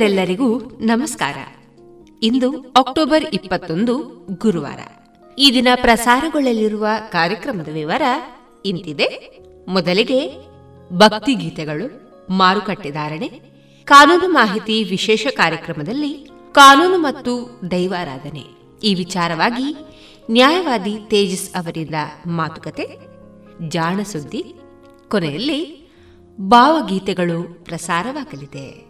ಕೇಳುಗರೆಲ್ಲರಿಗೂ ನಮಸ್ಕಾರ. ಇಂದು ಅಕ್ಟೋಬರ್ ಇಪ್ಪತ್ತೊಂದು, ಗುರುವಾರ. ಈ ದಿನ ಪ್ರಸಾರಗೊಳ್ಳಲಿರುವ ಕಾರ್ಯಕ್ರಮದ ವಿವರ ಇಂತಿದೆ. ಮೊದಲಿಗೆ ಭಕ್ತಿ ಗೀತೆಗಳು, ಮಾರುಕಟ್ಟೆ ಧಾರಣೆ, ಕಾನೂನು ಮಾಹಿತಿ ವಿಶೇಷ ಕಾರ್ಯಕ್ರಮದಲ್ಲಿ ಕಾನೂನು ಮತ್ತು ದೈವಾರಾಧನೆ. ಈ ವಿಚಾರವಾಗಿ ನ್ಯಾಯವಾದಿ ತೇಜಸ್ ಅವರಿಂದ ಮಾತುಕತೆ, ಜಾಣ ಸುದ್ದಿ, ಕೊನೆಯಲ್ಲಿ ಭಾವಗೀತೆಗಳು ಪ್ರಸಾರವಾಗಲಿದೆ.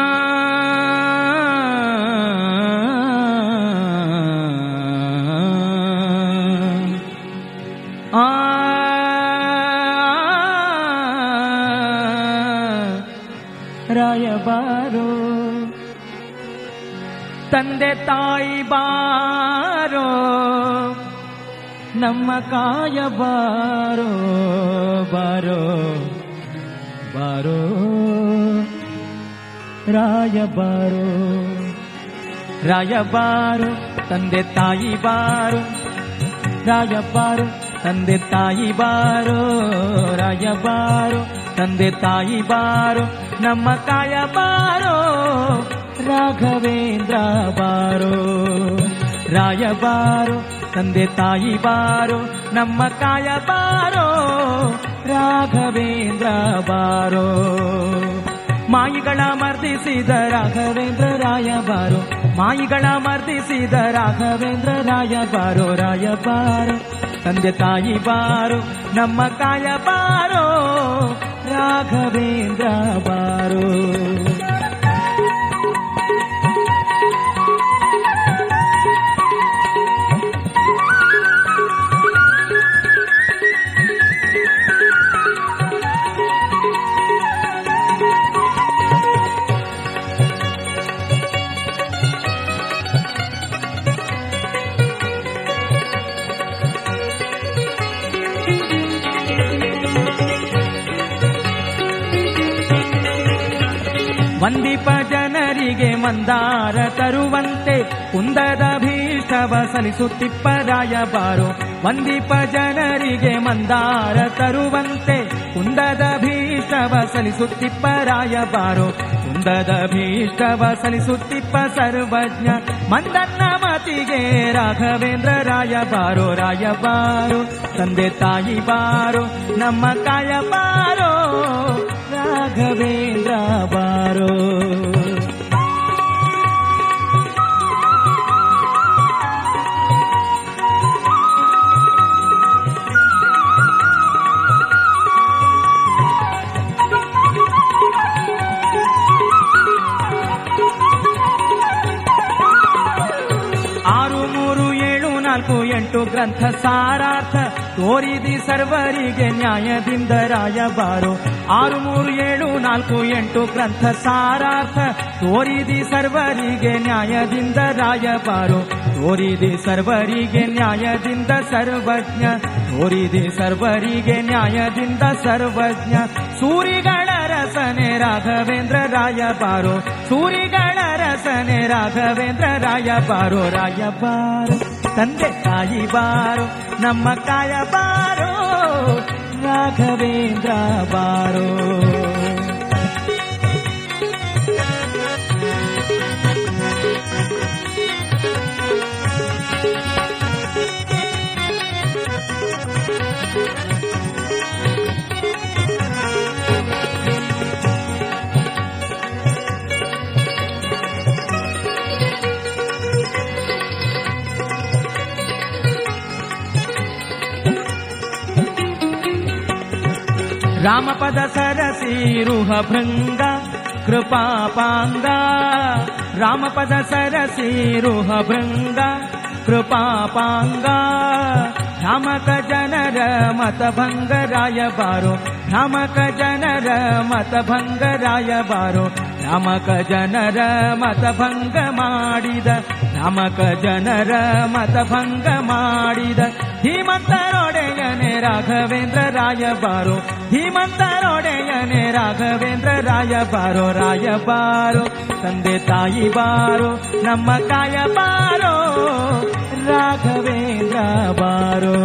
ತಂದೆ ತಾಯಿ ಬಾರೋ, ನಮ್ಮ ಕಾಯ ಬಾರೋ ಬಾರೋ ಬಾರೋ, ರಾಯ ಬಾರೋ ರಾಯ ಬಾರೋ, ತಂದೆ ತಾಯಿ ಬಾರೋ, ರಾಯ ಬಾರೋ, ತಂದೆ ತಾಯಿ ಬಾರೋ, ರಾಯ ಬಾರೋ, ತಂದೆ ತಾಯಿ ಬಾರೋ, ನಮ್ಮ ಕಾಯ ಬಾರೋ ರಾಘವೇಂದ್ರ ಬಾರೋ. ರಾಯ ಬಾರೋ, ತಂದೆ ತಾಯಿ ಬಾರೋ, ನಮ್ಮ ಕಾಯ ಬಾರೋ. ರಾಘವೇಂದ್ರ ಬಾರೋ. ಮಾಯಿಗಳ ಮರ್ದಿಸಿದ ರಾಘವೇಂದ್ರ ರಾಯ ಬಾರೋ. ಮಾಯಿಗಳ ಮರ್ದಿಸಿದ ರಾಘವೇಂದ್ರ ರಾಯ ಬಾರೋ. ರಾಯ ಬಾರೋ, ತಂದೆ ತಾಯಿ ಬಾರೋ, ನಮ್ಮ ಕಾಯ ಬಾರೋ. ರಾಘವೇಂದ್ರ ಬಾರೋ. ವಂದಿಪ ಜನರಿಗೆ ಮಂದಾರ ತರುವಂತೆ ಕುಂದದ ಭೀಷ್ಟವ ಸಲಿಸುತ್ತಿಪ್ಪ ಬಾರೋ. ಮಂದಿಪ ಜನರಿಗೆ ಮಂದಾರ ತರುವಂತೆ ಕುಂದದ ಭೀಷ್ಟವ ಸಲಿಸುತ್ತಿಪ್ಪ ಬಾರೋ. ಕುಂದದ ಭೀಷ್ಟವ ಸಲಿಸುತ್ತಿಪ್ಪ ಸರ್ವಜ್ಞ ಮಂದನ್ನ ಮತಿಗೆ ರಾಘವೇಂದ್ರ ರಾಯ ಬಾರೋ ಬಾರೋ. ತಂದೆ ತಾಯಿ ಬಾರೋ, ನಮ್ಮ ಕಾಯ ಬಾರೋ. ರಾಘವೇಂದ್ರ ಬಾರೋ ಆರು ಮೂರು ಏಳು ನಾಲ್ಕು ಎಂಟು ಗ್ರಂಥ ಸಾರಾರ್ಥ ತೋರಿದಿ ಸರ್ವರಿಗೆ ನ್ಯಾಯದಿಂದ ರಾಯಬಾರು. ಆರು ಮೂರು ಏಳು, ನಾಲ್ಕು, ಎಂಟು ಗ್ರಂಥ ಸಾರಾರ್ಥ. ತೋರಿದಿ ಸರ್ವರಿಗೆ ನ್ಯಾಯದಿಂದ ರಾಯಬಾರು. ತೋರಿದಿ ಸರ್ವರಿಗೆ ನ್ಯಾಯದಿಂದ ಸರ್ವಜ್ಞ. ತೋರಿದಿ ಸರ್ವರಿಗೆ ನ್ಯಾಯದಿಂದ ಸರ್ವಜ್ಞ. ಸೂರಿಗಳ ರಸನೆ ರಾಘವೇಂದ್ರ ರಾಯಬಾರು. ಸೂರಿಗಳ ರಸನೆ ರಾಘವೇಂದ್ರ ರಾಯಬಾರು. ರಾಯಬಾರು. ತಂದೆ ತಾಯಿ ಬಾರೋ ನಮ್ಮ ಕಾಯ ಬಾರೋ ರಾಘವೇಂದ್ರ ಬಾರೋ. रामपद सरसिरुह भृङ्गा कृपा रामपद सरसिरुह भृङ्ग कृपा धमक जनर मतभङ्गराय बारो धमक जनर मतभङ्गराय बारो ಭ್ರಾಮಕ ಜನರ ಮತಭಂಗ ಮಾಡಿದ, ನಮಕ ಜನರ ಮತಭಂಗ ಮಾಡಿದ. ಧೀಮಂತರೊಡೆಯನೆ ರಾಘವೇಂದ್ರ ರಾಯಬಾರೋ ಧೀಮಂತರೊಡೆಯನೆ ರಾಘವೇಂದ್ರ ರಾಯಬಾರೋ ರಾಯಬಾರೋ, ತಂದೆ ತಾಯಿ ಬಾರೋ, ನಮ್ಮ ಕಾಯ ಬಾರೋ ರಾಘವೇಂದ್ರ ಬಾರೋ.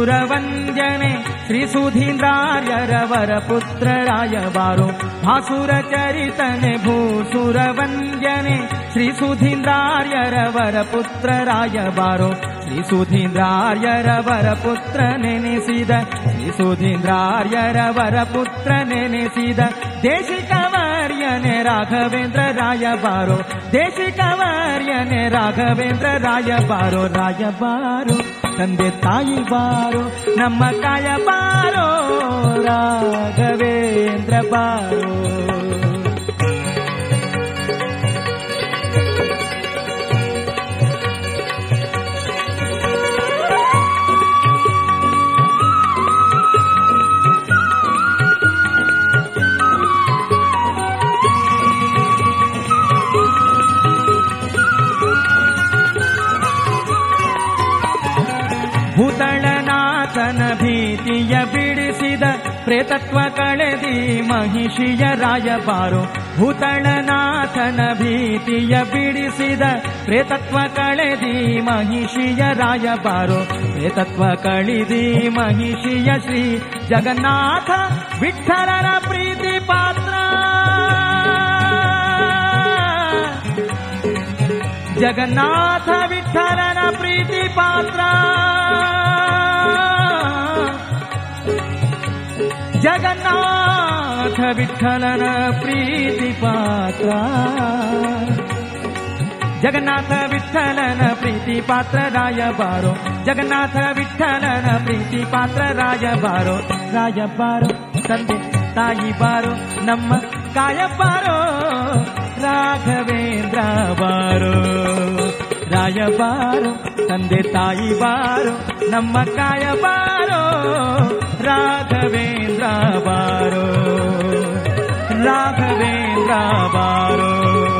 सुरवञ्जने श्रीसुधीन्द्रार्यरवरपुत्रराय वारो। भासुरचरितने भूसुरवञ्जने श्रीसुधीन्द्रार्यरवरपुत्रराय वारो। श्रीसुधीन्द्रार्यरवरपुत्र सुधीन्द्रयरवर श्रीसुधीन्द्रार्यरवरपुत्र ने देशिक ಪುತ್ರ ರಾಯಬಾರು ಶ್ರೀ ಸುಧೀಂದ್ರಾರ್ಯರವರ ಪುತ್ರ ನೆನೆಸಿದ ಶ್ರೀ ಸುಧೀಂದ್ರಾರ್ಯರವರ ಪುತ್ರ ನೆನೆಸಿದ ದೇಶಿಕವರ್ಯನೆ ರಾಘವೇಂದ್ರ ರಾಯಬಾರೋ ದೇಶಿಕವರ್ಯನೆ ರಾಘವೇಂದ್ರ ರಾಯಬಾರೋ ರಾಯಬಾರೋ ತಂದೆ ತಾಯಿ ಬಾರೋ ನಮ್ಮ ಕಾಯ ಬಾರೋ ರಾಘವೇಂದ್ರ ಬಾರೋ ಪ್ರೇತತ್ವ ಕಳೆದಿ ಮಹಿಷಿಯ ರಾಯಬಾರು ಭೂತಳನಾಥನ ಭೀತಿಯ ಬಿಡಿಸಿದ ಪ್ರೇತತ್ವ ಕಳೆದಿ ಮಹಿಷಿಯ ರಾಯಬಾರು ಪ್ರೇತತ್ವ ಕಳಿದಿ ಮಹಿಷಿಯ ಶ್ರೀ ಜಗನ್ನಾಥ ವಿಠಲನ ಪ್ರೀತಿ ಪಾತ್ರ. ಜಗನ್ನಾಥ ವಿಠಲನ ಪ್ರೀತಿ ಪಾತ್ರ. ಜಗನ್ನಾಥ ವಿಠಲನ ಪ್ರೀತಿ ಪಾತ್ರ ಜಗನ್ನಾಥ ವಿಠಲನ ಪ್ರೀತಿ ಪಾತ್ರ ರಾಯಬಾರೋ ಜಗನ್ನಾಥ ವಿಠಲನ ಪ್ರೀತಿ ಪಾತ್ರ ರಾಯಬಾರೋ ರಾಯಬಾರೋ ತಂದೆ ತಾಯಿ ಬಾರೋ ನಮ್ಮ ಕಾಯಬಾರೋ ರಾಘವೇಂದ್ರ ಬಾರೋ ರಾಯಬಾರೋ ತಂದೆ ತಾಯಿ ಬಾರೋ ನಮ್ಮ ಕಾಯಬಾರೋ ರಾಘವೇಂದ್ರ राघवे बारो।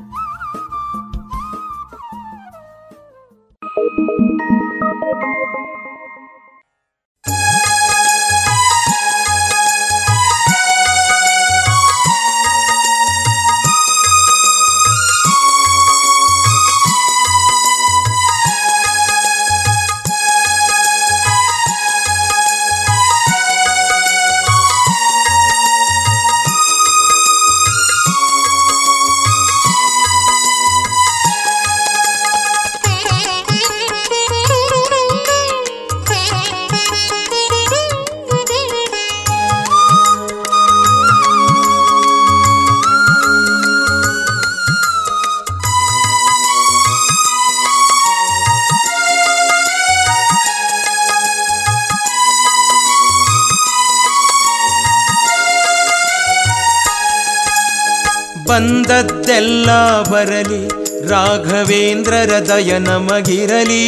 ಬಂದದ್ದೆಲ್ಲ ಬರಲಿ. ರಾಘವೇಂದ್ರರ ದಯ ನಮಗಿರಲಿ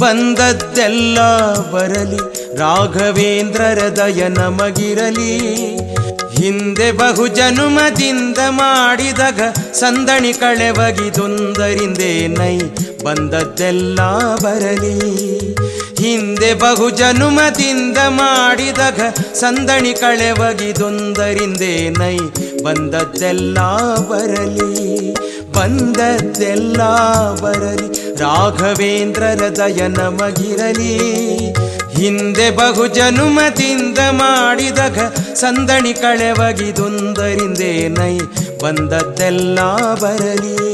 ಬಂದದ್ದೆಲ್ಲ ಬರಲಿ. ರಾಘವೇಂದ್ರರ ದಯ ನಮಗಿರಲಿ ಹಿಂದೆ ಬಹು ಜನುಮದಿಂದ ಮಾಡಿದಾಗ ಸಂದಣಿ ಕಳೆವಗಿದುಂದರಿಂದೇ ನೈ ಬಂದದ್ದೆಲ್ಲ ಬರಲಿ. ಹಿಂದೆ ಬಹು ಜನುಮದಿಂದ ಮಾಡಿದಾಗ ಸಂದಣಿ ಕಳೆವಗಿದೊಂದರಿಂದೇ ನೈ ಬಂದದ್ದೆಲ್ಲ ಬರಲಿ ಬಂದದ್ದೆಲ್ಲ ಬರಲಿ. ರಾಘವೇಂದ್ರರ ದಯ ನಮಗಿರಲಿ ಹಿಂದೆ ಬಹು ಜನುಮದಿಂದ ಘ ಸಂದಣಿ ಕಳೆವಗಿದೊಂದರಿಂದೇ ನೈ ಬಂದದ್ದೆಲ್ಲ ಬರಲಿ.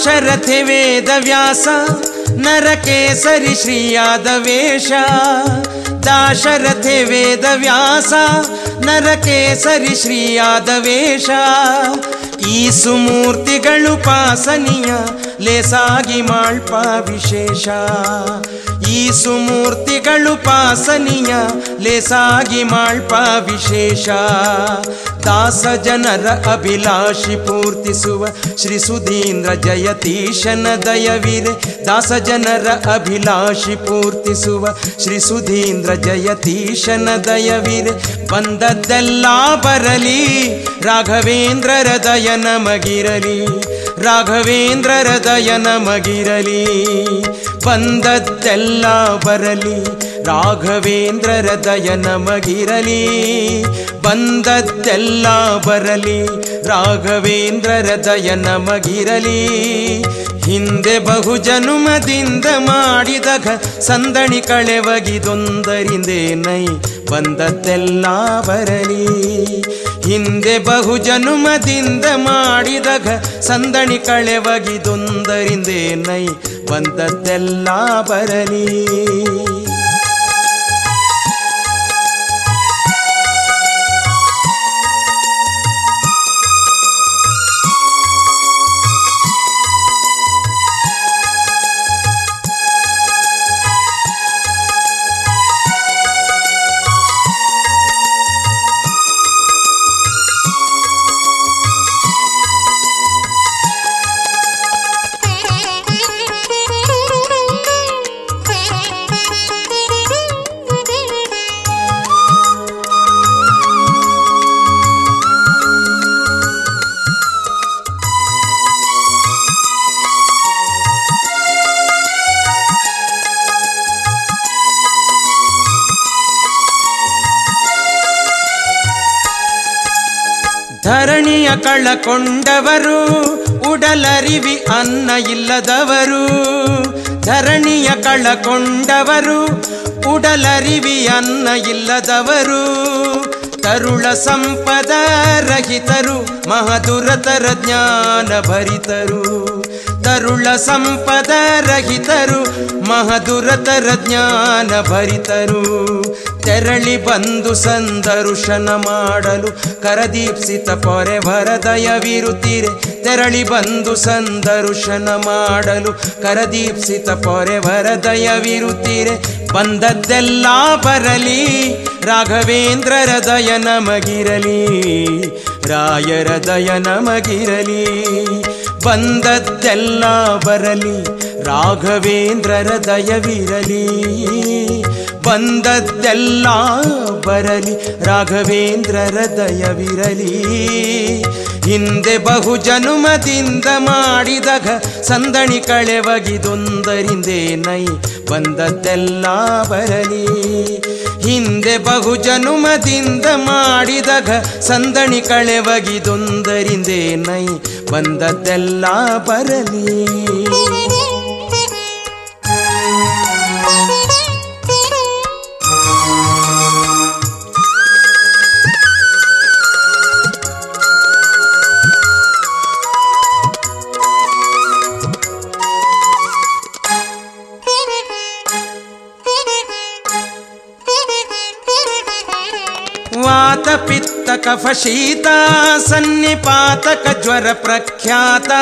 ದಾಶರಥಿ ವೇದ ವ್ಯಾಸ ನರಕೇಸರಿ ಶ್ರೀಯಾದ ವೇಷ ದಾಶರಥಿ ವೇದ ವ್ಯಾಸ ನರಕೇಸರಿ ಶ್ರೀಯಾದ ವೇಷ ಈ ಸುಮೂರ್ತಿಗಳು ಪಾಸನೀಯ ಲೇಸಾಗಿ ಮಾಳ್ಪ ವಿಶೇಷ ಈ ಸುಮೂರ್ತಿಗಳು ಪಾಸನೀಯ ಲೇಸಾಗಿ ಮಾಳ್ಪ ವಿಶೇಷ ದಾಸ ಜನರ ಅಭಿಲಾಷಿ ಪೂರ್ತಿಸುವ ಶ್ರೀ ಸುಧೀಂದ್ರ ಜಯತೀಶನ ದಯವಿರೆ ದಾಸ ಜನರ ಅಭಿಲಾಷಿ ಪೂರ್ತಿಸುವ ಶ್ರೀ ಸುಧೀಂದ್ರ ಜಯತೀಶನ ದಯವಿರೆ ಬಂದದ್ದೆಲ್ಲ ಬರಲಿ, ರಾಘವೇಂದ್ರರ ದಯ ನಮಗಿರಲಿ, ರಾಘವೇಂದ್ರರ ದಯ ನಮಗಿರಲಿ. ಬಂದದ್ದೆಲ್ಲ ಬರಲಿ ರಾಘವೇಂದ್ರರ ಹೃದಯ ನಮಗಿರಲಿ ಬಂದದ್ದೆಲ್ಲ ಬರಲಿ. ರಾಘವೇಂದ್ರ ಹೃದಯ ನಮಗಿರಲಿ ಹಿಂದೆ ಬಹು ಜನುಮದಿಂದ ಘ ಸಂದಣಿ ಕಳೆವಗಿದೊಂದರಿಂದೇನೈ ಬಂದದ್ದೆಲ್ಲ ಬರಲಿ. ಹಿಂದೆ ಬಹು ಜನುಮದಿಂದ ಘ ಸಂದಣಿ ಕಳೆವಗಿದೊಂದರಿಂದೇನೈ ಬಂದದ್ದೆಲ್ಲ ಬರಲಿ. ಕಳಕೊಂಡವರು ಉಡಲರಿವಿ ಅನ್ನ ಇಲ್ಲದವರು. ಧರಣಿಯ ಕಳಕೊಂಡವರು, ಉಡಲರಿವಿ ಅನ್ನ ಇಲ್ಲದವರು. ತರುಳ ಸಂಪದ ರಹಿತರು, ಮಹದುರತರ ಜ್ಞಾನ ಭರಿತರು. ತರುಳ ಸಂಪದ ರಹಿತರು ಮಹದುರತರ ಜ್ಞಾನ ಭರಿತರು. ತೆರಳಿ ಬಂದು ಸಂದರುಶನ ಮಾಡಲು ಕರದೀಪ್ಸಿತ ಪೊರೆ ಭರದಯವಿರುತ್ತೀರೆ ತೆರಳಿ ಬಂದು ಸಂದರುಶನ ಮಾಡಲು ಕರದೀಪ್ಸಿತ ಪೊರೆ ಭರದಯವಿರುತ್ತೀರೆ ಬಂದದ್ದೆಲ್ಲ ಬರಲಿ, ರಾಘವೇಂದ್ರರ ದಯ ನಮಗಿರಲಿ, ರಾಯರ ದಯ ನಮಗಿರಲಿ. ಬಂದದ್ದೆಲ್ಲ ಬರಲಿ, ರಾಘವೇಂದ್ರರ ದಯವಿರಲಿ. ಬಂದದ್ದೆಲ್ಲ ಬರಲಿ, ರಾಘವೇಂದ್ರರ ದಯವಿರಲಿ. ಹಿಂದೆ ಬಹು ಜನುಮದಿಂದ ಮಾಡಿದಾಗ ಸಂದಣಿ ಕಳೆವಗಿದೊಂದರಿಂದೇ ನೈ ಬಂದದ್ದೆಲ್ಲ ಬರಲಿ. ಹಿಂದೆ ಬಹು ಜನುಮದಿಂದ ಮಾಡಿದಾಗ ಸಂದಣಿ ಕಳೆವಗಿದೊಂದರಿಂದೇ ನೈ ಬಂದದ್ದೆಲ್ಲ ಬರಲಿ. क सन्निपातकज्वरप्रख्याता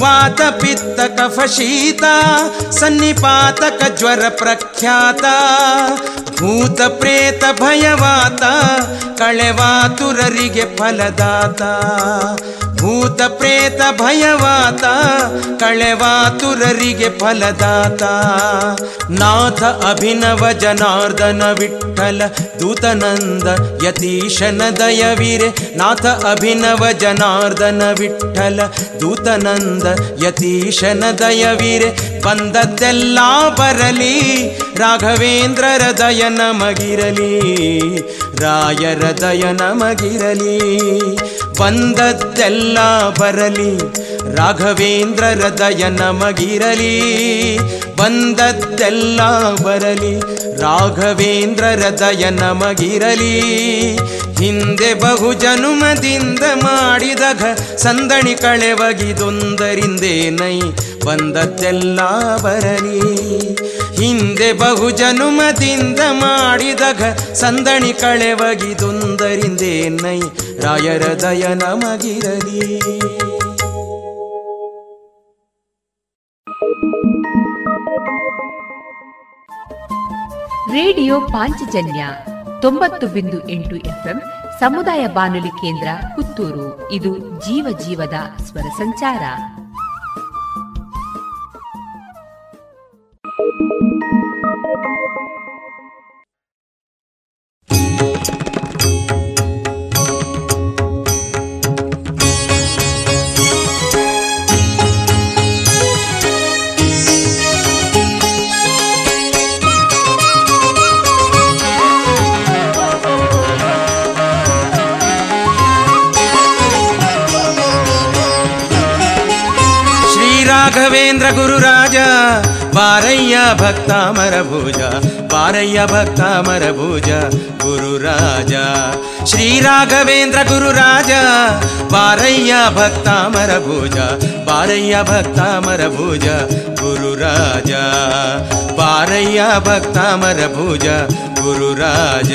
वातपित्तकफशीता सन्निपातकज्वरप्रख्याता भूतप्रेतभयवाता कळेवातुररिगे फलदाता। ಭೂತ ಪ್ರೇತ ಭಯವಾತ ಕಳೆವಾತುರರಿಗೆ ಫಲದಾತ. ನಾಥ ಅಭಿನವ ಜನಾರ್ದನ ವಿಠಲ ದೂತನಂದ ಯತೀಶನ ದಯವಿರೆ. ನಾಥ ಅಭಿನವ ಜನಾರ್ದನ ವಿಠಲ ದೂತನಂದ ಯತೀಶನ ದಯವಿರೆ. ಬಂದದ್ದೆಲ್ಲ ಬರಲಿ. ರಾಘವೇಂದ್ರರ ದಯ ನಮಗಿರಲಿ ರಾಯರ ದಯ ನಮಗಿರಲಿ ಬಂದದ್ದೆಲ್ಲ ಬರಲಿ. ರಾಘವೇಂದ್ರರ ದಯ ನಮಗಿರಲಿ ಬಂದದ್ದೆಲ್ಲ ಬರಲಿ. ರಾಘವೇಂದ್ರರ ದಯ ನಮಗಿರಲಿ ಹಿಂದೆ ಬಹು ಜನುಮದಿಂದ ಮಾಡಿದ ಘ, ಸಂದಣಿ ಕಳೆವಗಿದೊಂದರಿಂದೇ ನೈ ಬಂದದ್ದೆಲ್ಲ ಬರಲಿ ಹಿಂದೆ ಬಹು ಜನುಮದಿಂದ ಮಾಡಿದ ಘ ಸಂದಣಿ ಕಳೆವಗಿದೊಂದರಿಂದೇನೈ ರಾಯರ ದಯ ನಮಗಿರಲಿ ರೇಡಿಯೋ ಪಾಂಚಜನ್ಯ ತೊಂಬತ್ತು ಬಿಂದು ಎಂಟು ಎಫ್ಎಂ ಸಮುದಾಯ ಬಾನುಲಿ ಕೇಂದ್ರ ಪುತ್ತೂರು. ಇದು ಜೀವ ಜೀವದ ಸ್ವರ ಸಂಚಾರ. ಶ್ರೀ ರಾಘವೇಂದ್ರ ಗುರುರಾಜ ಬಾರಯ್ಯ ಭಕ್ತಾಮರ ಭುಜ ಬಾರಯ್ಯ ಭಕ್ತಾಮರ ಭುಜ ಗುರುರಾಜ ಶ್ರೀ ರಾಘವೇಂದ್ರ ಗುರುರಾಜ ಬಾರಯ್ಯ ಭಕ್ತಾಮರ ಭುಜ ಬಾರಯ್ಯ ಭಕ್ತಾಮರ ಭುಜ ಗುರುರಾಜ ಬಾರಯ್ಯ ಭಕ್ತಾಮರ ಭುಜ ಗುರುರಾಜ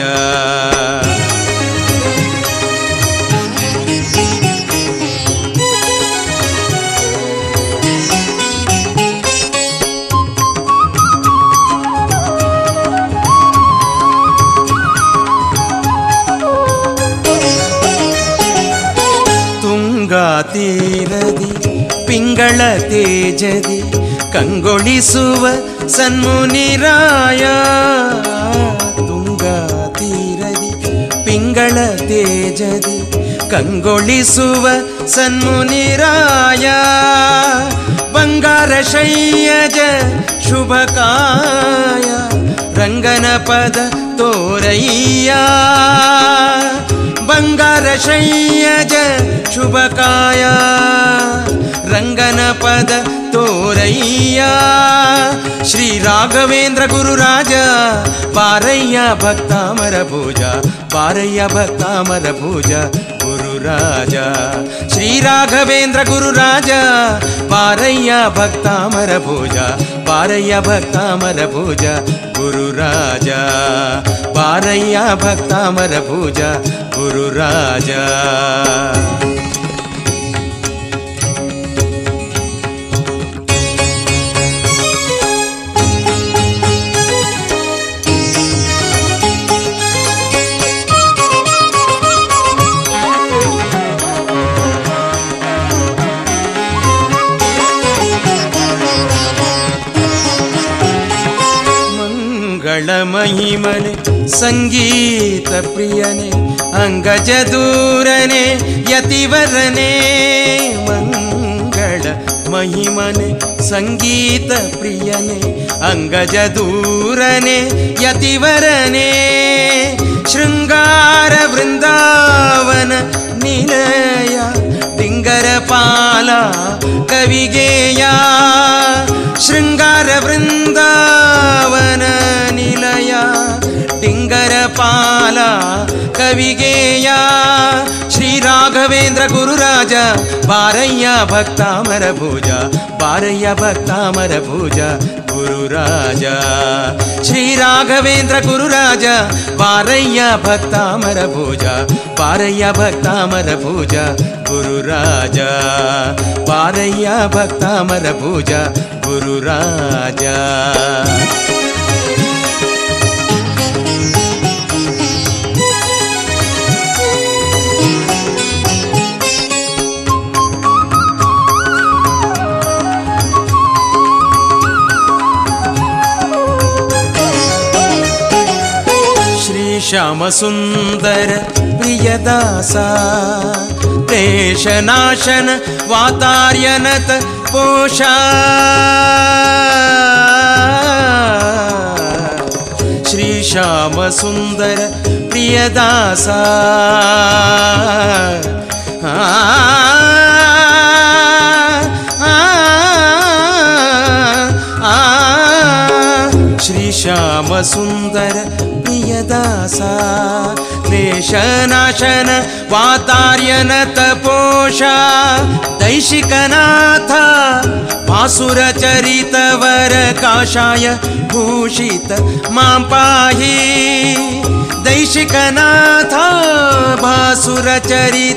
ತುಂಗಾ ತೀರದಿ ಪಿಂಗಳ ತೇಜದಿ ಕಂಗೊಳಿಸುವ ಸನ್ಮುನಿರಾಯ ತುಂಗಾ ತೀರದಿ ಪಿಂಗಳ ತೇಜದಿ ಕಂಗೊಳಿಸುವ ಸನ್ಮುನಿರಾಯ ಬಂಗಾರ ಶಯ್ಯಜ ಶುಭಕಾಯ ರಂಗನ ಪದ ತೋರಯ್ಯ बङ्गारशय्यज शुभकाय। रङ्गनपद तोरय्या श्रीराघवेन्द्र गुरुराज पारय्या भक्तामर पूजा पारय्या भक्तामर पूजा गुरुराजा श्रीराघवेन्द्र गुरुराज पारय्या भक्तामर पूजा ಬಾರಯ್ಯ ಭಕ್ತಾಮರ ಭುಜ ಬಾರಯ್ಯ ಭಕ್ತಾಮರ ಭುಜ ಗುರುರಾಜ ಬಾರಯ್ಯ ಭಕ್ತಾಮರ ಭುಜ ಗುರುರಾಜ ಮಂಗಳ महिमने सङ्गीतप्रियने अङ्गजदूरने यतिवरने मङ्गळ महिमने सङ्गीतप्रियने अङ्गजदूरने यतिवरने शृङ्गारवृन्दावन निलय तिङ्गरपाला कविगेया शृङ्गारवृन्दा ಡಿಂಗರ ಪಾಲ ಕವಿಗೇಯ ಶ್ರೀ ರಾಘವೇಂದ್ರ ರಾಘವೇಂದ್ರ ಗುರುರಾಜ ಬಾರಯ್ಯ ಭಕ್ತಾಮರ ಪೂಜಾ ಬಾರಯ್ಯ ಭಕ್ತಾಮರ ಪೂಜಾ ಗುರುರಾಜ ಶ್ರೀ ರಾಘವೇಂದ್ರ ಗುರುರಾಜ ಬಾರಯ್ಯ ಭಕ್ತಾಮರ ಪೂಜಾ ಬಾರಯ್ಯ ಭಕ್ತಾಮರ ಪೂಜಾ ಗುರುರಾಜ ಬಾರಯ್ಯ ಭಕ್ತಾಮರ ಪೂಜಾ ಗುರುರಾಜ श्यामसुन्दर प्रियदास। क्लेशनाशन वातार्यनत पोषा। श्रीश्यामसुन्दर प्रियदास। श्रीश्यामसुन्दर दासा क्लेशनाशन वातार्यन तपोषा दैशिकनाथ भासुरचरितवर काशाय भूषित मां पाहि दैशिकनाथ भासुरचरित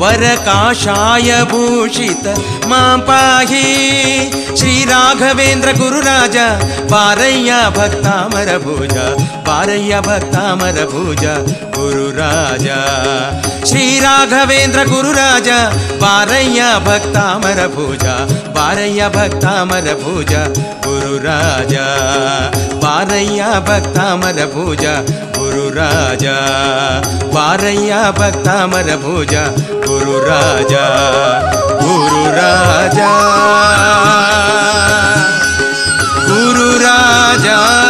वरकाशाय भूषित माँ पाहि। श्रीराघवेन्द्र गुरुराज पारय्या भक्तामरभुजा पारय्या भक्तामरभुजा गुरुराजा। श्रीराघवेन्द्र गुरुराज पारय्या भक्तामरभुजा पारय्या भक्तामरभुजा गुरुराजा। पारय्या भक्तामरभुजा गुरु राजा। बारैया भक्तामर भुजा गुरु राजा गुरु राजा। गुरु राजा।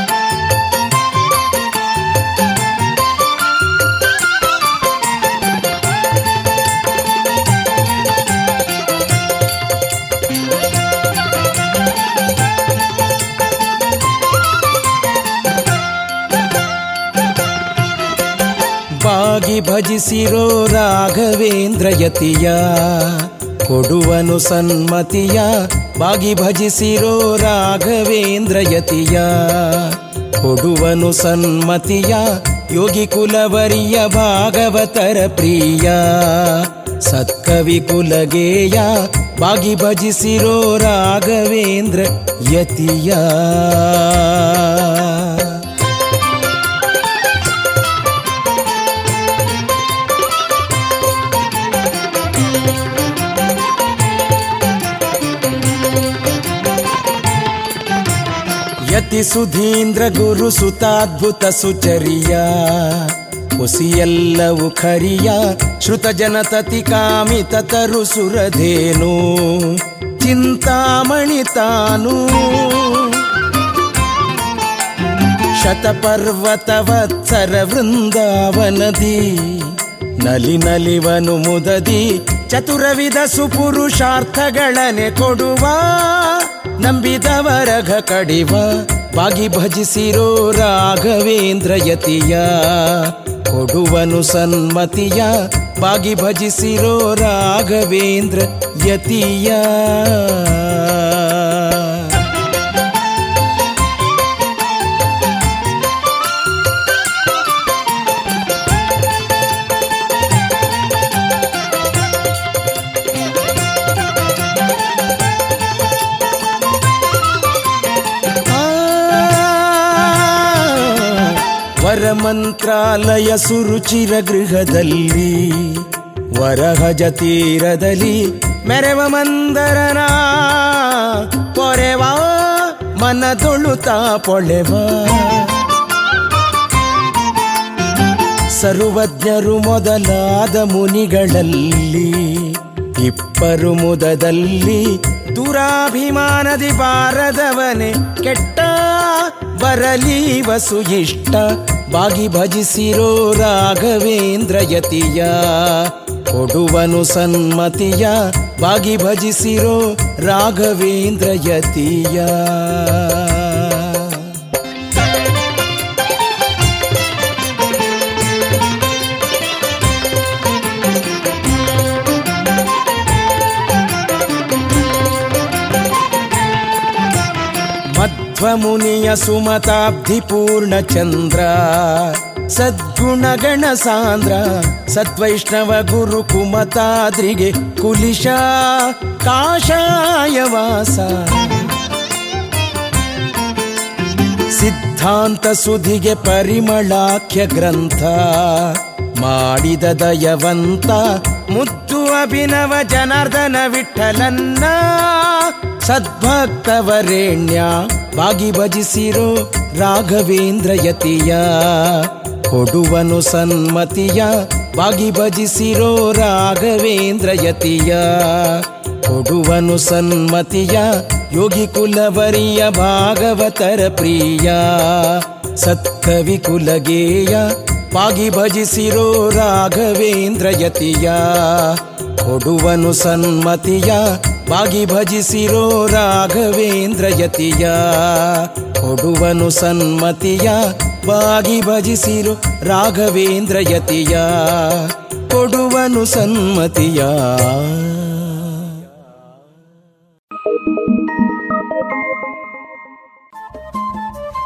ಬಾಗಿ ಭಜಿಸಿರೋ ರಾಘವೇಂದ್ರ ಯತಿಯ, ಕೊಡುವನು ಸನ್ಮತಿಯ, ಬಾಗಿ ಭಜಿಸಿರೋ ರಾಘವೇಂದ್ರ ಯತಿಯ, ಕೊಡುವನು ಸನ್ಮತಿಯ, ಯೋಗಿ ಕುಲವರಿಯ ಭಾಗವತರ ಪ್ರಿಯ, ಸತ್ಕವಿ ಕುಲಗೇಯ, ಬಾಗಿ ಭಜಿಸಿರೋ ರಾಘವೇಂದ್ರ ಯತಿಯ. ಯತಿ ಸುಧೀಂದ್ರ ಗುರು ಸುತಾದ್ಭುತ ಸುಚರಿಯ. ಹುಸಿಯೆಲ್ಲವು ಖರಿಯ ಶ್ರುತ ಜನತತಿ ಕಾಮಿತ ತರು ಸುರಧೇನು. ಚಿಂತಾಮಣಿ ತಾನು. ಶತಪರ್ವತವತ್ಸರ ವೃಂದಾವನದಿ. ನಲಿ ನಲಿವನು ಮುದದಿ. ಚತುರವಿದ ಸುಪುರುಷಾರ್ಥಗಳನೆ ಕೊಡುವ. ನಂಬಿದವರಘ ಕಡಿವ. ಬಾಗಿ ಭಜಿಸಿರೋ ರಾಘವೇಂದ್ರ ಯತಿಯ ಕೊಡುವನು ಸನ್ಮತಿಯ ಬಾಗಿ ಭಜಿಸಿರೋ ರಾಘವೇಂದ್ರ ಯತಿಯ. ವರಮಂತ್ರಾಲಯ ಸುರುಚಿರ ಗೃಹದಲ್ಲಿ ವರಹಜ ತೀರದಲ್ಲಿ ಮೆರೆವ ಮಂದರನ ಪೊರೆವ ಮನದೊಳುತ ಪೊಳೆವ. ಸರ್ವಜ್ಞರು ಮೊದಲಾದ ಮುನಿಗಳಲ್ಲಿ ಇಪ್ಪರು ಮುದದಲ್ಲಿ ದುರಾಭಿಮಾನದಿ ಬಾರದವನೆ, ಕೆಟ್ಟ ಬರಲಿ ವಸು ಇಷ್ಟ ಬಾಗಿ ಭಜಿಸಿರೋ ರಾಘವೇಂದ್ರ ಯತಿಯ ಕೊಡುವನು ಸನ್ಮತಿಯ ಬಾಗಿ ಭಜಿಸಿರೋ ರಾಘವೇಂದ್ರ ಯತಿಯ. ಮಧ್ವಮುನಿಯ ಸುಮತಾಬ್ಧಿ ಪೂರ್ಣ ಚಂದ್ರ ಸದ್ಗುಣಗಣ ಸಾಂದ್ರ ಸದ್ವೈಷ್ಣವ ಗುರು ಕುಮತಾದ್ರಿಗೆ ಕುಲಿಶ ಕಾಷಾಯವಾಸ ಸಿದ್ಧಾಂತ ಸುಧಿಗೆ ಪರಿಮಳಾಖ್ಯ ಗ್ರಂಥ, ಮಾಡಿದ ದಯವಂತ ಮುತ್ತು ಅಭಿನವ ಜನಾರ್ದನ ವಿಠಲನ್ನ, ಸದ್ಭಕ್ತವರೇಣ್ಯ ಬಾಗಿ ಭಜಿಸಿರೋ ರಾಘವೇಂದ್ರ ಯತಿಯ, ಕೊಡುವನು ಸನ್ಮತಿಯ, ಬಾಗಿ ಭಜಿಸಿರೋ ರಾಘವೇಂದ್ರ ಯತಿಯ, ಕೊಡುವನು ಸನ್ಮತಿಯ, ಯೋಗಿ ಕುಲವರಿಯ ಭಾಗವತರ ಪ್ರಿಯ, ಸತ್ಕವಿ ಕುಲಗೇಯ ಪಾಗಿ ಭಜಿಸಿರೋ ರಾಘವೇಂದ್ರ ಯತಿಯ, ಕೊಡುವನು ಸನ್ಮತಿಯ ಬಾಗಿ ಭಜಿಸಿರೋ ರಾಘವೇಂದ್ರ ಯತಿಯ, ಕೊಡುವನು ಸನ್ಮತಿಯ, ಬಾಗಿ ಭಜಿಸಿರೋ ರಾಘವೇಂದ್ರ ಯತಿಯ, ಕೊಡುವನು ಸನ್ಮತಿಯ.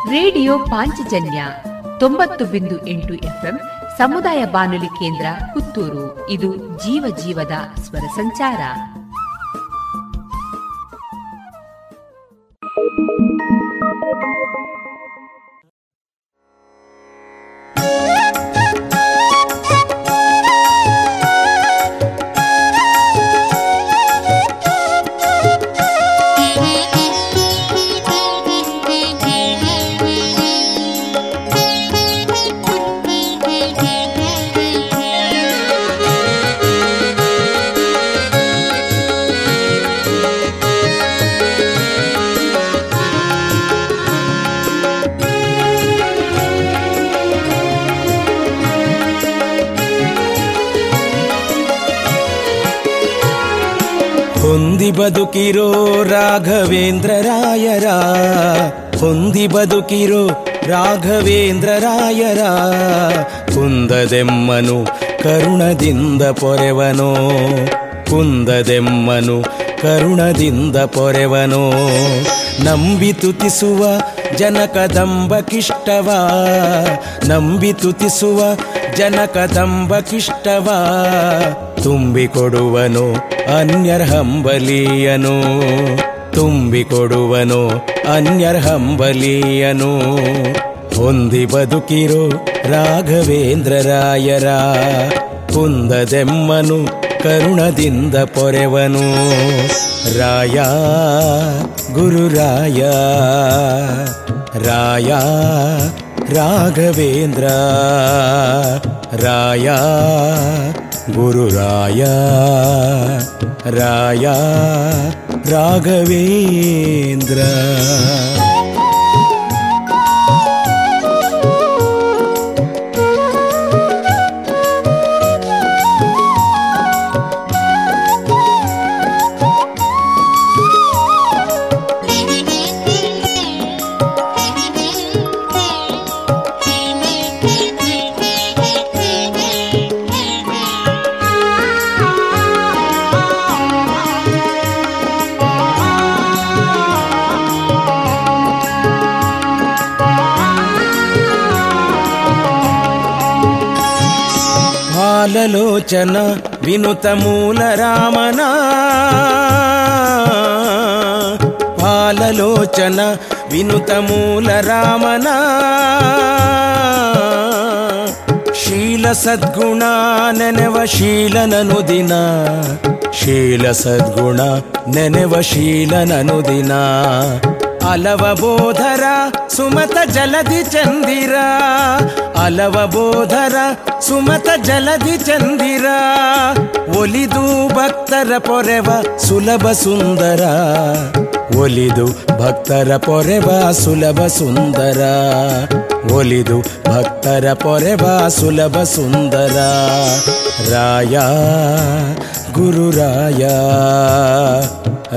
ರೇಡಿಯೋ ಪಾಂಚಜನ್ಯ ತೊಂಬತ್ತು ಬಿಂದು ಎಂಟು ಎಫ್ಎಂ ಸಮುದಾಯ ಬಾನುಲಿ ಕೇಂದ್ರ ಪುತ್ತೂರು. ಇದು ಜೀವ ಜೀವದ ಸ್ವರ ಸಂಚಾರ. Thank you. ಹೊಂದಿ ಬದುಕಿರೋ ರಾಘವೇಂದ್ರ ರಾಯರ ಹೊಂದಿ ಬದುಕಿರೋ ರಾಘವೇಂದ್ರ ರಾಯರ ಕುಂದದೆಮ್ಮನು ಕರುಣದಿಂದ ಪೊರೆವನೋ ಕುಂದದೆಮ್ಮನು ಕರುಣದಿಂದ ಪೊರೆವನೋ. ನಂಬಿ ತುತಿಸುವ ಜನಕದಂಬಕಿಷ್ಟವ. ನಂಬಿ ತುತಿಸುವ ಜನಕದಂಬಕಿಷ್ಟವ. ತುಂಬಿಕೊಡುವನು ಅನ್ಯರ್ಹಂಬಲೀಯನು ತುಂಬಿಕೊಡುವನು ಅನ್ಯರ್ಹಂಬಲೀಯನು ಹೊಂದಿ ಬದುಕಿರೋ ರಾಘವೇಂದ್ರ ರಾಯರ. ಕುಂದದೆಮ್ಮನು ಕರುಣದಿಂದ ಪೊರೆವನು ರಾಯ ಗುರುರಾಯ ರಾಯ ರಾಘವೇಂದ್ರ ರಾಯ ಗುರುರಾಯ ರಾಯ ರಾಘವೇಂದ್ರ వచన వినుతమూల రామనా. పాలలోచన వినుత రామనా. శీల సద్గుణ నెనవ శీలనను దిన. శీల సద్గుణ నెనవ శీలనను దినా. ಸುಮತ ಜಲಧಿ ಚಂದಿರ. ಅಲವ ಬೋಧರ ಸುಮತ ಜಲಧಿ ಚಂದಿರ. ಒಲಿದು ಭಕ್ತರ ಪೊರೆವ ಸುಲಭ ಸುಂದರ. ಒಲಿದು ಭಕ್ತರ ಪೊರೆವ ಸುಲಭ ಸುಂದರ. ಒಲಿದು ಭಕ್ತರ ಪೊರೆವ ಸುಲಭ ಸುಂದರ ರಾಯ ಗುರುರಾಯ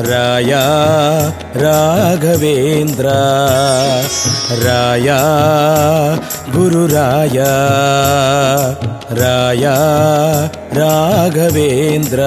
ರಾಯ ರಾಘವೇಂದ್ರ ರಾಯ ಗುರುರಾಯ ರಾಯ ರಾಘವೇಂದ್ರ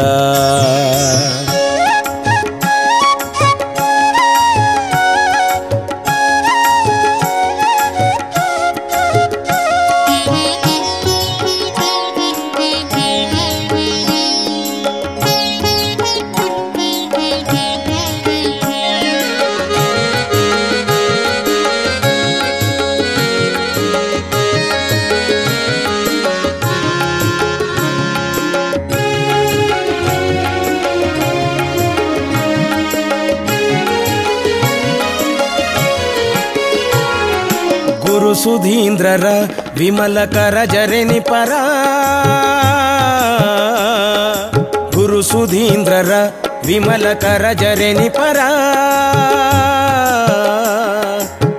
ಸುಧೀಂದ್ರರ ವಿಮಲ ಕರ ಜರೆನಿ ಪರ. ಗುರು ಸುಧೀಂದ್ರರ ವಿಮಲ ಕರ ಜರೆನಿ ಪರ.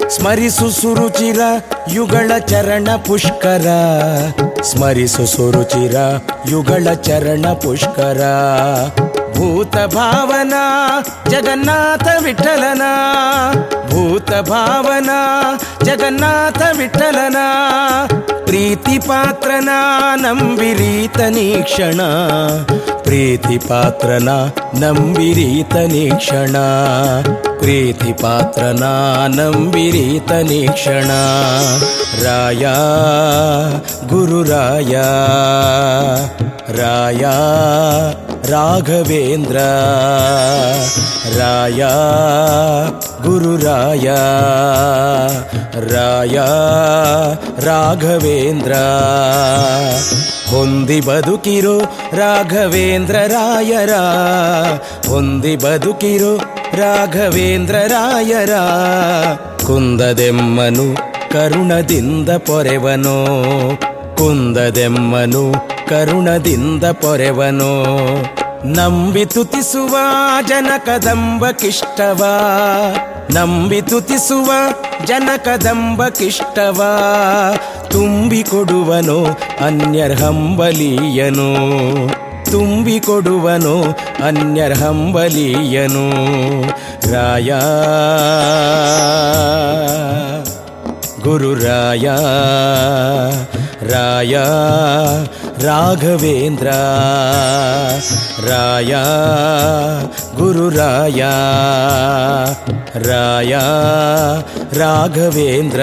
ಸ್ಮರಿಸು ಸುರುಚಿರ ಯುಗಳ ಚರಣ ಪುಷ್ಕರ. ಸ್ಮರಿಸು ಸುರುಚಿರ ಯುಗಳ ಚರಣ ಪುಷ್ಕರ. भूतभावना जगन्नाथ विठ्ठलना। भूतभावना जगन्नाथ विठ्ठलना। प्रीतिपात्रना नम्बिरीतनीक्षणा प्रीतिपात्रना नम्बिरीतनीक्षणा ನಂಬಿರೀತ ನೀಕ್ಷಣ ಪ್ರೀತಿ ಪಾತ್ರನ ನಂಬಿರೀತ ನೀಕ್ಷಣ ಪ್ರೀತಿ ಪಾತ್ರನ ನಂಬಿರೀತ ನೀಕ್ಷಣ ರಾಯ ಗುರುರಾಯ ರಾಯ ರಾಘವೇಂದ್ರ ರಾಯ ಗುರುರಾಯ ರಾಯ ರಾಘವೇಂದ್ರ ಹೊಂದಿ ಬದುಕಿರೋ ರಾಘವೇಂದ್ರ ರಾಯರ ಹೊಂದಿ ಬದುಕಿರೋ ರಾಘವೇಂದ್ರ ರಾಯರ ಕುಂದದೆಮ್ಮನು ಕರುಣದಿಂದ ಪೊರೆವನೋ. ಕುಂದದೆಮ್ಮನು ಕರುಣದಿಂದ ಪೊರೆವನೋ. ನಂಬಿ ತುತಿಸುವ ಜನಕದಂಬ ಕಿಷ್ಟವ. ನಂಬಿ ತುತಿಸುವ ಜನಕದಂಬ ಕಿಷ್ಟವ. ತುಂಬಿ ಕೊಡುವನು ಅನ್ಯರ್ಹಂಬಲೀಯನು ತುಂಬಿ ಕೊಡುವನು ಅನ್ಯರ್ಹಂಬಲೀಯನು ರಾಯ ಗುರುರಾಯ ರಾಯ ರಾಘವೇಂದ್ರ ರಾಯ ಗುರುರಾಯ ರಾಯ ರಾಘವೇಂದ್ರ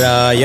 ರಾಯ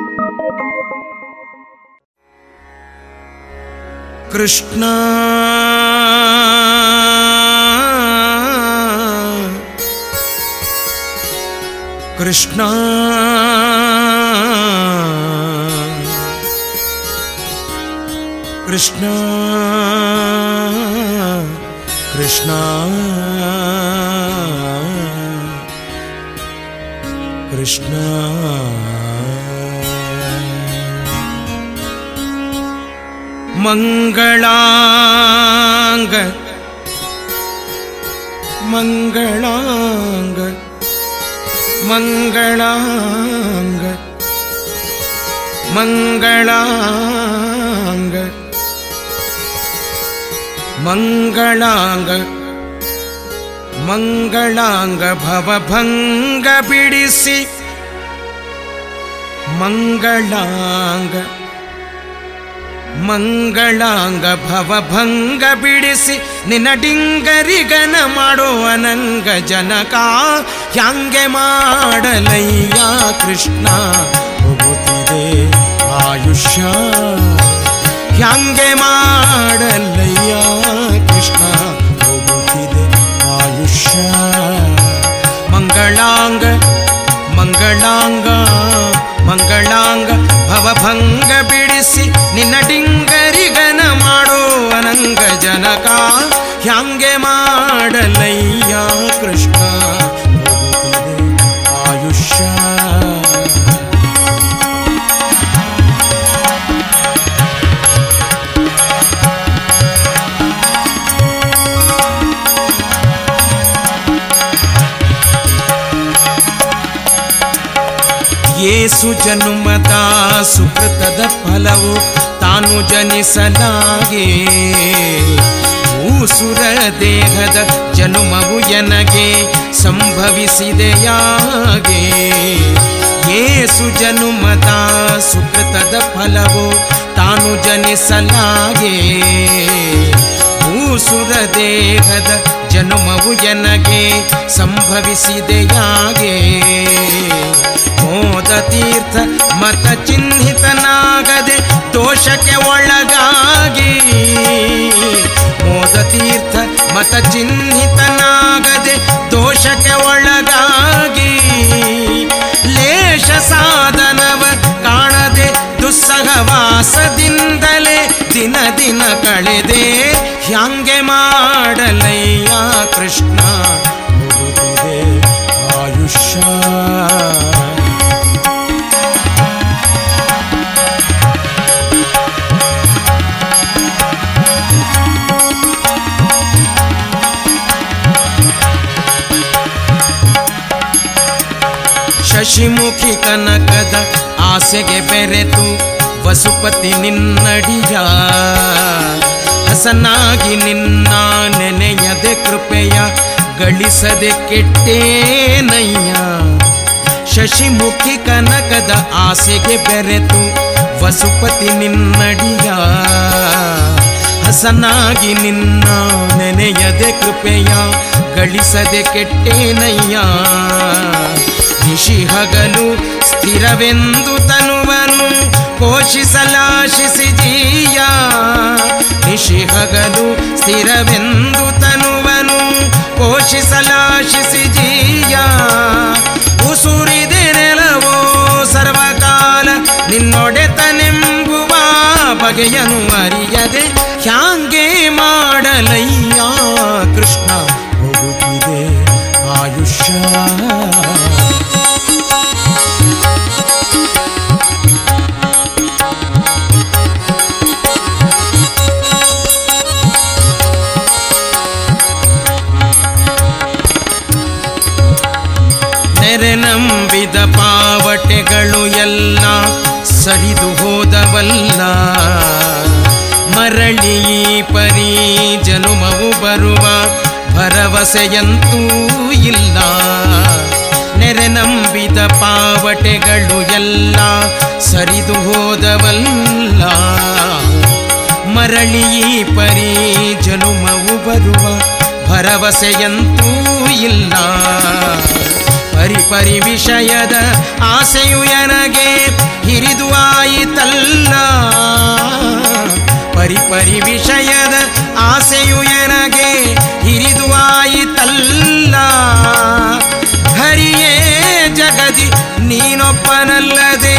कृष्ण कृष्ण कृष्ण कृष्ण कृष्ण ಮಂಗಳಾಂಗ ಮಂಗಳಾಂಗ ಮಂಗಳಾಂಗ ಮಂಗಳಾಂಗ ಮಂಗಳಾಂಗ ಮಂಗಳಾಂಗ ಭವಭಂಗ ಬಿಡಿಸಿ ಮಂಗಳಾಂಗ ಮಂಗಳಾಂಗ ಭವಭಂಗ ಬಿಡಿಸಿ ನಿನ್ನ ಡಿಂಗರಿಗನ ಮಾಡೋ ಅನಂಗ ಜನಕ. ಹ್ಯಾಂಗೆ ಮಾಡಲಯ್ಯ ಕೃಷ್ಣ? ಹೋಗುತ್ತಿದೆ ಆಯುಷ್ಯ. ಹ್ಯಾಂಗೆ ಮಾಡಲಯ್ಯ ಕೃಷ್ಣ? ಹೋಗುತ್ತಿದೆ ಆಯುಷ್ಯ. ಮಂಗಳಾಂಗ ಮಂಗಳಾಂಗ ಮಂಗಳಾಂಗ ಭವಭಂಗ ಬಿಡಿಸಿ ನಿನ್ನ ಡಿಂಗರಿಗನ ಮಾಡೋ ಅನಂಗ ಜನಕ ಹ್ಯಾಂಗೆ ಮಾಡಲಯ್ಯ ಏಸು ಜನುಮದ ಸುಕೃತದ ಫಲವು ತಾನು ಜನಿಸಲಾಗೆ. ಊಸುರ ದೇಹದ ಜನುಮವು ಎನಗೆ ಸಂಭವಿಸಿದೆಯಾಗೆ. ಏಸು ಜನುಮದ ಸುಕೃತದ ಫಲವು ತಾನು ಜನಿಸಲಾಗೆ. ಊಸುರ ದೇಹದ ಜನುಮವು ಎನಗೆ ಸಂಭವಿಸಿದೆಯಾಗೆ. ಮೋದ ತೀರ್ಥ ಮತ ಚಿಹ್ನಿತನಾಗದೆ ದೋಷಕ್ಕೆ ಒಳಗಾಗಿ. ಮೋದ ತೀರ್ಥ ಮತ ಚಿಹ್ನಿತನಾಗದೆ ದೋಷಕ್ಕೆ ಒಳಗಾಗಿ. ಲೇಷ ಸಾಧನವ ಕಾಣದೆ ದುಸ್ಸಹವಾಸದಿಂದಲೇ ದಿನ ದಿನ ಕಳೆದೆ. ಹ್ಯಾಂಗೆ ಮಾಡಲಯ್ಯ ಕೃಷ್ಣ ಆಯುಷ್ಯ. ಶಶಿಮುಖಿ ಕನಕದ ಆಸೆಗೆ ಬೆರೆತು ವಸುಪತಿ ನಿನ್ನಡಿಯ. ಹಸನಾಗಿ ನಿನ್ನ ನೆನೆಯದೆ ಕೃಪೆಯ ಗಳಿಸದೆ ಕೆಟ್ಟೇನಯ್ಯ. ಶಶಿಮುಖಿ ಕನಕದ ಆಸೆಗೆ ಬೆರೆತು ವಸುಪತಿ ನಿನ್ನಡಿಯ. ಹಸನಾಗಿ ನಿನ್ನ ನೆನೆಯದೆ ಕೃಪೆಯ ಗಳಿಸದೆ ಕೆಟ್ಟೇನಯ್ಯ. ನಿಶಿ ಹಗಲು ಸ್ಥಿರವೆಂದು ತನುವನು ಪೋಷಿಸಲಾಶಿಸಿ ಜೀಯ ನಿಶಿ ಹಗಲು ಸ್ಥಿರವೆಂದು ತನುವನು ಪೋಷಿಸಲಾಶಿಸಿ ಜೀಯ ಉಸುರಿದೆ ನೆಲವೋ ಸರ್ವಕಾಲ ನಿನ್ನೊಡೆತನೆಂಬುವ ಬಗೆಯನು ಅರಿಯದೆ ಹ್ಯಾಂಗೆ ಮಾಡಲಯ್ಯ ಕೃಷ್ಣ ಹೋಗುತ್ತಿದೆ ಆಯುಷ್ಯ. ಪಾವಟೆಗಳು ಎಲ್ಲ ಸರಿದು ಹೋದವಲ್ಲ. ಮರಳಿ ಪರಿ ಜನುಮವು ಬರುವ ಭರವಸೆಯಂತೂ ಇಲ್ಲ. ನೆರೆ ನಂಬಿದ ಪಾವಟೆಗಳು ಎಲ್ಲ ಸರಿದು ಹೋದವಲ್ಲ. ಮರಳಿ ಪರಿ ಜನುಮವು ಬರುವ ಭರವಸೆಯಂತೂ ಇಲ್ಲ. ಪರಿ ಪರಿ ವಿಷಯದ ಆಸೆಯು ಎನಗೆ ಹಿರಿದು ಆಯಿತಲ್ಲ. ಪರಿ ಪರಿ ವಿಷಯದ ಆಸೆಯು ಎನಗೆ ಹಿರಿದು ಆಯಿತಲ್ಲ. ಹರಿಯೇ ಜಗದಿ ನೀನೊಬ್ಬನಲ್ಲದೆ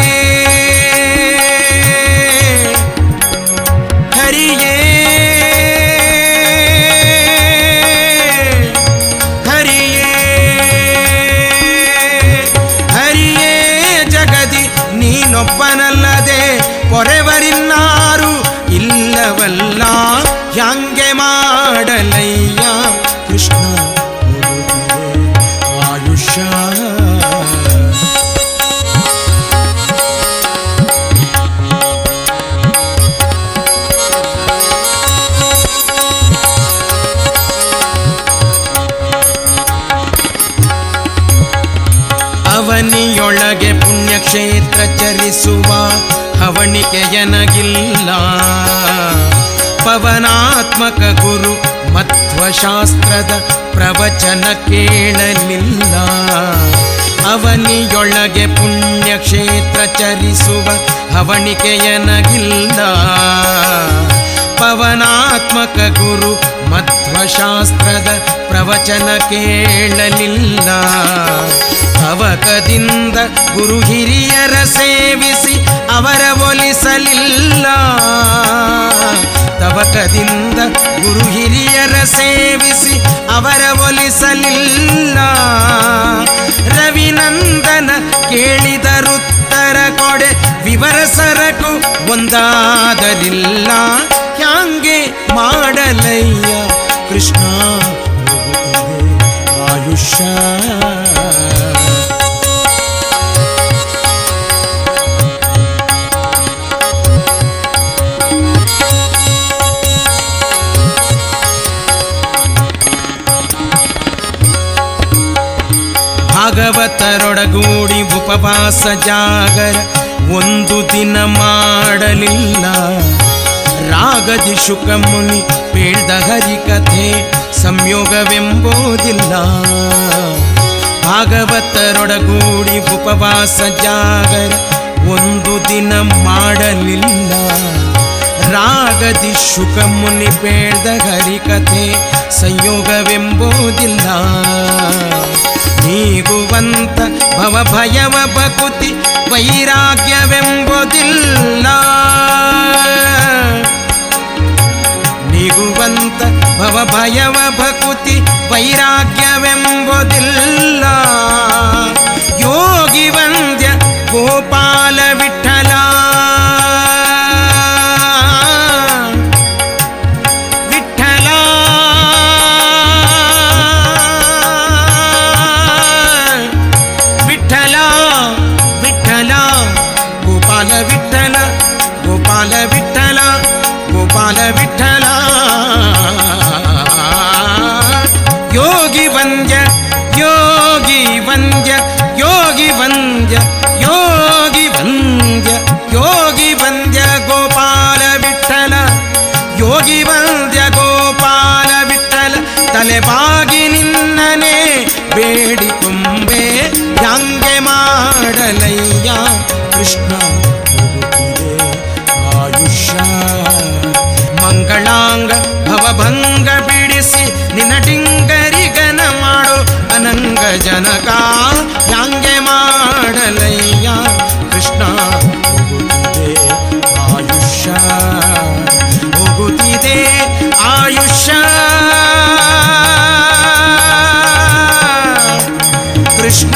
ಹವಣಿಕೆಯನಗಿಲ್ಲ ಪವನಾತ್ಮಕ ಗುರು ಮತ್ವಶಾಸ್ತ್ರದ ಪ್ರವಚನ ಕೇಳಲಿಲ್ಲ. ಅವನಿಯೊಳಗೆ ಪುಣ್ಯಕ್ಷೇತ್ರ ಚರಿಸುವ ಹವಣಿಕೆಯನಗಿಲ್ಲ. ಪವನಾತ್ಮಕ ಗುರು ಮಧ್ವಶಾಸ್ತ್ರದ ಪ್ರವಚನ ಕೇಳಲಿಲ್ಲ. ಅವಕದಿಂದ ಗುರು ಹಿರಿಯರ ಸೇವಿಸಿ ಅವರ ಒಲಿಸಲಿಲ್ಲ. ತವಕದಿಂದ ಗುರು ಹಿರಿಯರ ಸೇವಿಸಿ ಅವರ ಒಲಿಸಲಿಲ್ಲ. ರವಿನಂದನ ಕೇಳಿದರುತ್ತರ ಕೊಡೆ ವಿವರ ಸರಕು ಒಂದಾದಲಿಲ್ಲ. ಹ್ಯಾಂಗೆ ಮಾಡಲಯ್ಯ? ಕೃಷ್ಣ ಆಯುಷ್ಯ. ಭಾಗವತರೊಡಗೂಡಿ ಉಪವಾಸ ಜಾಗರ ಒಂದು ದಿನ ಮಾಡಲಿಲ್ಲ. ರಾಗದಿ ಶುಕ ಮುನಿ ಹರಿ ಹರಿಕಥೆ ಸಂಯೋಗವೆಂಬುದಿಲ್ಲ. ಭಾಗವತರೊಡಗೂಡಿ ಉಪವಾಸ ಜಾಗರ ಒಂದು ದಿನ ಮಾಡಲಿಲ್ಲ. ರಾಗದಿ ಶುಕ ಮುನಿ ಹರಿ ಕಥೆ ಸಂಯೋಗವೆಂಬುದಿಲ್ಲ. ನೀಗುವಂತ ಭವ ಭಯವ ಬಕುತಿ ವೈರಾಗ್ಯವೆಂಬುದಿಲ್ಲ. ನೀಗುವಂತ ಭವ ಭಯವ ಭಕುತಿ ವೈರಾಗ್ಯವೆಂಬುದಿಲ್ಲ ಯೋಗಿ ವಂದ್ಯ ಗೋಪಾಲ ವಿಠಲ ಜನಕ ಹಂಗೆ ಮಾಡಲಯ್ಯ? ಕೃಷ್ಣ ಹೋಗುತ್ತಿದೆ ಆಯುಷ್ಯ. ಹೋಗುತ್ತಿದೆ ಆಯುಷ್ಯ. ಕೃಷ್ಣ.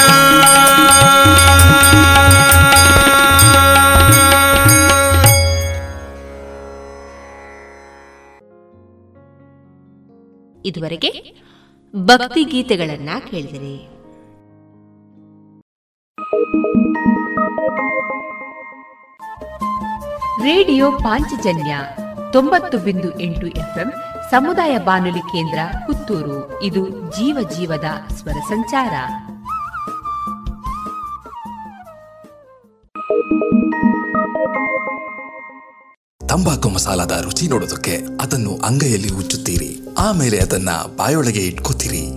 ಇದುವರೆಗೆ ಭಕ್ತಿ ಗೀತೆಗಳನ್ನ ಕೇಳಿದಿರಿ. ರೇಡಿಯೋ ಪಾಂಚಜನ್ಯ ತೊಂಬತ್ತು ಬಿಂದು ಎಂಟು ಎಫ್ಎಂ ಸಮುದಾಯ ಬಾನುಲಿ ಕೇಂದ್ರ ಪುತ್ತೂರು. ಇದು ಜೀವ ಜೀವದ ಸ್ವರ ಸಂಚಾರ. ತಂಬಾಕು ಮಸಾಲದ ರುಚಿ ನೋಡೋದಕ್ಕೆ ಅದನ್ನು ಅಂಗೈಯಲ್ಲಿ ಉಚ್ಚುತ್ತೀರಿ ಆಮೇಲೆ ಅದನ್ನ ಬಾಯೊಳಗೆ ಇಟ್ಕೋತೀರಿ.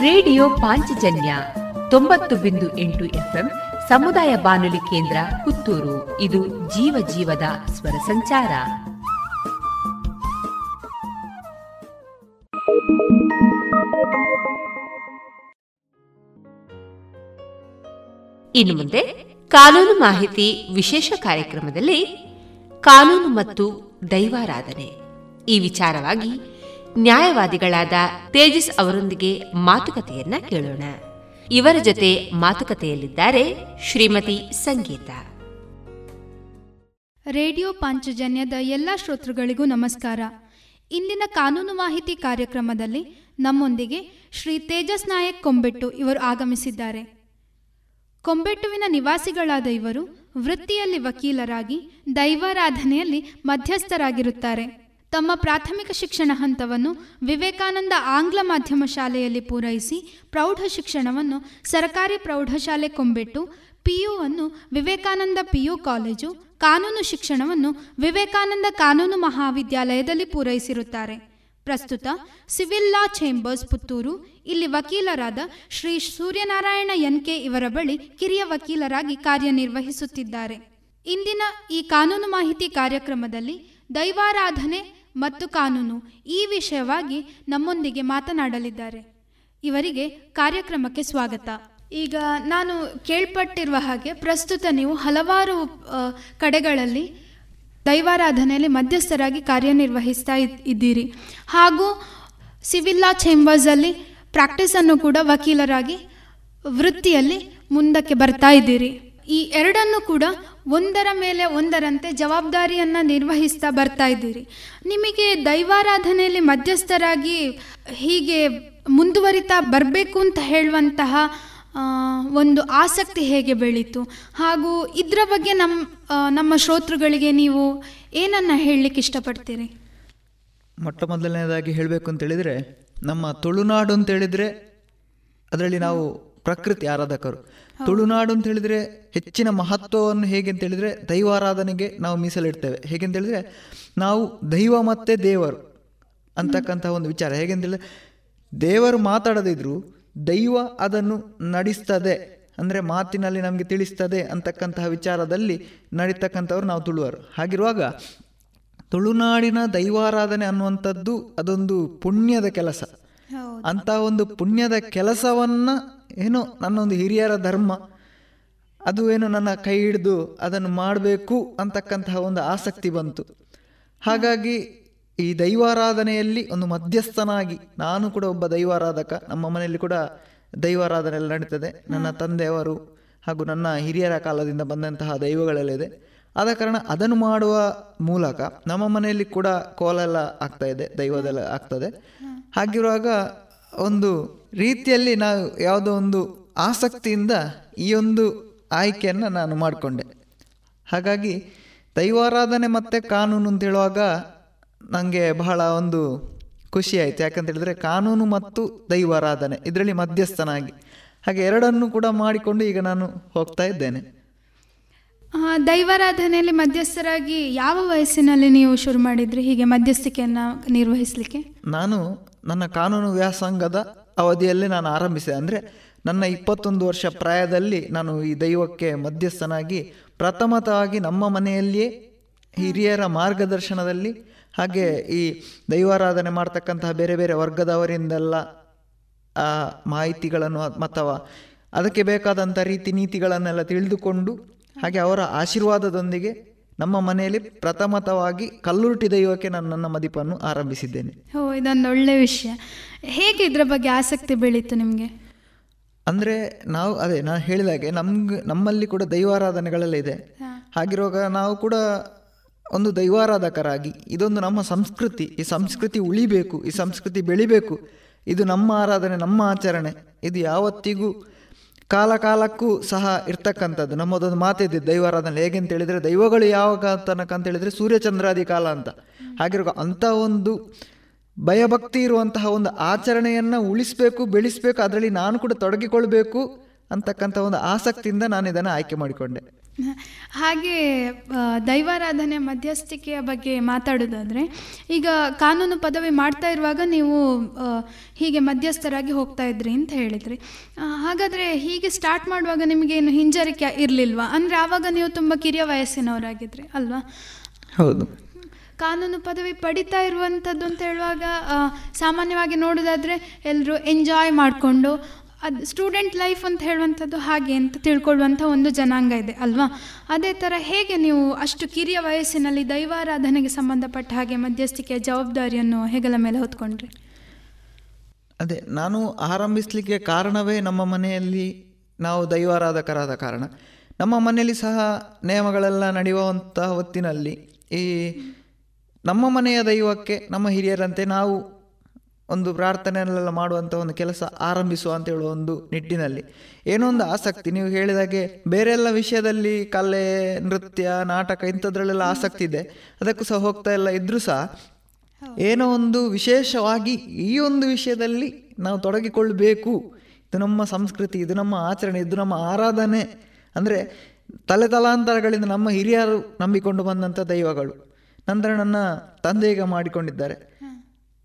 ರೇಡಿಯೋ ಪಾಂಚಜನ್ಯ ತೊಂಬತ್ತು ಬಿಂದು ಎಂಟು ಎಫ್ಎಂ ಸಮುದಾಯ ಬಾನುಲಿ ಕೇಂದ್ರ ಪುತ್ತೂರು. ಇದು ಜೀವ ಜೀವದ ಸ್ವರ ಸಂಚಾರ. ಇನ್ನು ಮುಂದೆ ಕಾನೂನು ಮಾಹಿತಿ ವಿಶೇಷ ಕಾರ್ಯಕ್ರಮದಲ್ಲಿ ಕಾನೂನು ಮತ್ತು ದೈವಾರಾಧನೆ. ಈ ವಿಚಾರವಾಗಿ ನ್ಯಾಯವಾದಿಗಳಾದ ತೇಜಸ್ ಅವರೊಂದಿಗೆ ಮಾತುಕತೆಯನ್ನ ಕೇಳೋಣ. ಇವರ ಜೊತೆ ಮಾತುಕತೆಯಲ್ಲಿದ್ದಾರೆ ಶ್ರೀಮತಿ ಸಂಗೀತ. ರೇಡಿಯೋ ಪಾಂಚಜನ್ಯದ ಎಲ್ಲ ಶ್ರೋತೃಗಳಿಗೂ ನಮಸ್ಕಾರ. ಇಂದಿನ ಕಾನೂನು ಮಾಹಿತಿ ಕಾರ್ಯಕ್ರಮದಲ್ಲಿ ನಮ್ಮೊಂದಿಗೆ ಶ್ರೀ ತೇಜಸ್ ನಾಯಕ್ ಕೊಂಬೆಟ್ಟು ಇವರು ಆಗಮಿಸಿದ್ದಾರೆ. ಕೊಂಬೆಟ್ಟುವಿನ ನಿವಾಸಿಗಳಾದ ಇವರು ವೃತ್ತಿಯಲ್ಲಿ ವಕೀಲರಾಗಿ ದೈವಾರಾಧನೆಯಲ್ಲಿ ಮಧ್ಯಸ್ಥರಾಗಿರುತ್ತಾರೆ. ತಮ್ಮ ಪ್ರಾಥಮಿಕ ಶಿಕ್ಷಣ ಹಂತವನ್ನು ವಿವೇಕಾನಂದ ಆಂಗ್ಲ ಮಾಧ್ಯಮ ಶಾಲೆಯಲ್ಲಿ ಪೂರೈಸಿ ಪ್ರೌಢ ಶಿಕ್ಷಣವನ್ನು ಸರ್ಕಾರಿ ಪ್ರೌಢಶಾಲೆ ಕೊಂಬೆಟ್ಟು ಪಿಯು ಅನ್ನು ವಿವೇಕಾನಂದ ಪಿಯು ಕಾಲೇಜು ಕಾನೂನು ಶಿಕ್ಷಣವನ್ನು ವಿವೇಕಾನಂದ ಕಾನೂನು ಮಹಾವಿದ್ಯಾಲಯದಲ್ಲಿ ಪೂರೈಸಿರುತ್ತಾರೆ. ಪ್ರಸ್ತುತ ಸಿವಿಲ್ ಲಾ ಚೇಂಬರ್ಸ್ ಪುತ್ತೂರು, ಇಲ್ಲಿ ವಕೀಲರಾದ ಶ್ರೀ ಸೂರ್ಯನಾರಾಯಣ ಎನ್ ಕೆ ಇವರ ಬಳಿ ಕಿರಿಯ ವಕೀಲರಾಗಿ ಕಾರ್ಯನಿರ್ವಹಿಸುತ್ತಿದ್ದಾರೆ. ಇಂದಿನ ಈ ಕಾನೂನು ಮಾಹಿತಿ ಕಾರ್ಯಕ್ರಮದಲ್ಲಿ ದೈವಾರಾಧನೆ ಮತ್ತು ಕಾನೂನು ಈ ವಿಷಯವಾಗಿ ನಮ್ಮೊಂದಿಗೆ ಮಾತನಾಡಲಿದ್ದಾರೆ. ಇವರಿಗೆ ಕಾರ್ಯಕ್ರಮಕ್ಕೆ ಸ್ವಾಗತ. ಈಗ ನಾನು ಕೇಳ್ಪಟ್ಟಿರುವ ಹಾಗೆ ಪ್ರಸ್ತುತ ನೀವು ಹಲವಾರು ಕಡೆಗಳಲ್ಲಿ ದೈವಾರಾಧನೆಯಲ್ಲಿ ಮಧ್ಯಸ್ಥರಾಗಿ ಕಾರ್ಯನಿರ್ವಹಿಸ್ತಾ ಇದ್ದೀರಿ. ಹಾಗೂ ಸಿವಿಲ್ಲಾ ಚೇಂಬರ್ಸಲ್ಲಿ ಪ್ರಾಕ್ಟೀಸನ್ನು ಕೂಡ ವಕೀಲರಾಗಿ ವೃತ್ತಿಯಲ್ಲಿ ಮುಂದಕ್ಕೆ ಬರ್ತಾ ಇದ್ದೀರಿ. ಈ ಎರಡನ್ನು ಕೂಡ ಒಂದರ ಮೇಲೆ ಒಂದರಂತೆ ಜವಾಬ್ದಾರಿಯನ್ನು ನಿರ್ವಹಿಸ್ತಾ ಬರ್ತಾ ಇದ್ದೀರಿ. ನಿಮಗೆ ದೈವಾರಾಧನೆಯಲ್ಲಿ ಮಧ್ಯಸ್ಥರಾಗಿ ಹೀಗೆ ಮುಂದುವರಿತಾ ಬರಬೇಕು ಅಂತ ಹೇಳುವಂತಹ ಒಂದು ಆಸಕ್ತಿ ಹೇಗೆ ಬೆಳೀತು? ಹಾಗೂ ಇದರ ಬಗ್ಗೆ ನಮ್ಮ ನಮ್ಮ ಶ್ರೋತೃಗಳಿಗೆ ನೀವು ಏನನ್ನು ಹೇಳಲಿಕ್ಕೆ ಇಷ್ಟಪಡ್ತೀರಿ? ಮೊಟ್ಟ ಮೊದಲನೇದಾಗಿ ಹೇಳಬೇಕು ಅಂತೇಳಿದರೆ ನಮ್ಮ ತುಳುನಾಡು ಅಂತೇಳಿದರೆ ಅದರಲ್ಲಿ ನಾವು ಪ್ರಕೃತಿ ಆರಾಧಕರು. ತುಳುನಾಡು ಅಂತ ಹೇಳಿದ್ರೆ ಹೆಚ್ಚಿನ ಮಹತ್ವವನ್ನು ಹೇಗೆ ಅಂತ ಹೇಳಿದ್ರೆ ದೈವಾರಾಧನೆಗೆ ನಾವು ಮೀಸಲಿಡ್ತೇವೆ. ಹೇಗೆ ಅಂತ ಹೇಳಿದ್ರೆ ನಾವು ದೈವ ಮತ್ತೆ ದೇವರು ಅಂತಕ್ಕಂಥ ಒಂದು ವಿಚಾರ. ಹೇಗೆ ಅಂತ ಹೇಳಿದ್ರೆ ದೇವರು ಮಾತಾಡದಿದ್ರು ದೈವ ಅದನ್ನು ನಡೆಸ್ತದೆ. ಅಂದರೆ ಮಾತಿನಲ್ಲಿ ನಮಗೆ ತಿಳಿಸ್ತದೆ ಅಂತಕ್ಕಂತಹ ವಿಚಾರದಲ್ಲಿ ನಡೀತಕ್ಕಂಥವ್ರು ನಾವು ತುಳುವರು. ಹಾಗಿರುವಾಗ ತುಳುನಾಡಿನ ದೈವಾರಾಧನೆ ಅನ್ನುವಂಥದ್ದು ಅದೊಂದು ಪುಣ್ಯದ ಕೆಲಸ. ಅಂತ ಒಂದು ಪುಣ್ಯದ ಕೆಲಸವನ್ನು ಏನೋ ನನ್ನೊಂದು ಹಿರಿಯರ ಧರ್ಮ. ಅದು ಏನು ನನ್ನ ಕೈ ಹಿಡಿದು ಅದನ್ನು ಮಾಡಬೇಕು ಅಂತಕ್ಕಂತಹ ಒಂದು ಆಸಕ್ತಿ ಬಂತು. ಹಾಗಾಗಿ ಈ ದೈವಾರಾಧನೆಯಲ್ಲಿ ಒಂದು ಮಧ್ಯಸ್ಥನಾಗಿ ನಾನು ಕೂಡ ಒಬ್ಬ ದೈವಾರಾಧಕ. ನಮ್ಮ ಮನೆಯಲ್ಲಿ ಕೂಡ ದೈವಾರಾಧನೆ ಎಲ್ಲ ನಡೀತದೆ. ನನ್ನ ತಂದೆಯವರು ಹಾಗೂ ನನ್ನ ಹಿರಿಯರ ಕಾಲದಿಂದ ಬಂದಂತಹ ದೈವಗಳಲ್ಲಿದೆ. ಆದ ಕಾರಣ ಅದನ್ನು ಮಾಡುವ ಮೂಲಕ ನಮ್ಮ ಮನೆಯಲ್ಲಿ ಕೂಡ ಕೋಲೆಲ್ಲ ಆಗ್ತಾ ಇದೆ ದೈವದೆಲ್ಲ ಆಗ್ತದೆ. ಹಾಗಿರುವಾಗ ಒಂದು ರೀತಿಯಲ್ಲಿ ನಾವು ಯಾವುದೋ ಒಂದು ಆಸಕ್ತಿಯಿಂದ ಈ ಒಂದು ಆಯ್ಕೆಯನ್ನು ನಾನು ಮಾಡಿಕೊಂಡೆ. ಹಾಗಾಗಿ ದೈವಾರಾಧನೆ ಮತ್ತು ಕಾನೂನು ಅಂತ ಹೇಳುವಾಗ ನನಗೆ ಬಹಳ ಒಂದು ಖುಷಿ ಆಯಿತು. ಯಾಕಂತ ಹೇಳಿದ್ರೆ ಕಾನೂನು ಮತ್ತು ದೈವಾರಾಧನೆ ಇದರಲ್ಲಿ ಮಧ್ಯಸ್ಥನಾಗಿ. ಹಾಗೆ ಎರಡನ್ನು ಕೂಡ ಮಾಡಿಕೊಂಡು ಈಗ ನಾನು ಹೋಗ್ತಾ ಇದ್ದೇನೆ. ದೈವಾರಾಧನೆಯಲ್ಲಿ ಮಧ್ಯಸ್ಥರಾಗಿ ಯಾವ ವಯಸ್ಸಿನಲ್ಲಿ ನೀವು ಶುರು ಮಾಡಿದ್ರಿ? ಹೀಗೆ ಮಧ್ಯಸ್ಥಿಕೆಯನ್ನು ನಿರ್ವಹಿಸಲಿಕ್ಕೆ? ನಾನು ನನ್ನ ಕಾನೂನು ವ್ಯಾಸಂಗದ ಅವಧಿಯಲ್ಲಿ ನಾನು ಆರಂಭಿಸಿದೆ. ಅಂದರೆ ನನ್ನ ಇಪ್ಪತ್ತೊಂದು ವರ್ಷ ಪ್ರಾಯದಲ್ಲಿ ನಾನು ಈ ದೈವಕ್ಕೆ ಮಧ್ಯಸ್ಥನಾಗಿ ಪ್ರಥಮತವಾಗಿ ನಮ್ಮ ಮನೆಯಲ್ಲಿಯೇ ಹಿರಿಯರ ಮಾರ್ಗದರ್ಶನದಲ್ಲಿ ಹಾಗೆ ಈ ದೈವಾರಾಧನೆ ಮಾಡ್ತಕ್ಕಂತಹ ಬೇರೆ ಬೇರೆ ವರ್ಗದವರಿಂದೆಲ್ಲ, ಆ, ಮಾಹಿತಿಗಳನ್ನು ಅಥವಾ ಅದಕ್ಕೆ ಬೇಕಾದಂಥ ರೀತಿ ನೀತಿಗಳನ್ನೆಲ್ಲ ತಿಳಿದುಕೊಂಡು ಹಾಗೆ ಅವರ ಆಶೀರ್ವಾದದೊಂದಿಗೆ ನಮ್ಮ ಮನೆಯಲ್ಲಿ ಪ್ರಥಮತವಾಗಿ ಕಲ್ಲುರುಟಿ ದೈವಕ್ಕೆ ನಾನು ನನ್ನ ಮದಿಪನ್ನು ಆರಂಭಿಸಿದ್ದೇನೆ. ಓ ಇದೊಂದು ಒಳ್ಳೆ ವಿಷಯ. ಹೇಗೆ ಇದರ ಬಗ್ಗೆ ಆಸಕ್ತಿ ಬೆಳೀತು ನಿಮಗೆ? ಅಂದರೆ ನಾವು ಅದೇ ನಾನು ಹೇಳಿದಾಗೆ ನಮ್ಗೆ ನಮ್ಮಲ್ಲಿ ಕೂಡ ದೈವಾರಾಧನೆಗಳೆಲ್ಲ ಇದೆ. ಹಾಗಿರುವಾಗ ನಾವು ಕೂಡ ಒಂದು ದೈವಾರಾಧಕರಾಗಿ ಇದೊಂದು ನಮ್ಮ ಸಂಸ್ಕೃತಿ. ಈ ಸಂಸ್ಕೃತಿ ಉಳಿಬೇಕು ಈ ಸಂಸ್ಕೃತಿ ಬೆಳಿಬೇಕು. ಇದು ನಮ್ಮ ಆರಾಧನೆ ನಮ್ಮ ಆಚರಣೆ. ಇದು ಯಾವತ್ತಿಗೂ ಕಾಲ ಕಾಲಕ್ಕೂ ಸಹ ಇರ್ತಕ್ಕಂಥದ್ದು. ನಮ್ಮದೊಂದು ಮಾತಿದೆ ದೈವಾರಾಧನೆ ಹೇಗೆ ಅಂತ ಹೇಳಿದರೆ, ದೈವಗಳು ಯಾವಾಗ ತನಕ ಅಂತ ಹೇಳಿದರೆ ಸೂರ್ಯಚಂದ್ರಾದಿ ಕಾಲ ಅಂತ. ಹಾಗಿರುವ ಅಂಥ ಒಂದು ಭಯಭಕ್ತಿ ಇರುವಂತಹ ಒಂದು ಆಚರಣೆಯನ್ನು ಉಳಿಸಬೇಕು, ಬೆಳೆಸಬೇಕು, ಅದರಲ್ಲಿ ನಾನು ಕೂಡ ತೊಡಗಿಕೊಳ್ಬೇಕು ಅಂತಕ್ಕಂಥ ಒಂದು ಆಸಕ್ತಿಯಿಂದ ನಾನು ಇದನ್ನು ಆಯ್ಕೆ ಮಾಡಿಕೊಂಡೆ. ಹಾಗೆ ದೈವಾರಾಧನೆ ಮಧ್ಯಸ್ಥಿಕೆಯ ಬಗ್ಗೆ ಮಾತಾಡೋದಾದರೆ ಈಗ ಕಾನೂನು ಪದವಿ ಮಾಡ್ತಾ ಇರುವಾಗ ನೀವು ಹೀಗೆ ಮಧ್ಯಸ್ಥರಾಗಿ ಹೋಗ್ತಾ ಇದ್ರಿ ಅಂತ ಹೇಳಿದ್ರಿ. ಹಾಗಾದರೆ ಹೀಗೆ ಸ್ಟಾರ್ಟ್ ಮಾಡುವಾಗ ನಿಮಗೇನು ಹಿಂಜರಿಕೆ ಇರಲಿಲ್ವಾ? ಅಂದರೆ ಆವಾಗ ನೀವು ತುಂಬ ಕಿರಿಯ ವಯಸ್ಸಿನವರಾಗಿದ್ರಿ ಅಲ್ವಾ? ಹೌದು. ಕಾನೂನು ಪದವಿ ಪಡಿತಾ ಇರುವಂಥದ್ದು ಅಂತ ಹೇಳುವಾಗ ಸಾಮಾನ್ಯವಾಗಿ ನೋಡೋದಾದರೆ ಎಲ್ಲರೂ ಎಂಜಾಯ್ ಮಾಡಿಕೊಂಡು ಅದು ಸ್ಟೂಡೆಂಟ್ ಲೈಫ್ ಅಂತ ಹೇಳುವಂಥದ್ದು ಹಾಗೆ ಅಂತ ತಿಳ್ಕೊಳ್ಳುವಂಥ ಒಂದು ಜನಾಂಗ ಇದೆ, ಅಲ್ವಾ? ಅದೇ ಥರ ಹೇಗೆ ನೀವು ಅಷ್ಟು ಕಿರಿಯ ವಯಸ್ಸಿನಲ್ಲಿ ದೈವಾರಾಧನೆಗೆ ಸಂಬಂಧಪಟ್ಟ ಹಾಗೆ ಮಧ್ಯಸ್ಥಿಕೆಯ ಜವಾಬ್ದಾರಿಯನ್ನು ಹೆಗಲ ಮೇಲೆ ಹೊತ್ಕೊಂಡ್ರಿ? ಅದೇ, ನಾನು ಆರಂಭಿಸಲಿಕ್ಕೆ ಕಾರಣವೇ ನಮ್ಮ ಮನೆಯಲ್ಲಿ ನಾವು ದೈವಾರಾಧಕರಾದ ಕಾರಣ. ನಮ್ಮ ಮನೆಯಲ್ಲಿ ಸಹ ನಿಯಮಗಳೆಲ್ಲ ನಡೆಯುವಂಥ ಹೊತ್ತಿನಲ್ಲಿ ಈ ನಮ್ಮ ಮನೆಯ ದೈವಕ್ಕೆ ನಮ್ಮ ಹಿರಿಯರಂತೆ ನಾವು ಒಂದು ಪ್ರಾರ್ಥನೆಯಲ್ಲೆಲ್ಲ ಮಾಡುವಂಥ ಒಂದು ಕೆಲಸ ಆರಂಭಿಸುವ ಅಂತ ಹೇಳುವ ಒಂದು ನಿಟ್ಟಿನಲ್ಲಿ. ಏನೋ ಒಂದು ಆಸಕ್ತಿ, ನೀವು ಹೇಳಿದಾಗೆ ಬೇರೆ ಎಲ್ಲ ವಿಷಯದಲ್ಲಿ ಕಲೆ, ನೃತ್ಯ, ನಾಟಕ ಇಂಥದ್ರಲ್ಲೆಲ್ಲ ಆಸಕ್ತಿ ಇದೆ. ಅದಕ್ಕೂ ಸಹ ಹೋಗ್ತಾ ಎಲ್ಲ ಇದ್ರೂ ಸಹ ಏನೋ ಒಂದು ವಿಶೇಷವಾಗಿ ಈ ಒಂದು ವಿಷಯದಲ್ಲಿ ನಾವು ತೊಡಗಿಕೊಳ್ಳಬೇಕು ಇದು ನಮ್ಮ ಸಂಸ್ಕೃತಿ, ಇದು ನಮ್ಮ ಆಚರಣೆ, ಇದು ನಮ್ಮ ಆರಾಧನೆ. ಅಂದರೆ ತಲೆ ತಲಾಂತರಗಳಿಂದ ನಮ್ಮ ಹಿರಿಯರು ನಂಬಿಕೊಂಡು ಬಂದಂಥ ದೈವಗಳು. ನಂತರ ನನ್ನ ತಂದೆ ಈಗ ಮಾಡಿಕೊಂಡಿದ್ದಾರೆ.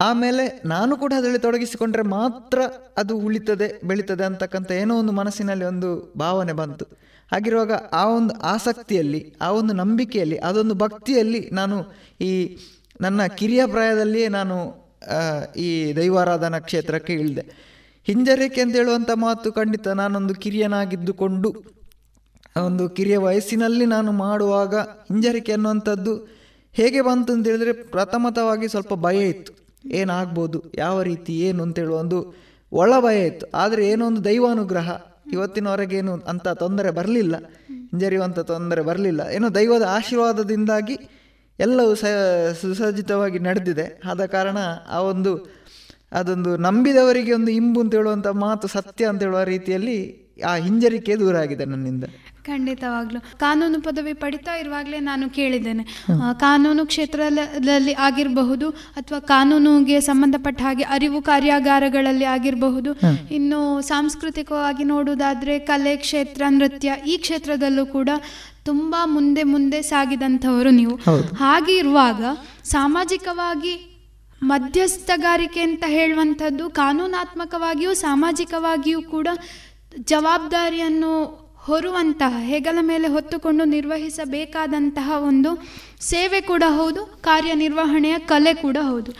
ಆಮೇಲೆ ನಾನು ಕೂಡ ಅದರಲ್ಲಿ ತೊಡಗಿಸಿಕೊಂಡ್ರೆ ಮಾತ್ರ ಅದು ಉಳಿತದೆ, ಬೆಳೀತದೆ ಅಂತಕ್ಕಂಥ ಏನೋ ಒಂದು ಮನಸ್ಸಿನಲ್ಲಿ ಒಂದು ಭಾವನೆ ಬಂತು. ಹಾಗಿರುವಾಗ ಆ ಒಂದು ಆಸಕ್ತಿಯಲ್ಲಿ, ಆ ಒಂದು ನಂಬಿಕೆಯಲ್ಲಿ, ಅದೊಂದು ಭಕ್ತಿಯಲ್ಲಿ ನಾನು ಈ ನನ್ನ ಕಿರಿಯ ಪ್ರಾಯದಲ್ಲಿಯೇ ನಾನು ಈ ದೈವಾರಾಧನಾ ಕ್ಷೇತ್ರಕ್ಕೆ ಇಳಿದೆ. ಹಿಂಜರಿಕೆ ಅಂತ ಹೇಳುವಂಥ ಮಾತು ಖಂಡಿತ ನಾನೊಂದು ಕಿರಿಯನಾಗಿದ್ದುಕೊಂಡು, ಒಂದು ಕಿರಿಯ ವಯಸ್ಸಿನಲ್ಲಿ ನಾನು ಮಾಡುವಾಗ ಹಿಂಜರಿಕೆ ಅನ್ನುವಂಥದ್ದು ಹೇಗೆ ಬಂತು ಅಂತ ಹೇಳಿದ್ರೆ ಪ್ರಥಮತವಾಗಿ ಸ್ವಲ್ಪ ಭಯ ಇತ್ತು. ಏನಾಗ್ಬೋದು? ಯಾವ ರೀತಿ ಏನು ಅಂತೇಳಿ ಒಂದು ಒಳ ಭಯ ಇತ್ತು. ಆದರೆ ಏನೋ ಒಂದು ದೈವಾನುಗ್ರಹ. ಇವತ್ತಿನವರೆಗೇನು ಅಂತ ತೊಂದರೆ ಬರಲಿಲ್ಲ. ಹಿಂಜರಿಯುವಂಥ ತೊಂದರೆ ಬರಲಿಲ್ಲ. ಏನೋ ದೈವದ ಆಶೀರ್ವಾದದಿಂದಾಗಿ ಎಲ್ಲವೂ ಸ, ಸುಸಜ್ಜಿತವಾಗಿ ನಡೆದಿದೆ. ಆದ ಕಾರಣ ಆ ಒಂದು, ಅದೊಂದು ನಂಬಿದವರಿಗೆ ಒಂದು ಇಂಬು ಅಂತ ಹೇಳುವಂಥ ಮಾತು ಸತ್ಯ ಅಂತ ಹೇಳುವ ರೀತಿಯಲ್ಲಿ ಆ ಹಿಂಜರಿಕೆ ದೂರ ಆಗಿದೆ ನನ್ನಿಂದ. ಖಂಡಿತವಾಗ್ಲು. ಕಾನೂನು ಪದವಿ ಪಡಿತಾ ಇರುವಾಗಲೇ ನಾನು ಕೇಳಿದ್ದೇನೆ. ಕಾನೂನು ಕ್ಷೇತ್ರದಲ್ಲಿ ಆಗಿರಬಹುದು ಅಥವಾ ಕಾನೂನಿಗೆ ಸಂಬಂಧಪಟ್ಟ ಹಾಗೆ ಅರಿವು ಕಾರ್ಯಾಗಾರಗಳಲ್ಲಿ ಆಗಿರಬಹುದು. ಇನ್ನು ಸಾಂಸ್ಕೃತಿಕವಾಗಿ ನೋಡುವುದಾದ್ರೆ ಕಲೆ ಕ್ಷೇತ್ರ ನೃತ್ಯ ಈ ಕ್ಷೇತ್ರದಲ್ಲೂ ಕೂಡ ತುಂಬ ಮುಂದೆ ಮುಂದೆ ಸಾಗಿದಂಥವರು ನೀವು. ಹಾಗೆ ಇರುವಾಗ ಸಾಮಾಜಿಕವಾಗಿ ಮಧ್ಯಸ್ಥಗಾರಿಕೆ ಅಂತ ಹೇಳುವಂಥದ್ದು ಕಾನೂನಾತ್ಮಕವಾಗಿಯೂ ಸಾಮಾಜಿಕವಾಗಿಯೂ ಕೂಡ ಜವಾಬ್ದಾರಿಯನ್ನು ಹೊರುವಂತಹ ಹೆಗಲ ಮೇಲೆ ಹೊತ್ತುಕೊಂಡು ನಿರ್ವಹಿಸಬೇಕಾದಂತಹ ಒಂದು ಸೇವೆ ಕೂಡ ಹೌದು ಕಾರ್ಯನಿರ್ವಹಣೆಯ ಕಲೆ ಕೂಡ ಹೌದು.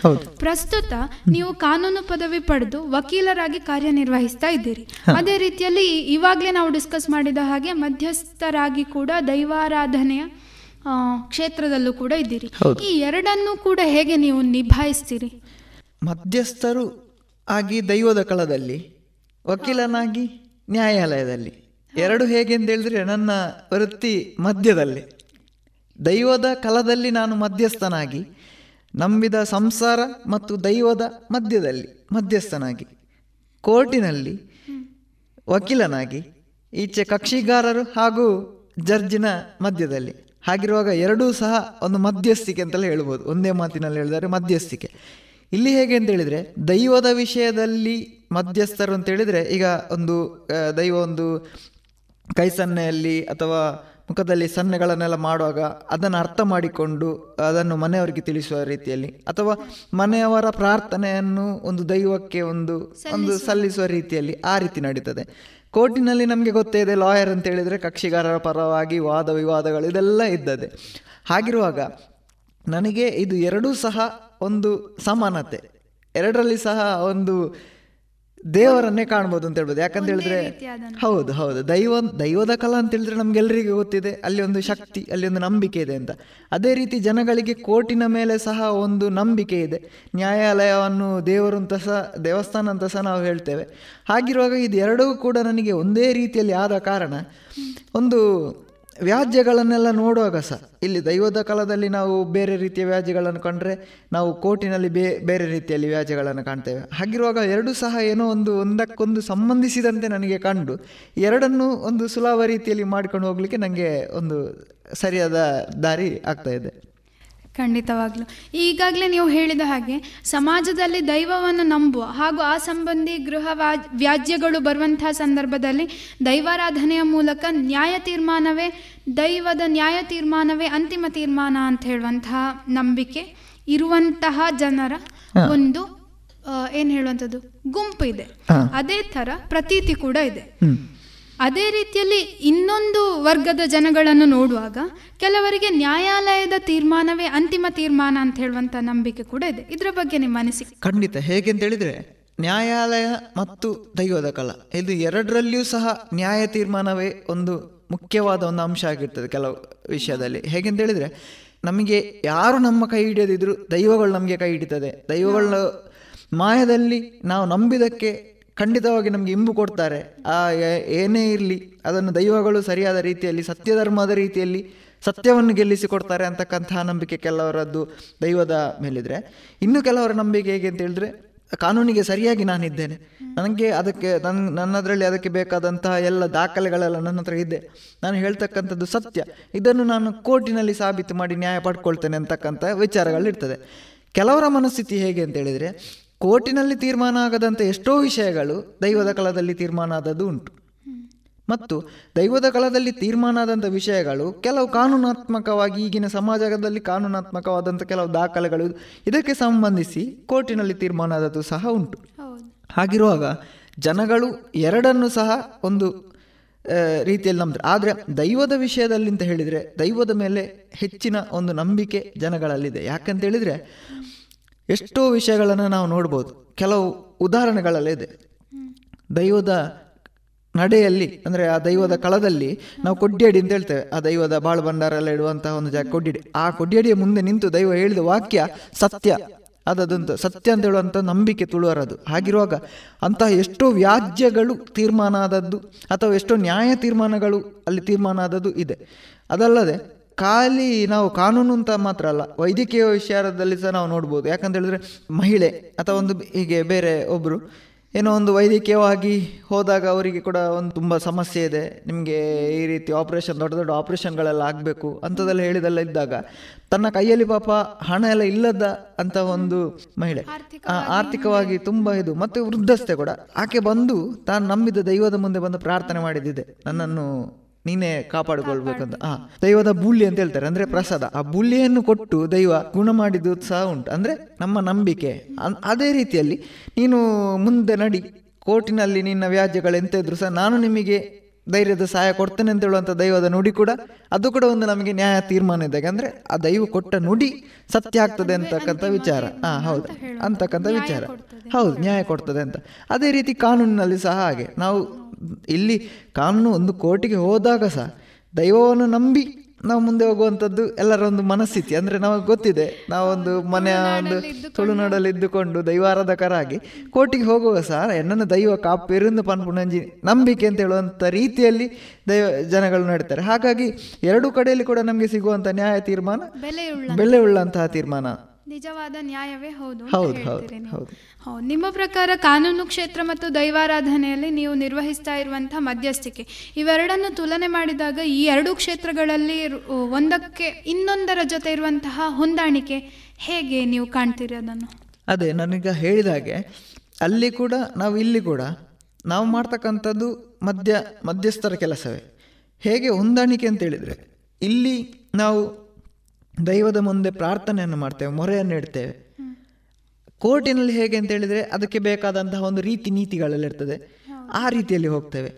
ಪ್ರಸ್ತುತ ನೀವು ಕಾನೂನು ಪದವಿ ಪಡೆದು ವಕೀಲರಾಗಿ ಕಾರ್ಯನಿರ್ವಹಿಸ್ತಾ ಇದ್ದೀರಿ. ಅದೇ ರೀತಿಯಲ್ಲಿ ಇವಾಗಲೇ ನಾವು ಡಿಸ್ಕಸ್ ಮಾಡಿದ ಹಾಗೆ ಮಧ್ಯಸ್ಥರಾಗಿ ಕೂಡ ದೈವಾರಾಧನೆಯ ಕ್ಷೇತ್ರದಲ್ಲೂ ಕೂಡ ಇದ್ದೀರಿ. ಈ ಎರಡನ್ನೂ ಕೂಡ ಹೇಗೆ ನೀವು ನಿಭಾಯಿಸ್ತೀರಿ? ಮಧ್ಯಸ್ಥರು ಆಗಿ ದೈವದ ಕಳದಲ್ಲಿ ವಕೀಲನಾಗಿ ನ್ಯಾಯಾಲಯದಲ್ಲಿ. ಎರಡು ಹೇಗೆ ಅಂತ ಹೇಳಿದ್ರೆ ನನ್ನ ವೃತ್ತಿ ಮಧ್ಯದಲ್ಲಿ. ದೈವದ ಕಲದಲ್ಲಿ ನಾನು ಮಧ್ಯಸ್ಥನಾಗಿ, ನಂಬಿದ ಸಂಸಾರ ಮತ್ತು ದೈವದ ಮಧ್ಯದಲ್ಲಿ ಮಧ್ಯಸ್ಥನಾಗಿ, ಕೋರ್ಟಿನಲ್ಲಿ ವಕೀಲನಾಗಿ, ಈಚೆ ಕಕ್ಷಿಗಾರರು ಹಾಗೂ ಜಡ್ಜಿನ ಮಧ್ಯದಲ್ಲಿ. ಹಾಗಿರುವಾಗ ಎರಡೂ ಸಹ ಒಂದು ಮಧ್ಯಸ್ಥಿಕೆ ಅಂತಲೇ ಹೇಳ್ಬೋದು. ಒಂದೇ ಮಾತಿನಲ್ಲಿ ಹೇಳಿದರೆ ಮಧ್ಯಸ್ಥಿಕೆ. ಇಲ್ಲಿ ಹೇಗೆ ಅಂತ ಹೇಳಿದರೆ, ದೈವದ ವಿಷಯದಲ್ಲಿ ಮಧ್ಯಸ್ಥರು ಅಂತ ಹೇಳಿದರೆ, ಈಗ ಒಂದು ದೈವ ಒಂದು ಕೈ ಸನ್ನೆಯಲ್ಲಿ ಅಥವಾ ಮುಖದಲ್ಲಿ ಸನ್ನೆಗಳನ್ನೆಲ್ಲ ಮಾಡುವಾಗ ಅದನ್ನು ಅರ್ಥ ಮಾಡಿಕೊಂಡು ಅದನ್ನು ಮನೆಯವರಿಗೆ ತಿಳಿಸುವ ರೀತಿಯಲ್ಲಿ ಅಥವಾ ಮನೆಯವರ ಪ್ರಾರ್ಥನೆಯನ್ನು ಒಂದು ದೈವಕ್ಕೆ ಒಂದು ಒಂದು ಸಲ್ಲಿಸುವ ರೀತಿಯಲ್ಲಿ ಆ ರೀತಿ ನಡೀತದೆ. ಕೋರ್ಟಿನಲ್ಲಿ ನಮಗೆ ಗೊತ್ತೇ ಇದೆ ಲಾಯರ್ ಅಂತ ಹೇಳಿದರೆ ಕಕ್ಷಿಗಾರರ ಪರವಾಗಿ ವಾದ ವಿವಾದಗಳು ಇದೆಲ್ಲ ಇದ್ದದೆ ಹಾಗಿರುವಾಗ ನನಗೆ ಇದು ಎರಡೂ ಸಹ ಒಂದು ಸಮಾನತೆ. ಎರಡರಲ್ಲಿ ಸಹ ಒಂದು ದೇವರನ್ನೇ ಕಾಣ್ಬೋದು ಅಂತ ಹೇಳ್ಬೋದು. ಯಾಕಂತ ಹೇಳಿದ್ರೆ ಹೌದು ಹೌದು. ದೈವ ದೈವದ ಕಲಾ ಅಂತ ಹೇಳಿದ್ರೆ ನಮ್ಗೆಲ್ಲರಿಗೂ ಗೊತ್ತಿದೆ. ಅಲ್ಲಿ ಒಂದು ಶಕ್ತಿ ಅಲ್ಲಿ ಒಂದು ನಂಬಿಕೆ ಇದೆ ಅಂತ. ಅದೇ ರೀತಿ ಜನಗಳಿಗೆ ಕೋರ್ಟಿನ ಮೇಲೆ ಸಹ ಒಂದು ನಂಬಿಕೆ ಇದೆ. ನ್ಯಾಯಾಲಯವನ್ನು ದೇವರು ಅಂತ ಸಹ ದೇವಸ್ಥಾನ ಅಂತ ಸಹ ನಾವು ಹೇಳ್ತೇವೆ. ಹಾಗಿರುವಾಗ ಇದು ಎರಡೂ ಕೂಡ ನನಗೆ ಒಂದೇ ರೀತಿಯಲ್ಲಿ ಆದ ಕಾರಣ ಒಂದು ವ್ಯಾಜ್ಯಗಳನ್ನೆಲ್ಲ ನೋಡುವಾಗ ಸಹ, ಇಲ್ಲಿ ದೈವದ ಕಾಲದಲ್ಲಿ ನಾವು ಬೇರೆ ರೀತಿಯ ವ್ಯಾಜ್ಯಗಳನ್ನು ಕಂಡ್ರೆ ನಾವು ಕೋರ್ಟಿನಲ್ಲಿ ಬೇ, ಬೇರೆ ರೀತಿಯಲ್ಲಿ ವ್ಯಾಜ್ಯಗಳನ್ನು ಕಾಣ್ತೇವೆ. ಹಾಗಿರುವಾಗ ಎರಡೂ ಸಹ ಏನೋ ಒಂದು ಒಂದಕ್ಕೊಂದು ಸಂಬಂಧಿಸಿದಂತೆ ನನಗೆ ಕಂಡು, ಎರಡನ್ನು ಒಂದು ಸುಲಭ ರೀತಿಯಲ್ಲಿ ಮಾಡಿಕೊಂಡು ಹೋಗಲಿಕ್ಕೆ ನನಗೆ ಒಂದು ಸರಿಯಾದ ದಾರಿ ಆಗ್ತಾ ಇದೆ. ಖಂಡಿತವಾಗ್ಲು. ಈಗಾಗಲೇ ನೀವು ಹೇಳಿದ ಹಾಗೆ ಸಮಾಜದಲ್ಲಿ ದೈವವನ್ನು ನಂಬುವ ಹಾಗೂ ಆ ಸಂಬಂಧಿ ಗೃಹ ವ್ಯಾಜ್ಯಗಳು ಬರುವಂತಹ ಸಂದರ್ಭದಲ್ಲಿ ದೈವಾರಾಧನೆಯ ಮೂಲಕ ನ್ಯಾಯ ತೀರ್ಮಾನವೇ ದೈವದ ನ್ಯಾಯ ತೀರ್ಮಾನವೇ ಅಂತಿಮ ತೀರ್ಮಾನ ಅಂತ ಹೇಳುವಂತಹ ನಂಬಿಕೆ ಇರುವಂತಹ ಜನರ ಒಂದು ಏನು ಹೇಳುವಂಥದ್ದು? ಗುಂಪು ಇದೆ. ಅದೇ ತರ ಪ್ರತೀತಿ ಕೂಡ ಇದೆ. ಅದೇ ರೀತಿಯಲ್ಲಿ ಇನ್ನೊಂದು ವರ್ಗದ ಜನಗಳನ್ನು ನೋಡುವಾಗ ಕೆಲವರಿಗೆ ನ್ಯಾಯಾಲಯದ ತೀರ್ಮಾನವೇ ಅಂತಿಮ ತೀರ್ಮಾನ ಅಂತ ಹೇಳುವಂತ ನಂಬಿಕೆ ಕೂಡ ಇದೆ. ಇದರ ಬಗ್ಗೆ ನಿಮ್ಮ ಅನಿಸಿಕೆ? ಖಂಡಿತ. ಹೇಗೆ ಅಂತ ಹೇಳಿದ್ರೆ ನ್ಯಾಯಾಲಯ ಮತ್ತು ದೈವದ ಕಲ, ಇದು ಎರಡರಲ್ಲಿಯೂ ಸಹ ನ್ಯಾಯ ತೀರ್ಮಾನವೇ ಒಂದು ಮುಖ್ಯವಾದ ಒಂದು ಅಂಶ ಆಗಿರ್ತದೆ ಕೆಲವು ವಿಷಯದಲ್ಲಿ. ಹೇಗೆಂತ ಹೇಳಿದ್ರೆ ನಮಗೆ ಯಾರು ನಮ್ಮ ಕೈ ಹಿಡಿಯದಿದ್ರು ದೈವಗಳು ನಮಗೆ ಕೈ ಹಿಡಿತದೆ. ದೈವಗಳ ಮಾಯದಲ್ಲಿ ನಾವು ನಂಬಿದಕ್ಕೆ ಖಂಡಿತವಾಗಿ ನಮಗೆ ಇಂಬು ಕೊಡ್ತಾರೆ. ಆ ಏನೇ ಇರಲಿ, ಅದನ್ನು ದೈವಗಳು ಸರಿಯಾದ ರೀತಿಯಲ್ಲಿ, ಸತ್ಯಧರ್ಮದ ರೀತಿಯಲ್ಲಿ ಸತ್ಯವನ್ನು ಗೆಲ್ಲಿಸಿ ಕೊಡ್ತಾರೆ ಅಂತಕ್ಕಂತಹ ನಂಬಿಕೆ ಕೆಲವರದ್ದು ದೈವದ ಮೇಲಿದ್ರೆ. ಇನ್ನು ಕೆಲವರ ನಂಬಿಕೆ ಹೇಗೆ ಅಂತ ಹೇಳಿದ್ರೆ, ಕಾನೂನಿಗೆ ಸರಿಯಾಗಿ ನಾನಿದ್ದೇನೆ. ನನಗೆ ಅದಕ್ಕೆ ನನ್ನ ನನ್ನದರಲ್ಲಿ ಅದಕ್ಕೆ ಬೇಕಾದಂತಹ ಎಲ್ಲ ದಾಖಲೆಗಳೆಲ್ಲ ನನ್ನ ಹತ್ರ ಇದೆ. ನಾನು ಹೇಳ್ತಕ್ಕಂಥದ್ದು ಸತ್ಯ. ಇದನ್ನು ನಾನು ಕೋರ್ಟಿನಲ್ಲಿ ಸಾಬೀತು ಮಾಡಿ ನ್ಯಾಯ ಪಡ್ಕೊಳ್ತೇನೆ ಅಂತಕ್ಕಂಥ ವಿಚಾರಗಳಿರ್ತದೆ. ಕೆಲವರ ಮನಸ್ಥಿತಿ ಹೇಗೆ ಅಂತ ಹೇಳಿದರೆ ಕೋರ್ಟಿನಲ್ಲಿ ತೀರ್ಮಾನ ಆಗದಂಥ ಎಷ್ಟೋ ವಿಷಯಗಳು ದೈವದ ಕಲದಲ್ಲಿ ತೀರ್ಮಾನ ಆದದ್ದು ಉಂಟು. ಮತ್ತು ದೈವದ ಕಲದಲ್ಲಿ ತೀರ್ಮಾನ ಆದಂಥ ವಿಷಯಗಳು ಕೆಲವು ಕಾನೂನಾತ್ಮಕವಾಗಿ ಈಗಿನ ಸಮಾಜದಲ್ಲಿ ಕಾನೂನಾತ್ಮಕವಾದಂಥ ಕೆಲವು ದಾಖಲೆಗಳು ಇದಕ್ಕೆ ಸಂಬಂಧಿಸಿ ಕೋರ್ಟಿನಲ್ಲಿ ತೀರ್ಮಾನ ಆದದ್ದು ಸಹ ಉಂಟು. ಹಾಗಿರುವಾಗ ಜನಗಳು ಎರಡನ್ನು ಸಹ ಒಂದು ರೀತಿಯಲ್ಲಿ ನಂಬ್ತಾರೆ. ಆದರೆ ದೈವದ ವಿಷಯದಲ್ಲಿ ಅಂತ ಹೇಳಿದರೆ ದೈವದ ಮೇಲೆ ಹೆಚ್ಚಿನ ಒಂದು ನಂಬಿಕೆ ಜನಗಳಲ್ಲಿದೆ. ಯಾಕಂತ ಹೇಳಿದರೆ ಎಷ್ಟೋ ವಿಷಯಗಳನ್ನು ನಾವು ನೋಡ್ಬೋದು. ಕೆಲವು ಉದಾಹರಣೆಗಳಲ್ಲಿದೆ ದೈವದ ನಡೆಯಲ್ಲಿ, ಅಂದರೆ ಆ ದೈವದ ಕಳದಲ್ಲಿ ನಾವು ಕೊಡ್ಡಿಯಡಿ ಅಂತ ಹೇಳ್ತೇವೆ. ಆ ದೈವದ ಬಾಳು ಭಂಡಾರಲ್ಲ ಇಡುವಂತಹ ಒಂದು ಜಾಗ ಕೊಡ್ಡಿಯಡಿ ಆ ಕೊಡ್ಡಿಯಡಿಯ ಮುಂದೆ ನಿಂತು ದೈವ ಹೇಳಿದ ವಾಕ್ಯ ಸತ್ಯ. ಅದದಂತ ಸತ್ಯ ಅಂತ ಹೇಳುವಂಥ ನಂಬಿಕೆ ತುಳುವರದು. ಹಾಗಿರುವಾಗ ಅಂತಹ ಎಷ್ಟೋ ವ್ಯಾಜ್ಯಗಳು ತೀರ್ಮಾನ ಆದದ್ದು ಅಥವಾ ಎಷ್ಟೋ ನ್ಯಾಯ ತೀರ್ಮಾನಗಳು ಅಲ್ಲಿ ತೀರ್ಮಾನ ಆದದ್ದು ಇದೆ. ಅದಲ್ಲದೆ ಖಾಲಿ ನಾವು ಕಾನೂನು ಅಂತ ಮಾತ್ರ ಅಲ್ಲ ವೈದ್ಯಕೀಯ ವಿಚಾರದಲ್ಲಿ ಸಹ ನಾವು ನೋಡ್ಬೋದು. ಯಾಕಂತ ಹೇಳಿದ್ರೆ ಮಹಿಳೆ ಅಥವಾ ಒಂದು ಹೀಗೆ ಬೇರೆ ಒಬ್ಬರು ಏನೋ ಒಂದು ವೈದ್ಯಕೀಯವಾಗಿ ಹೋದಾಗ ಅವರಿಗೆ ಕೂಡ ಒಂದು ತುಂಬ ಸಮಸ್ಯೆ ಇದೆ. ನಿಮಗೆ ಈ ರೀತಿ ಆಪರೇಷನ್ ದೊಡ್ಡ ದೊಡ್ಡ ಆಪ್ರೇಷನ್ಗಳೆಲ್ಲ ಆಗಬೇಕು ಅಂಥದ್ದೆಲ್ಲ ಹೇಳಿದೆಲ್ಲ ಇದ್ದಾಗ ತನ್ನ ಕೈಯಲ್ಲಿ ಪಾಪ ಹಣ ಎಲ್ಲ ಇಲ್ಲದ ಅಂತ ಒಂದು ಮಹಿಳೆ ಆರ್ಥಿಕವಾಗಿ ತುಂಬ ಇದು ಮತ್ತು ವೃದ್ಧಸ್ಥೆ ಕೂಡ. ಆಕೆ ಬಂದು ತಾನು ನಂಬಿದ ದೈವದ ಮುಂದೆ ಬಂದು ಪ್ರಾರ್ಥನೆ ಮಾಡಿದ್ದಿದೆ. ನನ್ನನ್ನು ನೀನೇ ಕಾಪಾಡಿಕೊಳ್ಬೇಕಂತ. ಆ ದೈವದ ಬುಲ್ಲಿ ಅಂತ ಹೇಳ್ತಾರೆ. ಅಂದ್ರೆ ಪ್ರಸಾದ. ಆ ಬುಲ್ಲಿಯನ್ನು ಕೊಟ್ಟು ದೈವ ಗುಣ ಮಾಡಿದ್ದು ಸಹ ಉಂಟು. ಅಂದ್ರೆ ನಮ್ಮ ನಂಬಿಕೆ. ಅನ್- ಅದೇ ರೀತಿಯಲ್ಲಿ ನೀನು ಮುಂದೆ ನಡಿ. ಕೋರ್ಟಿನಲ್ಲಿ ನಿನ್ನ ವ್ಯಾಜ್ಯಗಳು ಎಂತ ಇದ್ರು ಸಹ ನಾನು ನಿಮಗೆ ಧೈರ್ಯದ ಸಹಾಯ ಕೊಡ್ತೇನೆ ಅಂತ ಹೇಳುವಂಥ ದೈವದ ನುಡಿ ಕೂಡ ಅದು ಕೂಡ ಒಂದು ನಮಗೆ ನ್ಯಾಯ ತೀರ್ಮಾನ ಇದ್ದಾಗ ಅಂದ್ರೆ ಆ ದೈವ ಕೊಟ್ಟ ನುಡಿ ಸತ್ಯ ಆಗ್ತದೆ ಅಂತಕ್ಕಂಥ ವಿಚಾರ. ಹಾ ಹೌದು. ಅಂತಕ್ಕಂಥ ವಿಚಾರ. ಹೌದು ನ್ಯಾಯ ಕೊಡ್ತದೆ ಅಂತ. ಅದೇ ರೀತಿ ಕಾನೂನಿನಲ್ಲಿ ಸಹ ಹಾಗೆ. ನಾವು ಇಲ್ಲಿ ಕಾನೂನು ಒಂದು ಕೋರ್ಟಿಗೆ ಹೋದಾಗ ಸಹ ದೈವವನ್ನು ನಂಬಿ ನಾವು ಮುಂದೆ ಹೋಗುವಂಥದ್ದು ಎಲ್ಲರ ಒಂದು ಮನಸ್ಥಿತಿ. ಅಂದರೆ ನಮಗೆ ಗೊತ್ತಿದೆ ನಾವೊಂದು ಮನೆಯ ಒಂದು ತುಳುನಾಡಲ್ಲಿ ಇದ್ದುಕೊಂಡು ದೈವಾರಾಧಕರಾಗಿ ಕೋರ್ಟಿಗೆ ಹೋಗುವಾಗ ಸಹ ಎನ್ನನ್ನು ದೈವ ಕಾಪಿರಿಂದ ಪನ್ಪುಣಂಜಿ ನಂಬಿಕೆ ಅಂತ ಹೇಳುವಂಥ ರೀತಿಯಲ್ಲಿ ದೈವ ಜನಗಳು ನಡೀತಾರೆ. ಹಾಗಾಗಿ ಎರಡೂ ಕಡೆಯಲ್ಲಿ ಕೂಡ ನಮಗೆ ಸಿಗುವಂಥ ನ್ಯಾಯ ತೀರ್ಮಾನ ಬೆಲೆ ಉಳ್ಳಂತಹ ತೀರ್ಮಾನ. ನಿಜವಾದ ನ್ಯಾಯವೇ ಹೌದು ಹೌದು ನಿಮ್ಮ ಪ್ರಕಾರ ಕಾನೂನು ಕ್ಷೇತ್ರ ಮತ್ತು ದೈವಾರಾಧನೆಯಲ್ಲಿ ನೀವು ನಿರ್ವಹಿಸ್ತಾ ಇರುವಂತಹ ಮಧ್ಯಸ್ಥಿಕೆ ಇವೆರಡನ್ನು ತುಲನೆ ಮಾಡಿದಾಗ ಈ ಎರಡು ಕ್ಷೇತ್ರಗಳಲ್ಲಿ ಒಂದಕ್ಕೆ ಇನ್ನೊಂದರ ಜೊತೆ ಇರುವಂತಹ ಹೊಂದಾಣಿಕೆ ಹೇಗೆ ನೀವು ಕಾಣ್ತೀರಿ ಅದನ್ನು? ಅದೇ ನಾನೀಗ ಹೇಳಿದ ಹಾಗೆ ಅಲ್ಲಿ ಕೂಡ ನಾವು ಇಲ್ಲಿ ಕೂಡ ನಾವು ಮಾಡ್ತಕ್ಕಂಥದ್ದು ಮಧ್ಯ ಮಧ್ಯಸ್ಥರ ಕೆಲಸವೇ. ಹೇಗೆ ಹೊಂದಾಣಿಕೆ ಅಂತ ಹೇಳಿದರೆ ಇಲ್ಲಿ ನಾವು ದೈವದ ಮುಂದೆ ಪ್ರಾರ್ಥನೆಯನ್ನು ಮಾಡ್ತೇವೆ, ಮೊರೆಯನ್ನು ಇಡ್ತೇವೆ. ಕೋರ್ಟಿನಲ್ಲಿ ಹೇಗೆ ಅಂತ ಹೇಳಿದರೆ ಅದಕ್ಕೆ ಬೇಕಾದಂತಹ ಒಂದು ರೀತಿ ನೀತಿಗಳಲ್ಲಿ ಇರ್ತದೆ. ಆ ರೀತಿಯಲ್ಲಿ ಹೋಗ್ತೇವೆ.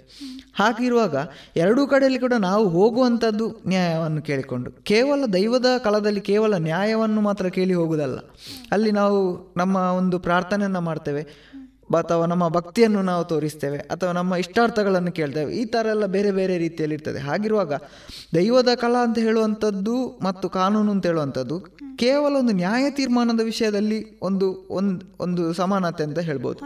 ಹಾಗಿರುವಾಗ ಎರಡೂ ಕಡೆಯಲ್ಲಿ ಕೂಡ ನಾವು ಹೋಗುವಂಥದ್ದು ನ್ಯಾಯವನ್ನು ಕೇಳಿಕೊಂಡು, ಕೇವಲ ದೈವದ ಕಾಲದಲ್ಲಿ ಕೇವಲ ನ್ಯಾಯವನ್ನು ಮಾತ್ರ ಕೇಳಿ ಹೋಗುವುದಲ್ಲ. ಅಲ್ಲಿ ನಾವು ನಮ್ಮ ಒಂದು ಪ್ರಾರ್ಥನೆಯನ್ನು ಮಾಡ್ತೇವೆ. ಅಥವಾ ನಮ್ಮ ಭಕ್ತಿಯನ್ನು ನಾವು ತೋರಿಸ್ತೇವೆ ಅಥವಾ ನಮ್ಮ ಇಷ್ಟಾರ್ಥಗಳನ್ನು ಕೇಳ್ತೇವೆ ಈ ಥರ ಎಲ್ಲ ಬೇರೆ ಬೇರೆ ರೀತಿಯಲ್ಲಿ ಇರ್ತದೆ. ಹಾಗಿರುವಾಗ ದೈವದ ಕಲಾ ಅಂತ ಹೇಳುವಂಥದ್ದು ಮತ್ತು ಕಾನೂನು ಅಂತ ಹೇಳುವಂಥದ್ದು ಕೇವಲ ಒಂದು ನ್ಯಾಯ ತೀರ್ಮಾನದ ವಿಷಯದಲ್ಲಿ ಒಂದು ಒಂದು ಒಂದು ಸಮಾನತೆ ಅಂತ ಹೇಳ್ಬೋದು.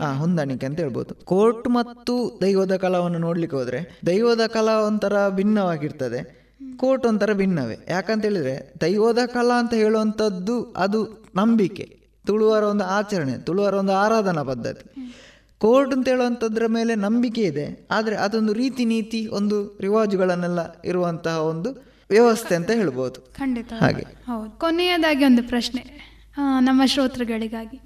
ಆ ಹೊಂದಾಣಿಕೆ ಅಂತ ಹೇಳ್ಬೋದು. ಕೋರ್ಟ್ ಮತ್ತು ದೈವದ ಕಲಾವನ್ನು ನೋಡ್ಲಿಕ್ಕೆ ಹೋದ್ರೆ ದೈವದ ಕಲಾ ಒಂಥರ ಭಿನ್ನವಾಗಿರ್ತದೆ. ಕೋರ್ಟ್ ಒಂಥರ ಭಿನ್ನವೇ. ಯಾಕಂತ ಹೇಳಿದ್ರೆ ದೈವದ ಕಲಾ ಅಂತ ಹೇಳುವಂಥದ್ದು ಅದು ನಂಬಿಕೆ. ತುಳುವರ ಒಂದು ಆಚರಣೆ ತುಳುವರ ಒಂದು ಆರಾಧನಾ ಪದ್ಧತಿ. ಕೋರ್ಟ್ ಅಂತ ಹೇಳುವಂಥದ್ರ ಮೇಲೆ ನಂಬಿಕೆ ಇದೆ ಆದರೆ ಅದೊಂದು ರೀತಿ ನೀತಿ ಒಂದು ರಿವಾಜುಗಳನ್ನೆಲ್ಲ ಇರುವಂತಹ ಒಂದು ವ್ಯವಸ್ಥೆ ಅಂತ ಹೇಳ್ಬೋದು. ಖಂಡಿತ. ಹಾಗೆ. ಹೌದು. ಕೊನೆಯದಾಗಿ ಒಂದು ಪ್ರಶ್ನೆ ನಮ್ಮ ಶ್ರೋತೃಗಳಿಗಾಗಿ.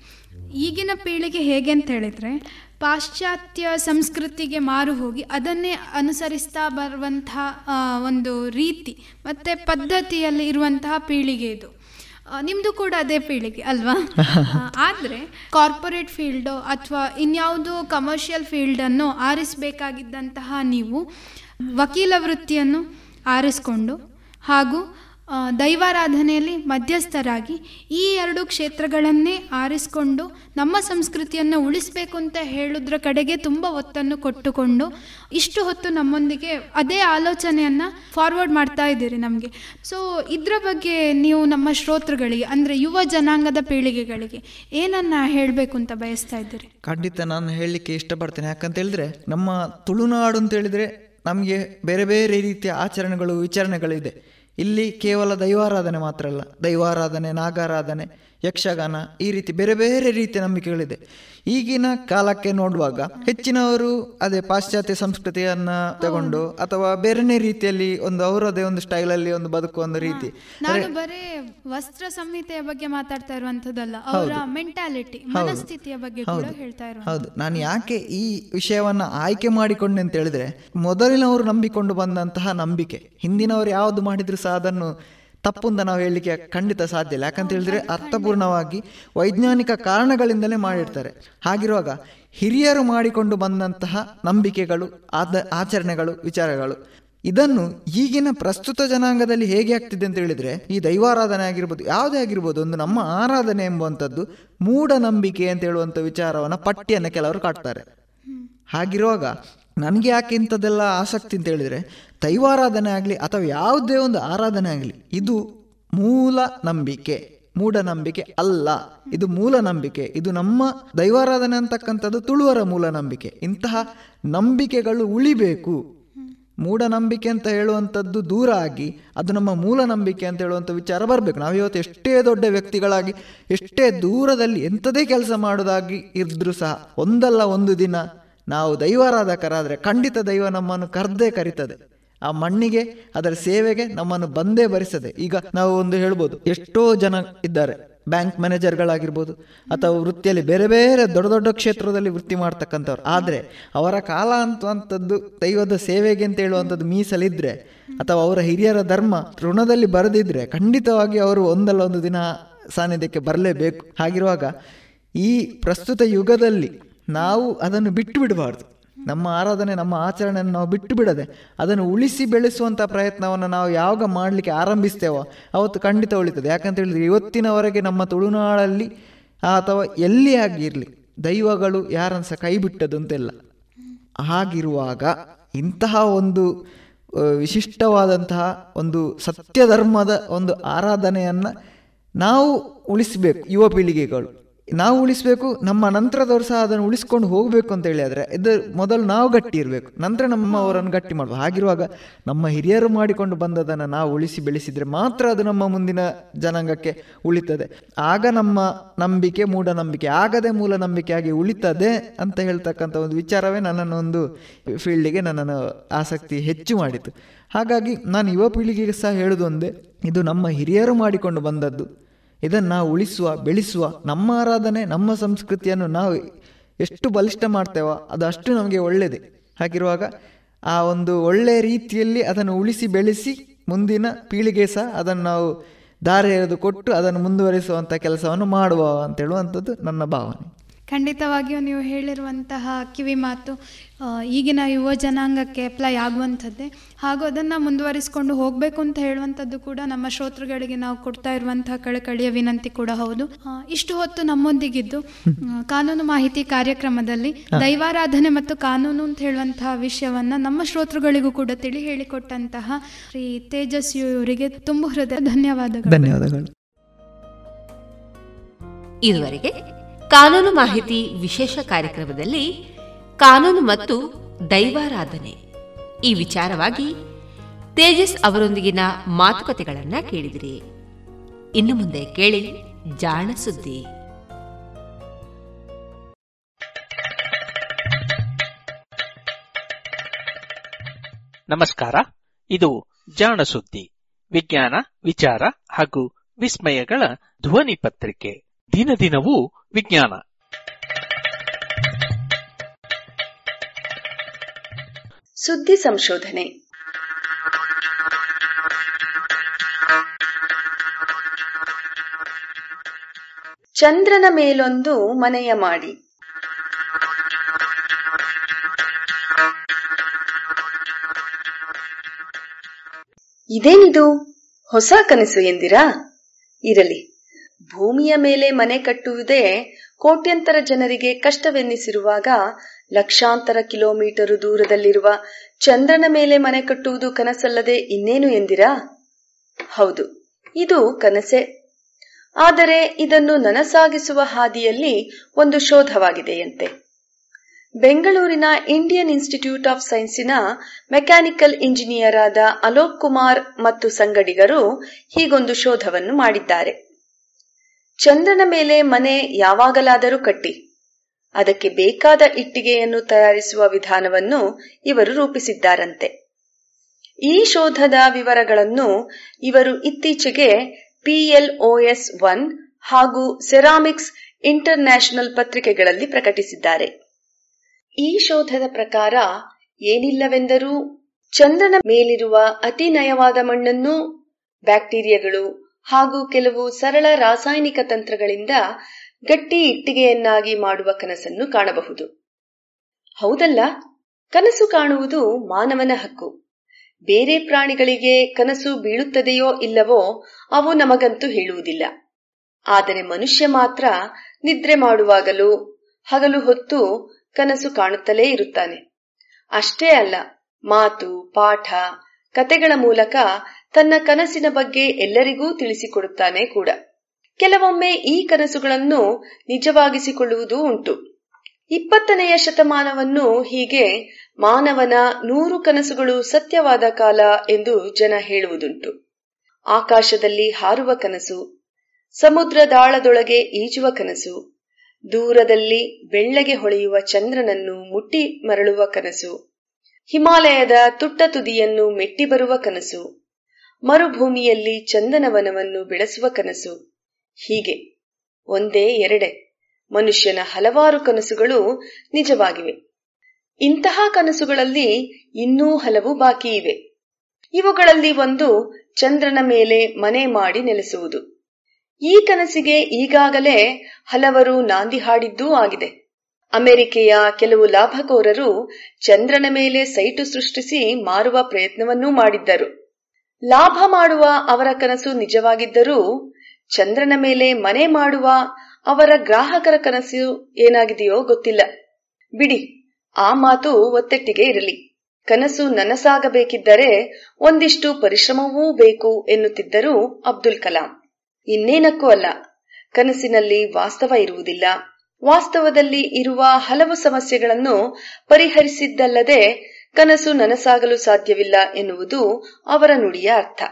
ಈಗಿನ ಪೀಳಿಗೆ ಹೇಗೆ ಅಂತ ಹೇಳಿದರೆ ಪಾಶ್ಚಾತ್ಯ ಸಂಸ್ಕೃತಿಗೆ ಮಾರು ಹೋಗಿ ಅದನ್ನೇ ಅನುಸರಿಸ್ತಾ ಬರುವಂತಹ ಒಂದು ರೀತಿ ಮತ್ತು ಪದ್ಧತಿಯಲ್ಲಿ ಇರುವಂತಹ ಪೀಳಿಗೆ ಇದು. ನಿಮ್ದು ಕೂಡ ಅದೇ ಪೀಳಿಗೆ ಅಲ್ವಾ? ಆದರೆ ಕಾರ್ಪೊರೇಟ್ ಫೀಲ್ಡ್ ಅಥವಾ ಇನ್ಯಾವುದೋ ಕಮರ್ಷಿಯಲ್ ಫೀಲ್ಡನ್ನು ಆರಿಸಬೇಕಾಗಿದ್ದಂತಹ ನೀವು ವಕೀಲ ವೃತ್ತಿಯನ್ನು ಆರಿಸ್ಕೊಂಡು ಹಾಗೂ ದೈವಾರಾಧನೆಯಲ್ಲಿ ಮಧ್ಯಸ್ಥರಾಗಿ ಈ ಎರಡು ಕ್ಷೇತ್ರಗಳನ್ನೇ ಆರಿಸಿಕೊಂಡು ನಮ್ಮ ಸಂಸ್ಕೃತಿಯನ್ನು ಉಳಿಸಬೇಕು ಅಂತ ಹೇಳುದ್ರ ಕಡೆಗೆ ತುಂಬ ಒತ್ತನ್ನು ಕೊಟ್ಟುಕೊಂಡು ಇಷ್ಟು ಹೊತ್ತು ನಮ್ಮೊಂದಿಗೆ ಅದೇ ಆಲೋಚನೆಯನ್ನು ಫಾರ್ವರ್ಡ್ ಮಾಡ್ತಾ ಇದ್ದೀರಿ ನಮಗೆ. ಸೊ ಇದರ ಬಗ್ಗೆ ನೀವು ನಮ್ಮ ಶ್ರೋತೃಗಳಿಗೆ, ಅಂದರೆ ಯುವ ಜನಾಂಗದ ಪೀಳಿಗೆಗಳಿಗೆ ಏನನ್ನ ಹೇಳಬೇಕು ಅಂತ ಬಯಸ್ತಾ ಇದ್ದೀರಿ? ಖಂಡಿತ ನಾನು ಹೇಳಲಿಕ್ಕೆ ಇಷ್ಟಪಡ್ತೇನೆ. ಯಾಕಂತ ಹೇಳಿದ್ರೆ, ನಮ್ಮ ತುಳುನಾಡು ಅಂತ ಹೇಳಿದ್ರೆ ನಮಗೆ ಬೇರೆ ಬೇರೆ ರೀತಿಯ ಆಚರಣೆಗಳು, ವಿಚಾರಣೆಗಳಿದೆ. ಇಲ್ಲಿ ಕೇವಲ ದೈವಾರಾಧನೆ ಮಾತ್ರ ಅಲ್ಲ ದೈವಾರಾಧನೆ ನಾಗಾರಾಧನೆ ಯಕ್ಷಗಾನ ಈ ರೀತಿ ಬೇರೆ ಬೇರೆ ರೀತಿಯ ನಂಬಿಕೆಗಳಿದೆ. ಈಗಿನ ಕಾಲಕ್ಕೆ ನೋಡುವಾಗ ಹೆಚ್ಚಿನವರು ಅದೇ ಪಾಶ್ಚಾತ್ಯ ಸಂಸ್ಕೃತಿಯನ್ನ ತಗೊಂಡು ಅಥವಾ ಬೇರೆನೇ ರೀತಿಯಲ್ಲಿ ಒಂದು ಅವರದೇ ಒಂದು ಸ್ಟೈಲಲ್ಲಿ ಒಂದು ಬದುಕುವ ಒಂದು ರೀತಿ. ನಾನು ಬರೇ ವಸ್ತ್ರ ಸಂಹಿತೆಯ ಬಗ್ಗೆ ಮಾತಾಡ್ತಾ ಇರುವಂತದ್ದಲ್ಲ ಅವರ. ಮೆಂಟಾಲಿಟಿ. ಮನಸ್ಥಿತಿಯ ಬಗ್ಗೆ ಹೇಳ್ತಾ ಹೌದು. ನಾನು ಯಾಕೆ ಈ ವಿಷಯವನ್ನ ಆಯ್ಕೆ ಮಾಡಿಕೊಂಡೆ ಅಂತ ಹೇಳಿದ್ರೆ ಮೊದಲಿನವರು ನಂಬಿಕೊಂಡು ಬಂದಂತಹ ನಂಬಿಕೆ ಹಿಂದಿನವರು ಯಾವುದು ಮಾಡಿದ್ರು ಸಹ ಅದನ್ನು ತಪ್ಪು ಅಂತ ನಾವು ಹೇಳಲಿಕ್ಕೆ ಖಂಡಿತ ಸಾಧ್ಯ ಇಲ್ಲ. ಯಾಕಂತ ಹೇಳಿದ್ರೆ ಅರ್ಥಪೂರ್ಣವಾಗಿ ವೈಜ್ಞಾನಿಕ ಕಾರಣಗಳಿಂದಲೇ ಮಾಡಿರ್ತಾರೆ. ಹಾಗಿರುವಾಗ ಹಿರಿಯರು ಮಾಡಿಕೊಂಡು ಬಂದಂತಹ ನಂಬಿಕೆಗಳು, ಆದ, ಆಚರಣೆಗಳು, ವಿಚಾರಗಳು, ಇದನ್ನು ಈಗಿನ ಪ್ರಸ್ತುತ ಜನಾಂಗದಲ್ಲಿ ಹೇಗೆ ಆಗ್ತಿದೆ ಅಂತ ಹೇಳಿದ್ರೆ, ಈ ದೈವಾರಾಧನೆ ಆಗಿರ್ಬೋದು, ಯಾವುದೇ ಆಗಿರ್ಬೋದು, ಒಂದು ನಮ್ಮ ಆರಾಧನೆ ಎಂಬುವಂಥದ್ದು ಮೂಢನಂಬಿಕೆ ಅಂತ ಹೇಳುವಂಥ ವಿಚಾರವನ್ನು ಪಟ್ಟಿಯನ್ನು ಕೆಲವರು ಕಾಟ್ತಾರೆ. ಹಾಗಿರುವಾಗ ನನಗೆ ಯಾಕೆ ಇಂಥದ್ದೆಲ್ಲ ಆಸಕ್ತಿ ಅಂತ ಹೇಳಿದ್ರೆ ದೈವಾರಾಧನೆ ಆಗಲಿ ಅಥವಾ ಯಾವುದೇ ಒಂದು ಆರಾಧನೆ ಆಗಲಿ, ಇದು ಮೂಲ ನಂಬಿಕೆ ಮೂಢನಂಬಿಕೆ ಅಲ್ಲ. ಇದು ಮೂಲ ನಂಬಿಕೆ. ಇದು ನಮ್ಮ ದೈವಾರಾಧನೆ ಅಂತಕ್ಕಂಥದ್ದು ತುಳುವರ ಮೂಲ ನಂಬಿಕೆ. ಇಂತಹ ನಂಬಿಕೆಗಳು ಉಳಿಬೇಕು. ಮೂಢನಂಬಿಕೆ ಅಂತ ಹೇಳುವಂಥದ್ದು ದೂರ ಆಗಿ, ಅದು ನಮ್ಮ ಮೂಲ ನಂಬಿಕೆ ಅಂತ ಹೇಳುವಂಥ ವಿಚಾರ ಬರಬೇಕು. ನಾವು ಇವತ್ತು ಎಷ್ಟೇ ದೊಡ್ಡ ವ್ಯಕ್ತಿಗಳಾಗಿ, ಎಷ್ಟೇ ದೂರದಲ್ಲಿ ಎಂಥದೇ ಕೆಲಸ ಮಾಡೋದಾಗಿ ಇದ್ರೂ ಸಹ, ಒಂದಲ್ಲ ಒಂದು ದಿನ ನಾವು ದೈವಾರಾಧಕರಾದರೆ ಖಂಡಿತ ದೈವ ನಮ್ಮನ್ನು ಕರ್ದೇ ಕರೀತದೆ. ಆ ಮಣ್ಣಿಗೆ, ಅದರ ಸೇವೆಗೆ ನಮ್ಮನ್ನು ಬಂದೇ ಭರಿಸದೆ ಈಗ ನಾವು ಒಂದು ಹೇಳ್ಬೋದು, ಎಷ್ಟೋ ಜನ ಇದ್ದಾರೆ, ಬ್ಯಾಂಕ್ ಮ್ಯಾನೇಜರ್ಗಳಾಗಿರ್ಬೋದು, ಅಥವಾ ವೃತ್ತಿಯಲ್ಲಿ ಬೇರೆ ಬೇರೆ ದೊಡ್ಡ ದೊಡ್ಡ ಕ್ಷೇತ್ರದಲ್ಲಿ ವೃತ್ತಿ ಮಾಡ್ತಕ್ಕಂಥವ್ರು. ಆದರೆ ಅವರ ಕಾಲ ಅಂತವಂಥದ್ದು ದೈವದ ಸೇವೆಗೆ ಅಂತ ಹೇಳುವಂಥದ್ದು ಮೀಸಲಿದ್ರೆ, ಅಥವಾ ಅವರ ಹಿರಿಯರ ಧರ್ಮ ಋಣದಲ್ಲಿ ಬರೆದಿದ್ರೆ, ಖಂಡಿತವಾಗಿ ಅವರು ಒಂದಲ್ಲ ಒಂದು ದಿನ ಸಾನ್ನಿಧ್ಯಕ್ಕೆ ಬರಲೇಬೇಕು. ಹಾಗಿರುವಾಗ ಈ ಪ್ರಸ್ತುತ ಯುಗದಲ್ಲಿ ನಾವು ಅದನ್ನು ಬಿಟ್ಟು ಬಿಡಬಾರ್ದು. ನಮ್ಮ ಆರಾಧನೆ, ನಮ್ಮ ಆಚರಣೆಯನ್ನು ನಾವು ಬಿಟ್ಟು ಬಿಡದೆ ಅದನ್ನು ಉಳಿಸಿ ಬೆಳೆಸುವಂಥ ಪ್ರಯತ್ನವನ್ನು ನಾವು ಯಾವಾಗ ಮಾಡಲಿಕ್ಕೆ ಆರಂಭಿಸ್ತೇವೋ ಅವತ್ತು ಖಂಡಿತ ಉಳಿತದೆ. ಯಾಕಂತ ಹೇಳಿದ್ರೆ ಇವತ್ತಿನವರೆಗೆ ನಮ್ಮ ತುಳುನಾಡಲ್ಲಿ ಅಥವಾ ಎಲ್ಲಿ ಆಗಿರಲಿ ದೈವಗಳು ಯಾರನ್ನು ಸಹ ಕೈ ಬಿಟ್ಟದ್ದು ಅಂತೆಲ್ಲ ಹಾಗಿರುವಾಗ ಇಂತಹ ಒಂದು ವಿಶಿಷ್ಟವಾದಂತಹ ಒಂದು ಸತ್ಯಧರ್ಮದ ಒಂದು ಆರಾಧನೆಯನ್ನು ನಾವು ಉಳಿಸಬೇಕು ಯುವ ಪೀಳಿಗೆಗಳು. ನಾವು ಉಳಿಸಬೇಕು, ನಮ್ಮ ನಂತರದವರು ಸಹ ಅದನ್ನು ಉಳಿಸ್ಕೊಂಡು ಹೋಗಬೇಕು ಅಂತ ಹೇಳಿ ಆದರೆ, ಇದು ಮೊದಲು ನಾವು ಗಟ್ಟಿ ಇರಬೇಕು. ನಂತರ ನಮ್ಮವರನ್ನು ಗಟ್ಟಿ ಮಾಡುವ ಹಾಗಿರುವಾಗ ನಮ್ಮ ಹಿರಿಯರು ಮಾಡಿಕೊಂಡು ಬಂದದನ್ನು ನಾವು ಉಳಿಸಿ ಬೆಳೆಸಿದರೆ ಮಾತ್ರ ಅದು ನಮ್ಮ ಮುಂದಿನ ಜನಾಂಗಕ್ಕೆ ಉಳಿತದೆ. ಆಗ ನಮ್ಮ ನಂಬಿಕೆ ಮೂಢನಂಬಿಕೆ, ಆಗದೆ ಮೂಲ ನಂಬಿಕೆಯಾಗಿ ಉಳಿತದೆ ಅಂತ ಹೇಳ್ತಕ್ಕಂಥ ಒಂದು ವಿಚಾರವೇ ನನ್ನನ್ನು ಒಂದು ಫೀಲ್ಡಿಗೆ ನನ್ನನ್ನು ಆಸಕ್ತಿ ಹೆಚ್ಚು ಮಾಡಿತು. ಹಾಗಾಗಿ ನಾನು ಯುವ ಪೀಳಿಗೆಗೆ ಸಹ ಹೇಳೋದು ಒಂದೇ ಇದು ನಮ್ಮ ಹಿರಿಯರು ಮಾಡಿಕೊಂಡು ಬಂದದ್ದು ಇದನ್ನು ನಾವು ಉಳಿಸುವ, ಬೆಳೆಸುವ ನಮ್ಮ ಆರಾಧನೆ, ನಮ್ಮ ಸಂಸ್ಕೃತಿಯನ್ನು ನಾವು ಎಷ್ಟು ಬಲಿಷ್ಠ ಮಾಡ್ತೇವೋ ಅದು ಅಷ್ಟು ನಮಗೆ ಒಳ್ಳೆಯದೆ ಹಾಗಿರುವಾಗ ಆ ಒಂದು ಒಳ್ಳೆಯ ರೀತಿಯಲ್ಲಿ ಅದನ್ನು ಉಳಿಸಿ ಬೆಳೆಸಿ ಮುಂದಿನ ಪೀಳಿಗೆ ಸಹ ಅದನ್ನು ನಾವು ದಾರಿ ಎರೆದು ಕೊಟ್ಟು ಅದನ್ನು ಮುಂದುವರಿಸುವಂಥ ಕೆಲಸವನ್ನು ಮಾಡುವ ಅಂತ ಹೇಳುವಂಥದ್ದು ನನ್ನ ಭಾವನೆ. ಖಂಡಿತವಾಗಿಯೂ ನೀವು ಹೇಳಿರುವಂತಹ ಕಿವಿ ಮಾತು ಈಗಿನ ಯುವ ಜನಾಂಗಕ್ಕೆ ಅಪ್ಲೈ ಆಗುವಂಥದ್ದೇ. ಹಾಗೂ ಅದನ್ನು ಮುಂದುವರಿಸಿಕೊಂಡು ಹೋಗಬೇಕು ಅಂತ ಹೇಳುವಂಥದ್ದು ಕೂಡ ನಮ್ಮ ಶ್ರೋತೃಗಳಿಗೆ ನಾವು ಕೊಡ್ತಾ ಇರುವಂತಹ ಕಳಕಳಿಯ ವಿನಂತಿ ಕೂಡ ಹೌದು. ಇಷ್ಟು ಹೊತ್ತು ನಮ್ಮೊಂದಿಗಿದ್ದು ಕಾನೂನು ಮಾಹಿತಿ ಕಾರ್ಯಕ್ರಮದಲ್ಲಿ ದೈವಾರಾಧನೆ ಮತ್ತು ಕಾನೂನು ಅಂತ ಹೇಳುವಂತಹ ವಿಷಯವನ್ನು ನಮ್ಮ ಶ್ರೋತೃಗಳಿಗೂ ಕೂಡ ತಿಳಿ ಹೇಳಿಕೊಟ್ಟಂತಹ ಶ್ರೀ ತೇಜಸ್ವಿಯವರಿಗೆ ತುಂಬ ಹೃದಯ ಧನ್ಯವಾದಗಳು. ಧನ್ಯವಾದಗಳು. ಇದುವರೆಗೆ ಕಾನೂನು ಮಾಹಿತಿ ವಿಶೇಷ ಕಾರ್ಯಕ್ರಮದಲ್ಲಿ ಕಾನೂನು ಮತ್ತು ದೈವಾರಾಧನೆ. ಈ ವಿಚಾರವಾಗಿ ತೇಜಸ್ ಅವರೊಂದಿಗಿನ ಮಾತುಕತೆಗಳನ್ನ ಕೇಳಿದಿರಿ. ಇನ್ನು ಮುಂದೆ ಕೇಳಿ ಜಾಣ ಸುದ್ದಿ. ನಮಸ್ಕಾರ, ಇದು ಜಾಣ ಸುದ್ದಿ. ವಿಜ್ಞಾನ, ವಿಚಾರ ಹಾಗೂ ವಿಸ್ಮಯಗಳ ಧ್ವನಿ ಪತ್ರಿಕೆ. ದಿನ ದಿನವೂ ವಿಜ್ಞಾನ. ಸುದ್ದಿ ಸಂಶೋಧನೆ. ಚಂದ್ರನ ಮೇಲೊಂದು ಮನೆಯ ಮಾಡಿ. ಇದೇನಿದು? ಹೊಸ ಕನಸು ಎಂದಿರಾ? ಇರಲಿ. ಭೂಮಿಯ ಮೇಲೆ ಮನೆ ಕಟ್ಟುವುದೇ ಕೋಟ್ಯಂತರ ಜನರಿಗೆ ಕಷ್ಟವೆನ್ನಿಸಿರುವಾಗ ಲಕ್ಷಾಂತರ ಕಿಲೋಮೀಟರ್ ದೂರದಲ್ಲಿರುವ ಚಂದ್ರನ ಮೇಲೆ ಮನೆ ಕಟ್ಟುವುದು ಕನಸಲ್ಲದೆ ಇನ್ನೇನು ಎಂದಿರಾ? ಹೌದು, ಇದು ಕನಸೆ. ಆದರೆ ಇದನ್ನು ನನಸಾಗಿಸುವ ಹಾದಿಯಲ್ಲಿ ಒಂದು ಶೋಧವಾಗಿದೆಯಂತೆ. ಬೆಂಗಳೂರಿನ ಇಂಡಿಯನ್ ಇನ್ಸ್ಟಿಟ್ಯೂಟ್ ಆಫ್ ಸೈನ್ಸಿನ ಮೆಕ್ಯಾನಿಕಲ್ ಇಂಜಿನಿಯರ್ ಆದ ಅಲೋಕ್ ಕುಮಾರ್ ಮತ್ತು ಸಂಗಡಿಗರು ಹೀಗೊಂದು ಶೋಧವನ್ನು ಮಾಡಿದ್ದಾರೆ. ಚಂದ್ರನ ಮೇಲೆ ಮನೆ ಯಾವಾಗಲಾದರೂ ಕಟ್ಟಿ. ಅದಕ್ಕೆ ಬೇಕಾದ ಇಟ್ಟಿಗೆಯನ್ನು ತಯಾರಿಸುವ ವಿಧಾನವನ್ನು ಇವರು ರೂಪಿಸಿದ್ದಾರಂತೆ. ಈ ಶೋಧದ ವಿವರಗಳನ್ನು ಇವರು ಇತ್ತೀಚೆಗೆ ಪಿಎಲ್ಒಎಸ್ ಒನ್ ಹಾಗೂ ಸೆರಾಮಿಕ್ಸ್ ಇಂಟರ್ ನ್ಯಾಷನಲ್ ಪತ್ರಿಕೆಗಳಲ್ಲಿ ಪ್ರಕಟಿಸಿದ್ದಾರೆ. ಈ ಶೋಧದ ಪ್ರಕಾರ ಏನಿಲ್ಲವೆಂದರೂ ಚಂದ್ರನ ಮೇಲಿರುವ ಅತಿ ನಯವಾದ ಮಣ್ಣನ್ನು ಬ್ಯಾಕ್ಟೀರಿಯಾಗಳು ಹಾಗೂ ಕೆಲವು ಸರಳ ರಾಸಾಯನಿಕ ತಂತ್ರಗಳಿಂದ ಗಟ್ಟಿ ಇಟ್ಟಿಗೆಯನ್ನಾಗಿ ಮಾಡುವ ಕನಸನ್ನು ಕಾಣಬಹುದು. ಹೌದಲ್ಲ? ಕನಸು ಕಾಣುವುದು ಮಾನವನ ಹಕ್ಕು. ಬೇರೆ ಪ್ರಾಣಿಗಳಿಗೆ ಕನಸು ಬೀಳುತ್ತದೆಯೋ ಇಲ್ಲವೋ ಅವು ನಮಗಂತೂ ಹೇಳುವುದಿಲ್ಲ. ಆದರೆ ಮನುಷ್ಯ ಮಾತ್ರ ನಿದ್ರೆ ಮಾಡುವಾಗಲೂ ಹಗಲು ಹೊತ್ತು ಕನಸು ಕಾಣುತ್ತಲೇ ಇರುತ್ತಾನೆ. ಅಷ್ಟೇ ಅಲ್ಲ, ಮಾತು, ಪಾಠ ಕತೆಗಳ ಮೂಲಕ ತನ್ನ ಕನಸಿನ ಬಗ್ಗೆ ಎಲ್ಲರಿಗೂ ತಿಳಿಸಿಕೊಡುತ್ತಾನೆ ಕೂಡ. ಕೆಲವೊಮ್ಮೆ ಈ ಕನಸುಗಳನ್ನು ನಿಜವಾಗಿಸಿಕೊಳ್ಳುವುದೂ ಉಂಟು. ಇಪ್ಪತ್ತನೆಯ ಶತಮಾನವನ್ನು ಹೀಗೆ ಮಾನವನ ನೂರು ಕನಸುಗಳು ಸತ್ಯವಾದ ಕಾಲ ಎಂದು ಜನ ಹೇಳುವುದುಂಟು. ಆಕಾಶದಲ್ಲಿ ಹಾರುವ ಕನಸು ಸಮುದ್ರದಾಳದೊಳಗೆ ಈಜುವ ಕನಸು, ದೂರದಲ್ಲಿ ಬೆಳ್ಳಗೆ ಹೊಳೆಯುವ ಚಂದ್ರನನ್ನು ಮುಟ್ಟಿ ಮರಳುವ ಕನಸು, ಹಿಮಾಲಯದ ತುಟ್ಟ ತುದಿಯನ್ನು ಮೆಟ್ಟಿ ಬರುವ ಕನಸು ಮರುಭೂಮಿಯಲ್ಲಿ ಚಂದನವನವನ್ನು ಬೆಳೆಸುವ ಕನಸು. ಹೀಗೆ ಒಂದೇ ಎರಡೆ. ಮನುಷ್ಯನ ಹಲವಾರು ಕನಸುಗಳು ನಿಜವಾಗಿವೆ. ಇಂತಹ ಕನಸುಗಳಲ್ಲಿ ಇನ್ನೂ ಹಲವು ಬಾಕಿ ಇವೆ. ಇವುಗಳಲ್ಲಿ ಒಂದು ಚಂದ್ರನ ಮೇಲೆ ಮನೆ ಮಾಡಿ ನೆಲೆಸುವುದು. ಈ ಕನಸಿಗೆ ಈಗಾಗಲೇ ಹಲವರು ನಾಂದಿ ಹಾಡಿದ್ದೂ ಆಗಿದೆ. ಅಮೆರಿಕೆಯ ಕೆಲವು ಲಾಭಕೋರರು ಚಂದ್ರನ ಮೇಲೆ ಸೈಟು ಸೃಷ್ಟಿಸಿ ಮಾರುವ ಪ್ರಯತ್ನವನ್ನೂ ಮಾಡಿದ್ದರು. ಲಾಭ ಮಾಡುವ ಅವರ ಕನಸು ನಿಜವಾಗಿದ್ದರೂ ಚಂದ್ರನ ಮೇಲೆ ಮನೆ ಮಾಡುವ ಅವರ ಗ್ರಾಹಕರ ಕನಸು ಏನಾಗಿದೆಯೋ ಗೊತ್ತಿಲ್ಲ. ಬಿಡಿ, ಆ ಮಾತು ಒತ್ತೆಟ್ಟಿಗೆ ಇರಲಿ. ಕನಸು ನನಸಾಗಬೇಕಿದ್ದರೆ ಒಂದಿಷ್ಟು ಪರಿಶ್ರಮವೂ ಬೇಕು ಎನ್ನುತ್ತಿದ್ದರು ಅಬ್ದುಲ್ ಕಲಾಂ. ಇನ್ನೇನಕ್ಕೂ ಅಲ್ಲ, ಕನಸಿನಲ್ಲಿ ವಾಸ್ತವ ಇರುವುದಿಲ್ಲ. ವಾಸ್ತವದಲ್ಲಿ ಇರುವ ಹಲವು ಸಮಸ್ಯೆಗಳನ್ನು ಪರಿಹರಿಸಿದ್ದಲ್ಲದೆ ಕನಸು ನನಸಾಗಲು ಸಾಧ್ಯವಿಲ್ಲ ಎನ್ನುವುದು ಅವರ ನುಡಿಯ ಅರ್ಥ.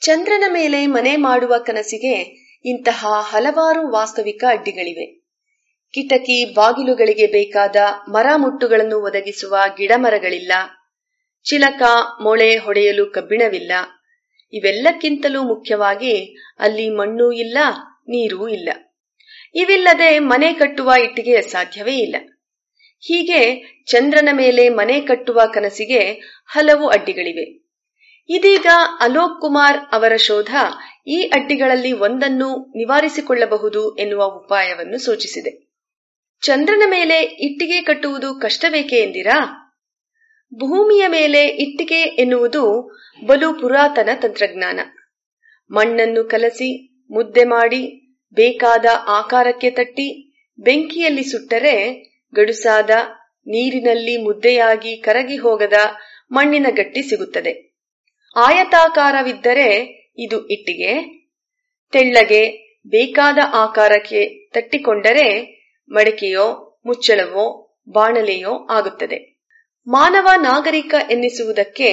ಚಂದ್ರನ ಮೇಲೆ ಮನೆ ಮಾಡುವ ಕನಸಿಗೆ ಇಂತಹ ಹಲವಾರು ವಾಸ್ತವಿಕ ಅಡ್ಡಿಗಳಿವೆ. ಕಿಟಕಿ ಬಾಗಿಲುಗಳಿಗೆ ಬೇಕಾದ ಮರ ಮುಟ್ಟುಗಳನ್ನು ಒದಗಿಸುವ ಗಿಡಮರಗಳಿಲ್ಲ. ಚಿಲಕ, ಮೊಳೆ ಹೊಡೆಯಲು ಕಬ್ಬಿಣವಿಲ್ಲ. ಇವೆಲ್ಲಕ್ಕಿಂತಲೂ ಮುಖ್ಯವಾಗಿ ಅಲ್ಲಿ ಮಣ್ಣು ಇಲ್ಲ ನೀರೂ ಇಲ್ಲ. ಇವಿಲ್ಲದೆ ಮನೆ ಕಟ್ಟುವ ಇಟ್ಟಿಗೆ ಸಾಧ್ಯವೇ ಇಲ್ಲ. ಹೀಗೆ ಚಂದ್ರನ ಮೇಲೆ ಮನೆ ಕಟ್ಟುವ ಕನಸಿಗೆ ಹಲವು ಅಡ್ಡಿಗಳಿವೆ. ಇದೀಗ ಅಲೋಕ್ ಕುಮಾರ್ ಅವರ ಶೋಧ ಈ ಅಡ್ಡಿಗಳಲ್ಲಿ ಒಂದನ್ನು ನಿವಾರಿಸಿಕೊಳ್ಳಬಹುದು ಎನ್ನುವ ಉಪಾಯವನ್ನು ಸೂಚಿಸಿದೆ. ಚಂದ್ರನ ಮೇಲೆ ಇಟ್ಟಿಗೆ ಕಟ್ಟುವುದು ಕಷ್ಟಬೇಕೆ ಎಂದಿರಾ? ಭೂಮಿಯ ಮೇಲೆ ಇಟ್ಟಿಗೆ ಎನ್ನುವುದು ಬಲು ಪುರಾತನ ತಂತ್ರಜ್ಞಾನ. ಮಣ್ಣನ್ನು ಕಲಸಿ ಮುದ್ದೆ ಮಾಡಿ ಬೇಕಾದ ಆಕಾರಕ್ಕೆ ತಟ್ಟಿ ಬೆಂಕಿಯಲ್ಲಿ ಸುಟ್ಟರೆ ಗಡುಸಾದ ನೀರಿನಲ್ಲಿ ಮುದ್ದೆಯಾಗಿ ಕರಗಿ ಹೋಗದ ಮಣ್ಣಿನ ಗಟ್ಟಿ ಸಿಗುತ್ತದೆ. ಆಯತಾಕಾರವಿದ್ದರೆ ಇದು ಇಟ್ಟಿಗೆ, ತೆಳ್ಳಗೆ ಬೇಕಾದ ಆಕಾರಕ್ಕೆ ತಟ್ಟಿಕೊಂಡರೆ ಮಡಿಕೆಯೋ, ಮುಚ್ಚಳವೋ, ಬಾಣಲೆಯೋ ಆಗುತ್ತದೆ. ಮಾನವ ನಾಗರಿಕ ಎನ್ನಿಸುವುದಕ್ಕೆ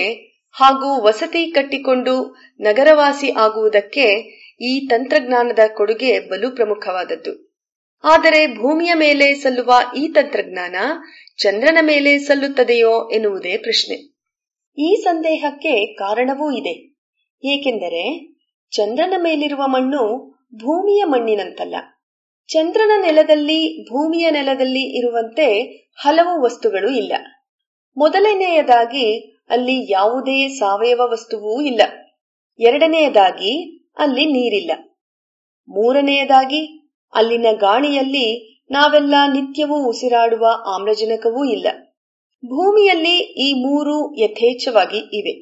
ಹಾಗೂ ವಸತಿ ಕಟ್ಟಿಕೊಂಡು ನಗರವಾಸಿ ಆಗುವುದಕ್ಕೆ ಈ ತಂತ್ರಜ್ಞಾನದ ಕೊಡುಗೆ ಬಲು ಪ್ರಮುಖವಾದದ್ದು. ಆದರೆ ಭೂಮಿಯ ಮೇಲೆ ಸಲ್ಲುವ ಈ ತಂತ್ರಜ್ಞಾನ ಚಂದ್ರನ ಮೇಲೆ ಸಲ್ಲುತ್ತದೆಯೋ ಎನ್ನುವುದೇ ಪ್ರಶ್ನೆ. ಈ ಸಂದೇಹಕ್ಕೆ ಕಾರಣವೂ ಇದೆ. ಏಕೆಂದರೆ ಚಂದ್ರನ ಮೇಲಿರುವ ಮಣ್ಣು ಭೂಮಿಯ ಮಣ್ಣಿನಂತಲ್ಲ. ಚಂದ್ರನ ನೆಲದಲ್ಲಿ, ಭೂಮಿಯ ನೆಲದಲ್ಲಿ ಇರುವಂತೆ ಹಲವು ವಸ್ತುಗಳು ಇಲ್ಲ. ಮೊದಲನೆಯದಾಗಿ ಅಲ್ಲಿ ಯಾವುದೇ ಸಾವಯವ ವಸ್ತುವೂ ಇಲ್ಲ. ಎರಡನೆಯದಾಗಿ ಅಲ್ಲಿ ನೀರಿಲ್ಲ. ಮೂರನೆಯದಾಗಿ, ಅಲ್ಲಿನ ಗಾಳಿಯಲ್ಲಿ ನಾವೆಲ್ಲ ನಿತ್ಯವೂ ಉಸಿರಾಡುವ ಆಮ್ಲಜನಕವೂ ಇಲ್ಲ. ಭೂಮಿಯಲ್ಲಿ ಈ ಮೂರು ಯಥೇಚ್ಛವಾಗಿ ಇವೆ.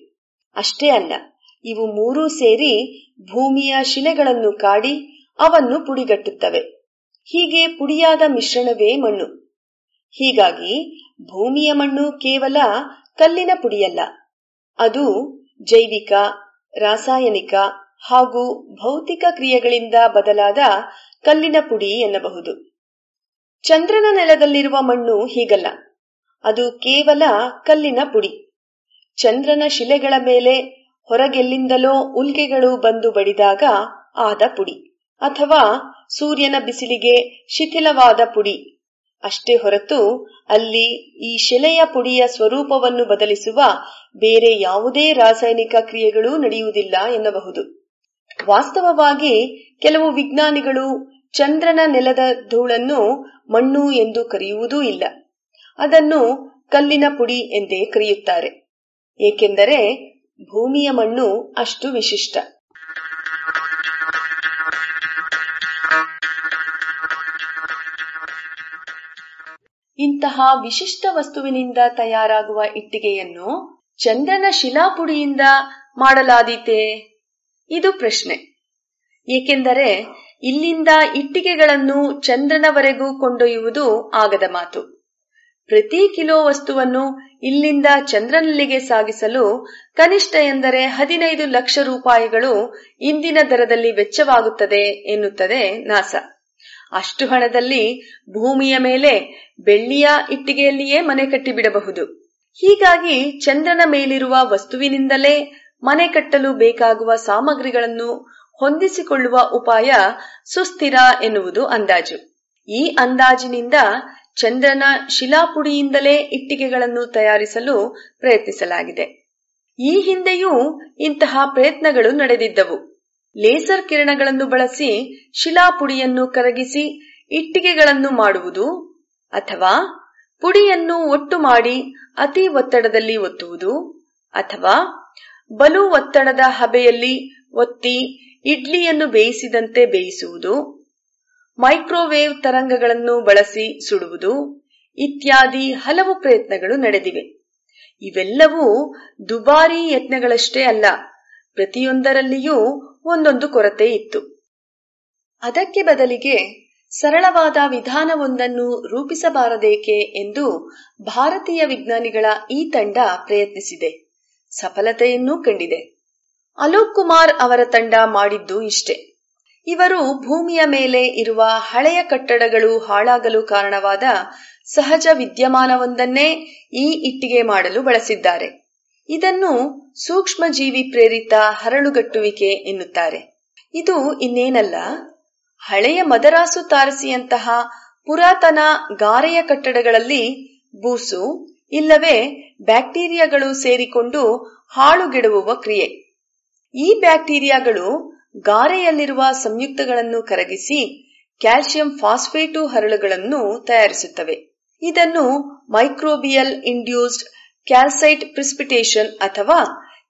ಅಷ್ಟೇ ಅಲ್ಲ, ಇವು ಮೂರೂ ಸೇರಿ ಭೂಮಿಯ ಶಿಲೆಗಳನ್ನು ಕಾಡಿ ಅವನ್ನು ಪುಡಿಗಟ್ಟುತ್ತವೆ. ಹೀಗೆ ಪುಡಿಯಾದ ಮಿಶ್ರಣವೇ ಮಣ್ಣು. ಹೀಗಾಗಿ ಭೂಮಿಯ ಮಣ್ಣು ಕೇವಲ ಕಲ್ಲಿನ ಪುಡಿಯಲ್ಲ, ಅದು ಜೈವಿಕ, ರಾಸಾಯನಿಕ ಹಾಗೂ ಭೌತಿಕ ಕ್ರಿಯೆಗಳಿಂದ ಬದಲಾದ ಕಲ್ಲಿನ ಪುಡಿ ಎನ್ನಬಹುದು. ಚಂದ್ರನ ನೆಲದಲ್ಲಿರುವ ಮಣ್ಣು ಹೀಗಲ್ಲ. ಅದು ಕೇವಲ ಕಲ್ಲಿನ ಪುಡಿ. ಚಂದ್ರನ ಶಿಲೆಗಳ ಮೇಲೆ ಹೊರಗೆಲ್ಲಿಂದಲೋ ಉಲ್ಗೆಗಳು ಬಂದು ಬಡಿದಾಗ ಆದ ಪುಡಿ ಅಥವಾ ಸೂರ್ಯನ ಬಿಸಿಲಿಗೆ ಶಿಥಿಲವಾದ ಪುಡಿ. ಅಷ್ಟೇ ಹೊರತು ಅಲ್ಲಿ ಈ ಶಿಲೆಯ ಪುಡಿಯ ಸ್ವರೂಪವನ್ನು ಬದಲಿಸುವ ಬೇರೆ ಯಾವುದೇ ರಾಸಾಯನಿಕ ಕ್ರಿಯೆಗಳೂ ನಡೆಯುವುದಿಲ್ಲ ಎನ್ನಬಹುದು. ವಾಸ್ತವವಾಗಿ ಕೆಲವು ವಿಜ್ಞಾನಿಗಳು ಚಂದ್ರನ ನೆಲದ ಧೂಳನ್ನು ಮಣ್ಣು ಎಂದು ಕರೆಯುವುದೂ ಇಲ್ಲ. ಅದನ್ನು ಕಲ್ಲಿನ ಪುಡಿ ಎಂದೇ ಕರೆಯುತ್ತಾರೆ. ಏಕೆಂದರೆ ಭೂಮಿಯ ಮಣ್ಣು ಅಷ್ಟು ವಿಶಿಷ್ಟ. ಇಂತಹ ವಿಶಿಷ್ಟ ವಸ್ತುವಿನಿಂದ ತಯಾರಾಗುವ ಇಟ್ಟಿಗೆಯನ್ನು ಚಂದ್ರನ ಶಿಲಾಪುಡಿಯಿಂದ ಮಾಡಲಾದೀತೆ. ಇದು ಪ್ರಶ್ನೆ. ಏಕೆಂದರೆ ಇಲ್ಲಿಂದ ಇಟ್ಟಿಗೆಗಳನ್ನು ಚಂದ್ರನವರೆಗೂ ಕೊಂಡೊಯ್ಯುವುದು ಆಗದ ಮಾತು. ಪ್ರತಿ ಕಿಲೋ ವಸ್ತುವನ್ನು ಇಲ್ಲಿಂದ ಚಂದ್ರನಲ್ಲಿಗೆ ಸಾಗಿಸಲು ಕನಿಷ್ಠ ಎಂದರೆ ಹದಿನೈದು ಲಕ್ಷ ರೂಪಾಯಿಗಳು ಇಂದಿನ ದರದಲ್ಲಿ ವೆಚ್ಚವಾಗುತ್ತದೆ ಎನ್ನುತ್ತದೆ ನಾಸಾ. ಅಷ್ಟು ಹಣದಲ್ಲಿ ಭೂಮಿಯ ಮೇಲೆ ಬೆಳ್ಳಿಯ ಇಟ್ಟಿಗೆಯಲ್ಲಿಯೇ ಮನೆ ಕಟ್ಟಿಬಿಡಬಹುದು. ಹೀಗಾಗಿ ಚಂದ್ರನ ಮೇಲಿರುವ ವಸ್ತುವಿನಿಂದಲೇ ಮನೆ ಕಟ್ಟಲು ಬೇಕಾಗುವ ಸಾಮಗ್ರಿಗಳನ್ನು ಹೊಂದಿಸಿಕೊಳ್ಳುವ ಉಪಾಯ ಸುಸ್ಥಿರ ಎನ್ನುವುದು ಅಂದಾಜು. ಈ ಅಂದಾಜಿನಿಂದ ಚಂದ್ರನ ಶಿಲಾಪುಡಿಯಿಂದಲೇ ಇಟ್ಟಿಗೆಗಳನ್ನು ತಯಾರಿಸಲು ಪ್ರಯತ್ನಿಸಲಾಗಿದೆ. ಈ ಹಿಂದೆಯೂ ಇಂತಹ ಪ್ರಯತ್ನಗಳು ನಡೆದಿದ್ದವು. ಲೇಸರ್ ಕಿರಣಗಳನ್ನು ಬಳಸಿ ಶಿಲಾಪುಡಿಯನ್ನು ಕರಗಿಸಿ ಇಟ್ಟಿಗೆಗಳನ್ನು ಮಾಡುವುದು ಅಥವಾ ಪುಡಿಯನ್ನು ಒಟ್ಟು ಮಾಡಿ ಅತಿ ಒತ್ತಡದಲ್ಲಿ ಒತ್ತುವುದು ಅಥವಾ ಬಲು ಒತ್ತಡದ ಹಬೆಯಲ್ಲಿ ಒತ್ತಿ ಇಡ್ಲಿಯನ್ನು ಬೇಯಿಸಿದಂತೆ ಬೇಯಿಸುವುದು, ಮೈಕ್ರೋವೇವ್ ತರಂಗಗಳನ್ನು ಬಳಸಿ ಸುಡುವುದು ಇತ್ಯಾದಿ ಹಲವು ಪ್ರಯತ್ನಗಳು ನಡೆದಿವೆ. ಇವೆಲ್ಲವೂ ದುಬಾರಿ ಯತ್ನಗಳಷ್ಟೇ ಅಲ್ಲ, ಪ್ರತಿಯೊಂದರಲ್ಲಿಯೂ ಒಂದೊಂದು ಕೊರತೆ ಇತ್ತು. ಅದಕ್ಕೆ ಬದಲಿಗೆ ಸರಳವಾದ ವಿಧಾನವೊಂದನ್ನು ರೂಪಿಸಬಾರದೇಕೆ ಎಂದು ಭಾರತೀಯ ವಿಜ್ಞಾನಿಗಳ ಈ ತಂಡ ಪ್ರಯತ್ನಿಸಿದೆ. ಸಫಲತೆಯನ್ನೂ ಕಂಡಿದೆ. ಅಲೋಕ್ ಕುಮಾರ್ ಅವರ ತಂಡ ಮಾಡಿದ್ದು ಇಷ್ಟೇ. ಇವರು ಭೂಮಿಯ ಮೇಲೆ ಇರುವ ಹಳೆಯ ಕಟ್ಟಡಗಳು ಹಾಳಾಗಲು ಕಾರಣವಾದ ಸಹಜ ವಿದ್ಯಮಾನವೊಂದನ್ನೇ ಈ ಇಟ್ಟಿಗೆ ಮಾಡಲು ಬಳಸಿದ್ದಾರೆ. ಇದನ್ನು ಸೂಕ್ಷ್ಮ ಜೀವಿ ಪ್ರೇರಿತ ಹರಳುಗಟ್ಟುವಿಕೆ ಎನ್ನುತ್ತಾರೆ. ಇದು ಇನ್ನೇನಲ್ಲ, ಹಳೆಯ ಮದರಾಸು ತಾರಸಿಯಂತಹ ಪುರಾತನ ಗಾರೆಯ ಕಟ್ಟಡಗಳಲ್ಲಿ ಬೂಸು ಇಲ್ಲವೇ ಬ್ಯಾಕ್ಟೀರಿಯಾಗಳು ಸೇರಿಕೊಂಡು ಹಾಳುಗೆಡುವ ಕ್ರಿಯೆ. ಈ ಬ್ಯಾಕ್ಟೀರಿಯಾಗಳು ಗಾರೆಯಲ್ಲಿರುವ ಸಂಯುಕ್ತಗಳನ್ನು ಕರಗಿಸಿ ಕ್ಯಾಲ್ಸಿಯಂ ಫಾಸ್ಫೇಟು ಹರಳುಗಳನ್ನು ತಯಾರಿಸುತ್ತವೆ. ಇದನ್ನು ಮೈಕ್ರೋಬಿಯಲ್ ಇಂಡ್ಯೂಸ್ಡ್ ಕ್ಯಾಲ್ಸೈಟ್ ಪ್ರಿಸ್ಪಿಟೇಷನ್ ಅಥವಾ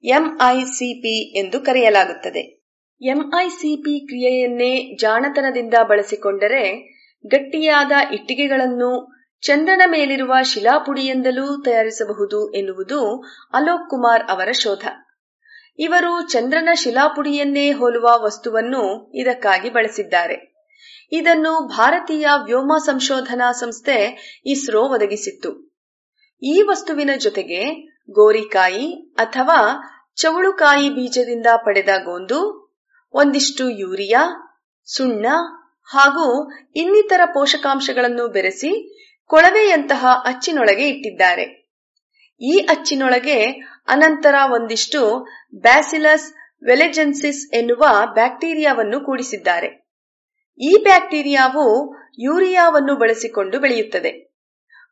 ಎಂಐಸಿಪಿ ಎಂದು ಕರೆಯಲಾಗುತ್ತದೆ. ಎಂಐಸಿಪಿ ಕ್ರಿಯೆಯನ್ನೇ ಜಾಣತನದಿಂದ ಬಳಸಿಕೊಂಡರೆ ಗಟ್ಟಿಯಾದ ಇಟ್ಟಿಗೆಗಳನ್ನು ಚಂದ್ರನ ಮೇಲಿರುವ ಶಿಲಾಪುಡಿಯಿಂದಲೂ ತಯಾರಿಸಬಹುದು ಎನ್ನುವುದು ಅಲೋಕ್ ಕುಮಾರ್ ಅವರ ಶೋಧ. ಇವರು ಚಂದ್ರನ ಶಿಲಾಪುಡಿಯನ್ನೇ ಹೋಲುವ ವಸ್ತುವನ್ನು ಇದಕ್ಕಾಗಿ ಬಳಸಿದ್ದಾರೆ. ಇದನ್ನು ಭಾರತೀಯ ವ್ಯೋಮ ಸಂಶೋಧನಾ ಸಂಸ್ಥೆ ಇಸ್ರೋ ಒದಗಿಸಿತ್ತು. ಈ ವಸ್ತುವಿನ ಜೊತೆಗೆ ಗೋರಿಕಾಯಿ ಅಥವಾ ಚವಳುಕಾಯಿ ಬೀಜದಿಂದ ಪಡೆದ ಗೋಂದು, ಒಂದಿಷ್ಟು ಯೂರಿಯಾ, ಸುಣ್ಣ ಹಾಗೂ ಇನ್ನಿತರ ಪೋಷಕಾಂಶಗಳನ್ನು ಬೆರೆಸಿ ಕೊಳವೆಯಂತಹ ಅಚ್ಚಿನೊಳಗೆ ಇಟ್ಟಿದ್ದಾರೆ. ಈ ಅಚ್ಚಿನೊಳಗೆ ಅನಂತರ ಒಂದಿಷ್ಟು ಬ್ಯಾಸಿಲಸ್ ವೆಲೆಜೆನ್ಸಿಸ್ ಎನ್ನುವ ಬ್ಯಾಕ್ಟೀರಿಯಾವನ್ನು ಕೂಡಿಸಿದ್ದಾರೆ. ಈ ಬ್ಯಾಕ್ಟೀರಿಯಾವು ಯೂರಿಯಾವನ್ನು ಬಳಸಿಕೊಂಡು ಬೆಳೆಯುತ್ತದೆ.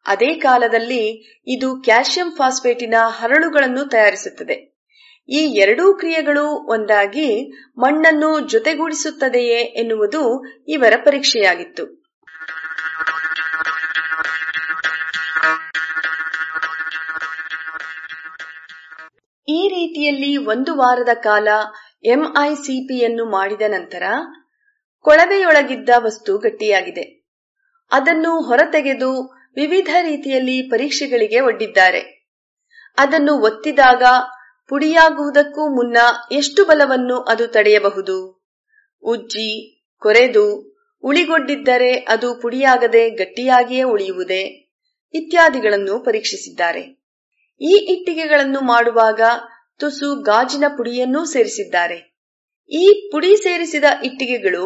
ಅದೇ ಕಾಲದಲ್ಲಿ ಇದು ಕ್ಯಾಲ್ಸಿಯಂ ಫಾಸ್ಫೇಟಿನ ಹರಳುಗಳನ್ನು ತಯಾರಿಸುತ್ತದೆ. ಈ ಎರಡೂ ಕ್ರಿಯೆಗಳು ಒಂದಾಗಿ ಮಣ್ಣನ್ನು ಜೊತೆಗೂಡಿಸುತ್ತದೆಯೇ ಎನ್ನುವುದು ಇವರ ಪರೀಕ್ಷೆಯಾಗಿತ್ತು. ಈ ರೀತಿಯಲ್ಲಿ ಒಂದು ವಾರದ ಕಾಲ ಎಂಐಸಿಪಿಯನ್ನು ಮಾಡಿದ ನಂತರ ಕೊಳವೆಯೊಳಗಿದ್ದ ವಸ್ತು ಗಟ್ಟಿಯಾಗಿದೆ. ಅದನ್ನು ಹೊರತೆಗೆದು ವಿವಿಧ ರೀತಿಯಲ್ಲಿ ಪರೀಕ್ಷೆಗಳಿಗೆ ಒಡ್ಡಿದ್ದಾರೆ. ಅದನ್ನು ಒತ್ತಿದಾಗ ಪುಡಿಯಾಗುವುದಕ್ಕೂ ಮುನ್ನ ಎಷ್ಟು ಬಲವನ್ನು ಅದು ತಡೆಯಬಹುದು? ಉಜ್ಜಿ, ಕೊರೆದು ಉಳಿಗೊಂಡಿದ್ದರೆ ಅದು ಪುಡಿಯಾಗದೆ ಗಟ್ಟಿಯಾಗಿಯೇ ಉಳಿಯುವುದೇ? ಇತ್ಯಾದಿಗಳನ್ನು ಪರೀಕ್ಷಿಸಿದ್ದಾರೆ. ಈ ಇಟ್ಟಿಗೆಗಳನ್ನು ಮಾಡುವಾಗ ತುಸು ಗಾಜಿನ ಪುಡಿಯನ್ನೂ ಸೇರಿಸಿದ್ದಾರೆ. ಈ ಪುಡಿ ಸೇರಿಸಿದ ಇಟ್ಟಿಗೆಗಳು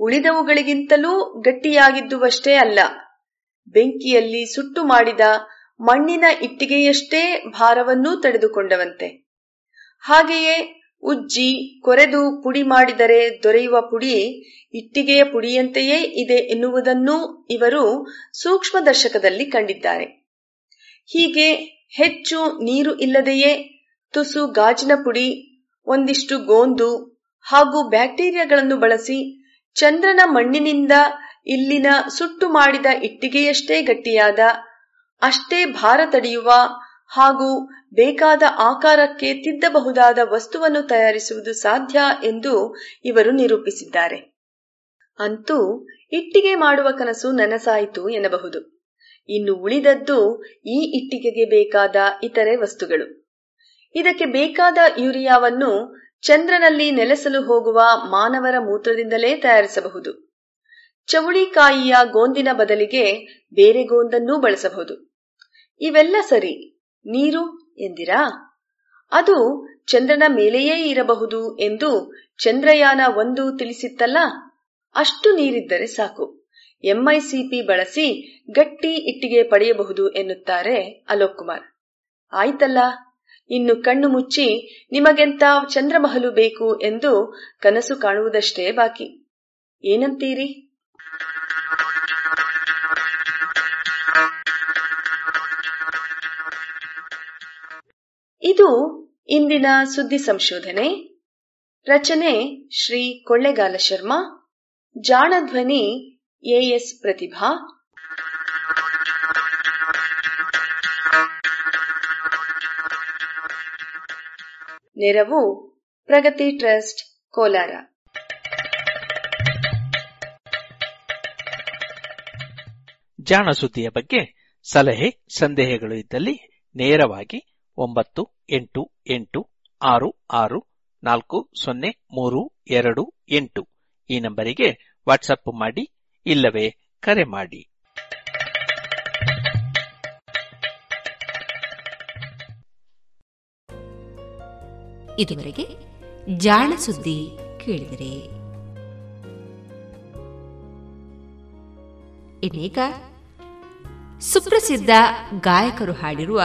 ಉಳಿದವುಗಳಿಗಿಂತಲೂ ಗಟ್ಟಿಯಾಗಿದ್ದುವಷ್ಟೇ ಅಲ್ಲ. ಬೆಂಕಿಯಲ್ಲಿ ಸುಟ್ಟು ಮಾಡಿದ ಮಣ್ಣಿನ ಇಟ್ಟಿಗೆಯಷ್ಟೇ ಭಾರವನ್ನೂ ತಡೆದುಕೊಂಡವಂತೆ. ಹಾಗೆಯೇ ಉಜ್ಜಿ ಕೊರೆದು ಪುಡಿ ಮಾಡಿದರೆ ದೊರೆಯುವ ಪುಡಿ ಇಟ್ಟಿಗೆಯ ಪುಡಿಯಂತೆಯೇ ಇದೆ ಎನ್ನುವುದನ್ನು ಇವರು ಸೂಕ್ಷ್ಮದರ್ಶಕದಲ್ಲಿ ಕಂಡಿದ್ದಾರೆ. ಹೀಗೆ ಹೆಚ್ಚು ನೀರು ಇಲ್ಲದೆಯೇ ತುಸು ಗಾಜಿನ ಪುಡಿ, ಒಂದಿಷ್ಟು ಗೋಂದು ಹಾಗೂ ಬ್ಯಾಕ್ಟೀರಿಯಾಗಳನ್ನು ಬಳಸಿ ಚಂದ್ರನ ಮಣ್ಣಿನಿಂದ ಇಲ್ಲಿನ ಸುಟ್ಟು ಮಾಡಿದ ಇಟ್ಟಿಗೆಯಷ್ಟೇ ಗಟ್ಟಿಯಾದ, ಅಷ್ಟೇ ಭಾರ ತಡೆಯುವ ಹಾಗೂ ಬೇಕಾದ ಆಕಾರಕ್ಕೆ ತಿದ್ದಬಹುದಾದ ವಸ್ತುವನ್ನು ತಯಾರಿಸುವುದು ಸಾಧ್ಯ ಎಂದು ಇವರು ನಿರೂಪಿಸಿದ್ದಾರೆ. ಅಂತೂ ಇಟ್ಟಿಗೆ ಮಾಡುವ ಕನಸು ನನಸಾಯಿತು ಎನ್ನಬಹುದು. ಇನ್ನು ಉಳಿದದ್ದು ಈ ಇಟ್ಟಿಗೆಗೆ ಬೇಕಾದ ಇತರೆ ವಸ್ತುಗಳು. ಇದಕ್ಕೆ ಬೇಕಾದ ಯೂರಿಯಾವನ್ನು ಚಂದ್ರನಲ್ಲಿ ನೆಲೆಸಲು ಹೋಗುವ ಮಾನವರ ಮೂತ್ರದಿಂದಲೇ ತಯಾರಿಸಬಹುದು. ಚವಳಿಕಾಯಿಯ ಗೋಂದಿನ ಬದಲಿಗೆ ಬೇರೆ ಗೋಂದನ್ನೂ ಬಳಸಬಹುದು. ಇವೆಲ್ಲ ಸರಿ, ನೀರು ಎಂದಿರಾ? ಅದು ಚಂದ್ರನ ಮೇಲೆಯೇ ಇರಬಹುದು ಎಂದು ಚಂದ್ರಯಾನ ಒಂದು ತಿಳಿಸಿತ್ತಲ್ಲ, ಅಷ್ಟು ನೀರಿದ್ದರೆ ಸಾಕು. ಎಂಐಸಿಪಿ ಬಳಸಿ ಗಟ್ಟಿ ಇಟ್ಟಿಗೆ ಪಡೆಯಬಹುದು ಎನ್ನುತ್ತಾರೆ ಅಲೋಕ್ ಕುಮಾರ್. ಆಯ್ತಲ್ಲ? ಇನ್ನು ಕಣ್ಣು ಮುಚ್ಚಿ ನಿಮಗೆಂತ ಚಂದ್ರಮಹಲು ಬೇಕು ಎಂದು ಕನಸು ಕಾಣುವುದಷ್ಟೇ ಬಾಕಿ. ಏನಂತೀರಿ? ಇದು ಇಂದಿನ ಸುದ್ದಿ ಸಂಶೋಧನೆ. ರಚನೆ ಶ್ರೀ ಕೊಳ್ಳೆಗಾಲ ಶರ್ಮಾ, ಜಾಣಧ್ವನಿ ಎಎಸ್ ಪ್ರತಿಭಾ. ನೆರವು ಪ್ರಗತಿ ಟ್ರಸ್ಟ್, ಕೋಲಾರ. ಜಾಣ ಸುದ್ದಿಯ ಬಗ್ಗೆ ಸಲಹೆ, ಸಂದೇಹಗಳು ಇದ್ದಲ್ಲಿ ನೇರವಾಗಿ ಒಂಬತ್ತು ಎಂಟು ಎಂಟು ಆರು ಆರು ನಾಲ್ಕು ಸೊನ್ನೆ ಮೂರು ಎರಡು ಎಂಟು ಈ ನಂಬರಿಗೆ ವಾಟ್ಸಪ್ ಮಾಡಿ ಇಲ್ಲವೇ? ಕರೆ ಮಾಡಿ. ಇದುವರೆಗೆ ಜಾಣ ಸುದ್ದಿ ಕೇಳಿದರೆ. ಇನ್ನೀಗ ಸುಪ್ರಸಿದ್ಧ ಗಾಯಕರು ಹಾಡಿರುವ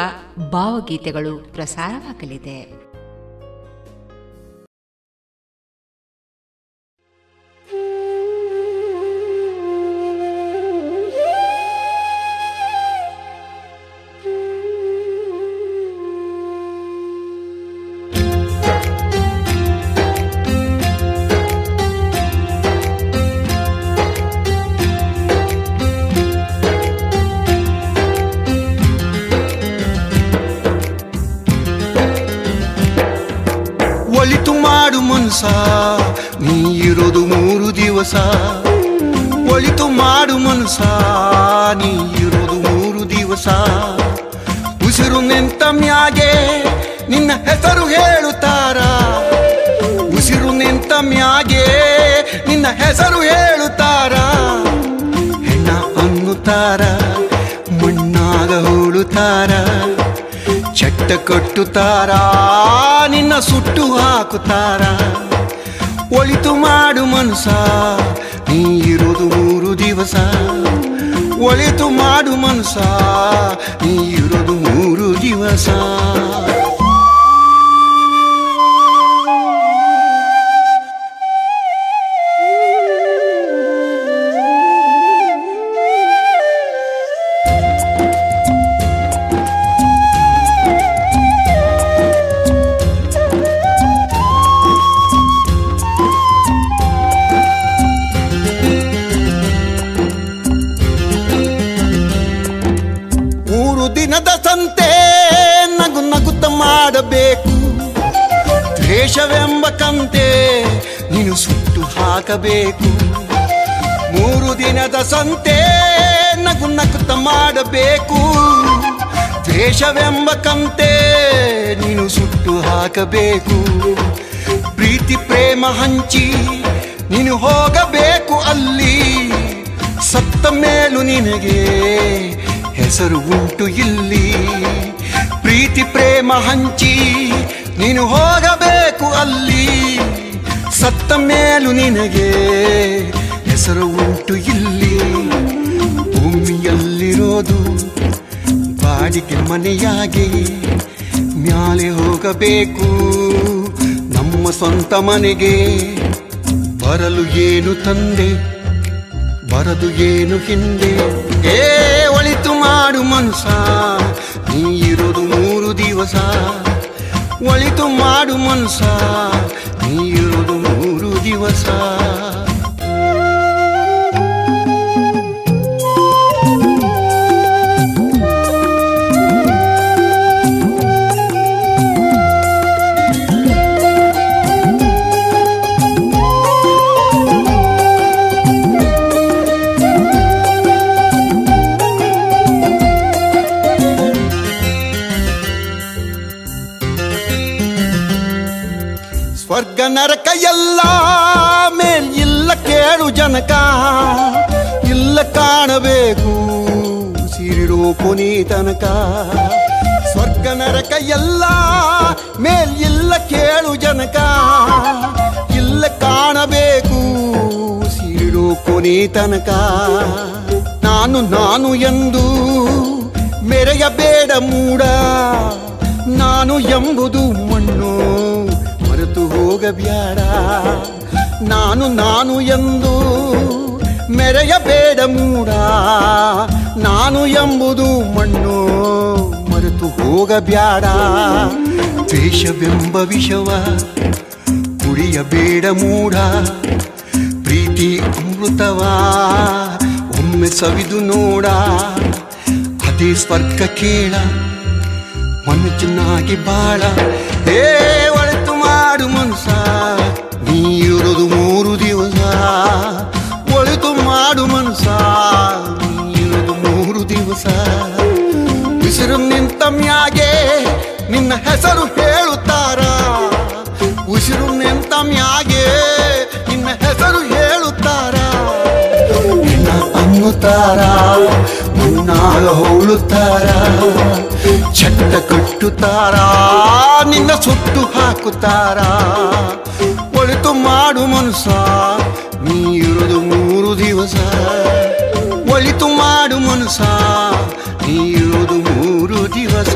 ಭಾವಗೀತೆಗಳು ಪ್ರಸಾರವಾಗಲಿದೆ. ಚಟ್ಟ ಕಟ್ಟುತ್ತಾರ? ನಿನ್ನ ಸುಟ್ಟು ಹಾಕುತ್ತಾರ? ಒಳಿತು ಮಾಡು ಮನಸ ನೀ ಇರುವುದು ಮೂರು ದಿವಸ. ಒಳಿತು ಮಾಡು ಮನಸ ನೀ ಇರೋದು ಮೂರು ದಿವಸ. ದ್ವೇಷವೆಂಬ ನೀನು ಸುಟ್ಟು ಹಾಕಬೇಕು. ಮೂರು ದಿನದ ಸಂತೆ ನಗು ನಗುತ್ತ ಮಾಡಬೇಕು. ದ್ವೇಷವೆಂಬ ಕಂತೆ ನೀನು ಸುಟ್ಟು ಹಾಕಬೇಕು. ಪ್ರೀತಿ, ಪ್ರೇಮ ಹಂಚಿ ನೀನು ಹೋಗಬೇಕು ಅಲ್ಲಿ. ಸತ್ತ ಮೇಲೂ ನಿನಗೆ ಹೆಸರು ಉಂಟು ಇಲ್ಲಿ. ಪ್ರೀತಿ, ಪ್ರೇಮ ಹಂಚಿ ನೀನು ಹೋಗಬೇಕು ಅಲ್ಲಿ. ಸತ್ತ ಮೇಲೂ ನಿನಗೆ ಹೆಸರು ಉಂಟು ಇಲ್ಲಿ. ಭೂಮಿಯಲ್ಲಿರೋದು ಬಾಡಿಗೆ ಮನೆಯಾಗಿ ಮ್ಯಾಲೆ ಹೋಗಬೇಕು. ನಮ್ಮ ಸ್ವಂತ ಮನೆಗೆ ಬರಲು ಏನು ತಂದೆ? ಬರದು ಏನು ಹಿಂದೆ? ಏ, ಒಳಿತು ಮಾಡು ಮನುಷ್ಯ, ನೀ ಇರೋದು ಮೂರು ದಿವಸ. ಒಳಿತು ಮಾಡು ಮನ್ಸ ನೀ ಮೂರು ದಿವಸ. ಜನಕ ಇಲ್ಲ ಕಾಣಬೇಕು. ಸಿರಿರೋ ಕೊನೆ ತನಕ. ಸ್ವರ್ಗ ನರಕ ಎಲ್ಲ ಮೇಲ್ ಇಲ್ಲ ಕೇಳು ಜನಕ. ಇಲ್ಲ ಕಾಣಬೇಕು. ಸಿರಿರೋ ಕೊನೆ ತನಕ. ನಾನು ನಾನು ಎಂದು ಮೆರೆಯಬೇಡ ಮೂಡ. ನಾನು ಎಂಬುದು ಮಣ್ಣು ಮರೆತು ಹೋಗಬ್ಯಾಡ. ನಾನು ನಾನು ಎಂದು ಮೆರೆಯಬೇಡ ಮೂಡ. ನಾನು ಎಂಬುದು ಮಣ್ಣು ಮರೆತು ಹೋಗಬ್ಯಾಡ. ದ್ವೇಷವೆಂಬ ವಿಷವ ಕುಡಿಯಬೇಡ ಮೂಡ. ಪ್ರೀತಿ ಅಮೃತವ ಒಮ್ಮೆ ಸವಿದು ನೋಡ. ಅದೇ ಸ್ವರ್ಗ ಕೇಳ ಮನುಷ್ಯನಾಗಿ ಬಾಳ. ಏ, ಒಳತು ಮಾಡು ಮನ್ಸ ನೀ ಇರೋದು ಮೂರು ದಿವಸ, ಒಳಿತು ಮಾಡು ಮನಸ ಇರೋದು ಮೂರು ದಿವಸ. ಉಸಿರು ನಿಂತ ಮ್ಯಾಗೆ ನಿನ್ನ ಹೆಸರು ಹೇಳುತ್ತಾರ. ಉಸಿರು ನಿಂತ ಮ್ಯಾಗೆ ನಿನ್ನ ಹೆಸರು ಹೇಳುತ್ತಾರ. ನಿನ್ನ ಅನ್ನುತ್ತಾರ ಮುನ್ನಾಗ ಹೋಳುತ್ತಾರ. ಚಟ್ಟ ಕಟ್ಟುತ್ತಾರ, ನಿನ್ನ ಸುಟ್ಟು ಹಾಕುತ್ತಾರ. ಮಾಡು ಮನುಸ ನೀ ಇರೋದು ಮೂರು ದಿವಸ. ಒಳಿತು ಮಾಡು ಮನುಸ ನೀ ಇರೋದು ಮೂರು ದಿವಸ.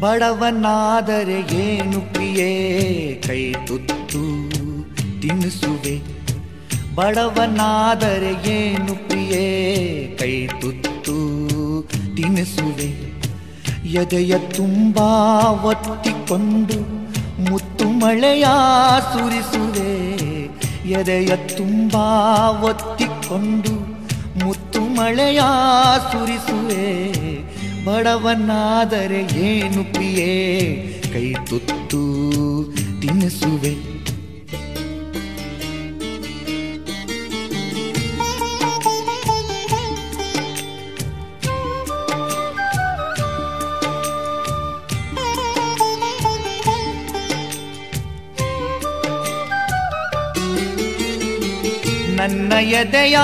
ಬಡವನಾದರೆ ಏನು ಪ್ರಿಯೇ? ಕೈ ತುತ್ತು ತಿನ್ನಿಸುವೆ. ಬಡವನಾದರೆ ಏನು ಪ್ರಿಯೇ? ಕೈ ತುತ್ತು ತಿನ್ನಿಸುವೆ. ಎದೆಯ ತುಂಬ ಒತ್ತಿಕೊಂಡು ಮುತ್ತು ಮಳೆಯ ಸುರಿಸುವೆ. ಎದೆಯ ತುಂಬ ಒತ್ತಿಕೊಂಡು ಮುತ್ತು ಮಳೆಯ ಸುರಿಸುವೆ. ಬಡವನಾದರೆ ಏನು ಪ್ರಿಯೇ? ಕೈ ತುತ್ತು ತಿನ್ನಿಸುವೆ ನನ್ನ ಎದೆಯ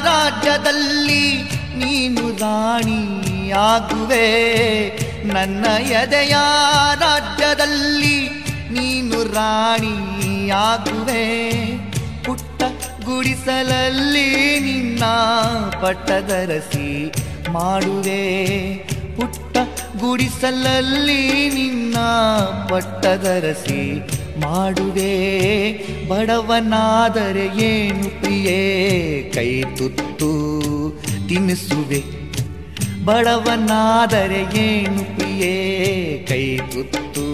ರಾಜ್ಯದಲ್ಲಿ ನೀನು ರಾಣಿ. ರಾಣಿಯಾಗುವೆ ನನ್ನ ಎದೆಯ ರಾಜ್ಯದಲ್ಲಿ ನೀನು ರಾಣಿಯಾಗುವೆ. ಪುಟ್ಟ ಗುಡಿಸಲಲ್ಲಿ ನಿನ್ನ ಪಟ್ಟದರಸಿ ಮಾಡುವೆ. ಪುಟ್ಟ ಗುಡಿಸಲಲ್ಲಿ ನಿನ್ನ ಪಟ್ಟದರಸಿ ಮಾಡುವೆ. ಬಡವನಾದರೆ ಏನು ಪ್ರಿಯೇ? ಕೈ ತುತ್ತು ತಿನ್ನಿಸುವೆ ಬಡವನಾದರೆ ಏನು ಪ್ರಿಯೇ? ಕೈ ತುತ್ತು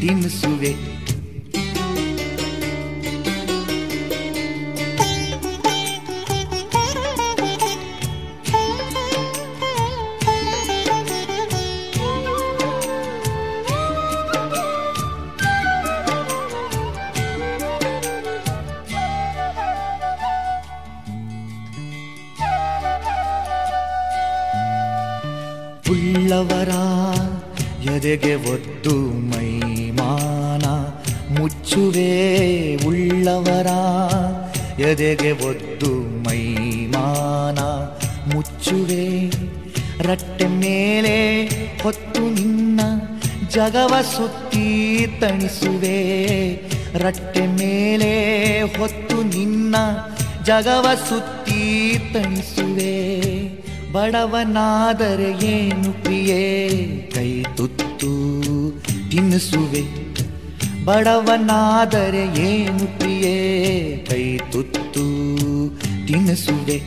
ತಿನ್ನಿಸುವೆ ಎದೆಗೆ ಒದ್ದು ಮೈಮಾನ ಮುಚ್ಚುವೆ ಉಳ್ಳವರ. ಎದೆಗೆ ಒದ್ದು ಮೈಮಾನ ಮುಚ್ಚುವೆ. ರಟ್ಟೆ ಮೇಲೆ ಹೊತ್ತು ನಿನ್ನ, ಜಗವ ಸುತ್ತಿ ತಣಿಸುವೆ. ರಟ್ಟೆ ಮೇಲೆ ಹೊತ್ತು ನಿನ್ನ, ಜಗವ ಸುತ್ತಿ ತಣಿಸುವೆ. ಬಡವನಾದರೆ ಏನು ಪ್ರಿಯೇ? ಕೈ ತಿನ್ನಿಸುವೆ ಬಡವನಾದರೆ ಏನು ಪ್ರಿಯೇ? ಕೈ ತುತ್ತು ತಿನ್ನಿಸುವೆ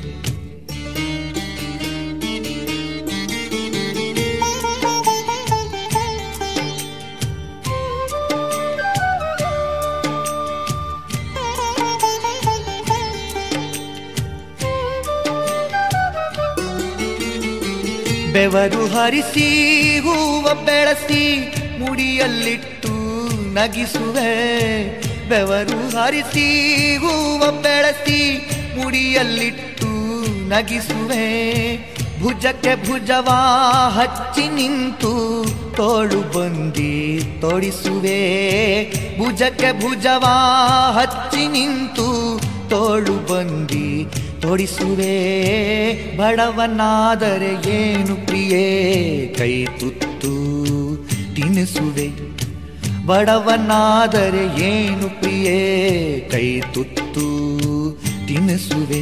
ಬೆವರು ಹರಿಸಿ ಹೂವ ಬೆಳೆಸಿ ಮುಡಿಯಲ್ಲಿಟ್ಟು ನಗಿಸುವೆ. ಬೆವರು ಹರಿಸಿ, ಹೂವ ಬೆಳೆಸಿ ಮುಡಿಯಲ್ಲಿಟ್ಟು ನಗಿಸುವೆ. ಭುಜಕ್ಕೆ ಭುಜವಾ ಹಚ್ಚಿ ನಿಂತು ತೋಳು ಬಂದಿ ತೊಡಿಸುವೆ. ಭುಜಕ್ಕೆ ಭುಜವಾ ಹಚ್ಚಿ ನಿಂತು ತೋಳು ಬಂದಿ ತೊಡಿಸುವೆ. ಬಡವನಾದರೆ ಏನು ಪ್ರಿಯೇ? ಕೈ ತಿನ್ನಿಸುವೆ ಬಡವನಾದರೆ ಏನು ಪ್ರಿಯೇ? ಕೈ ತುತ್ತು ತಿನ್ನಿಸುವೆ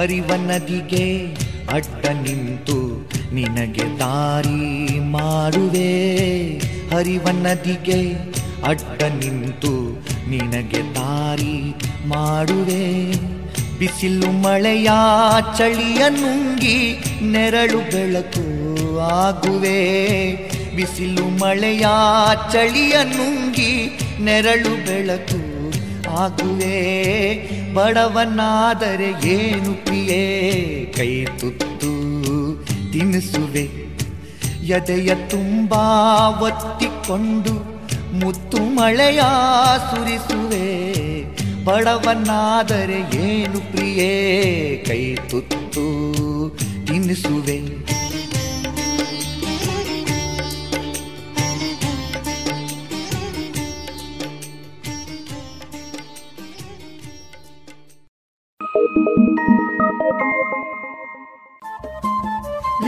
ಹರಿವ ನದಿಗೆ ಅಡ್ಡ ನಿಂತು ನಿನಗೆ ದಾರಿ ಮಾಡುವೆ. ಹರಿವ ನದಿಗೆ ಅಡ್ಡ ನಿಂತು ನಿನಗೆ ದಾರಿ ಮಾಡುವೆ. ಬಿಸಿಲು ಮಳೆಯ ಚಳಿಯ ನುಂಗಿ ನೆರಳು ಬೆಳಕು ಆಗುವೆ. ಬಿಸಿಲು ಮಳೆಯ ಚಳಿಯ ನುಂಗಿ ನೆರಳು ಬೆಳಕು ಆಗುವೆ. ಬಡವನಾದರೆ ಏನು ಪ್ರಿಯೇ? ಕೈ ತುತ್ತು ತಿನ್ನಿಸುವೆ ಎದೆಯ ತುಂಬಾ ಒತ್ತಿಕೊಂಡು ಮುತ್ತು ಮಳೆಯ ಸುರಿಸುವೆ. ಬಡವನಾದರೆ ಏನು ಪ್ರಿಯೇ? ಕೈ ತುತ್ತು ತಿನ್ನಿಸುವೆ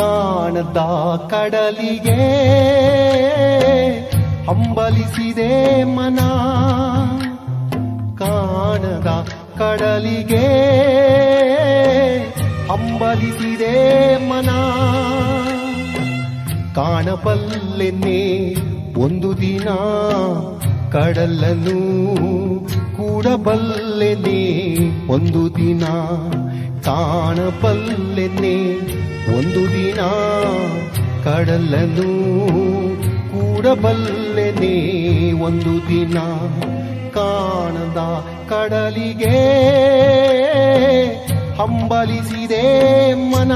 ಕಾಣದ ಕಡಲಿಗೆ ಹಂಬಲಿಸಿದೆ ಮನ. ಕಾಣದ ಕಡಲಿಗೆ ಹಂಬಲಿಸಿದೆ ಮನ. ಕಾಣಬಲ್ಲೆನ್ನೆ ಒಂದು ದಿನ ಕಡಲನು ಕೂಡಬಲ್ಲೆನೆ ಒಂದು ದಿನ. ಕಾಣಬಲ್ಲೆನೆ ಒಂದು ದಿನ ಕಡಲನು ಕೂಡಬಲ್ಲೆನೆ ಒಂದು ದಿನ ಕಾಣದ ಕಡಲಿಗೆ ಹಂಬಲಿಸಿದೆ ಮನ.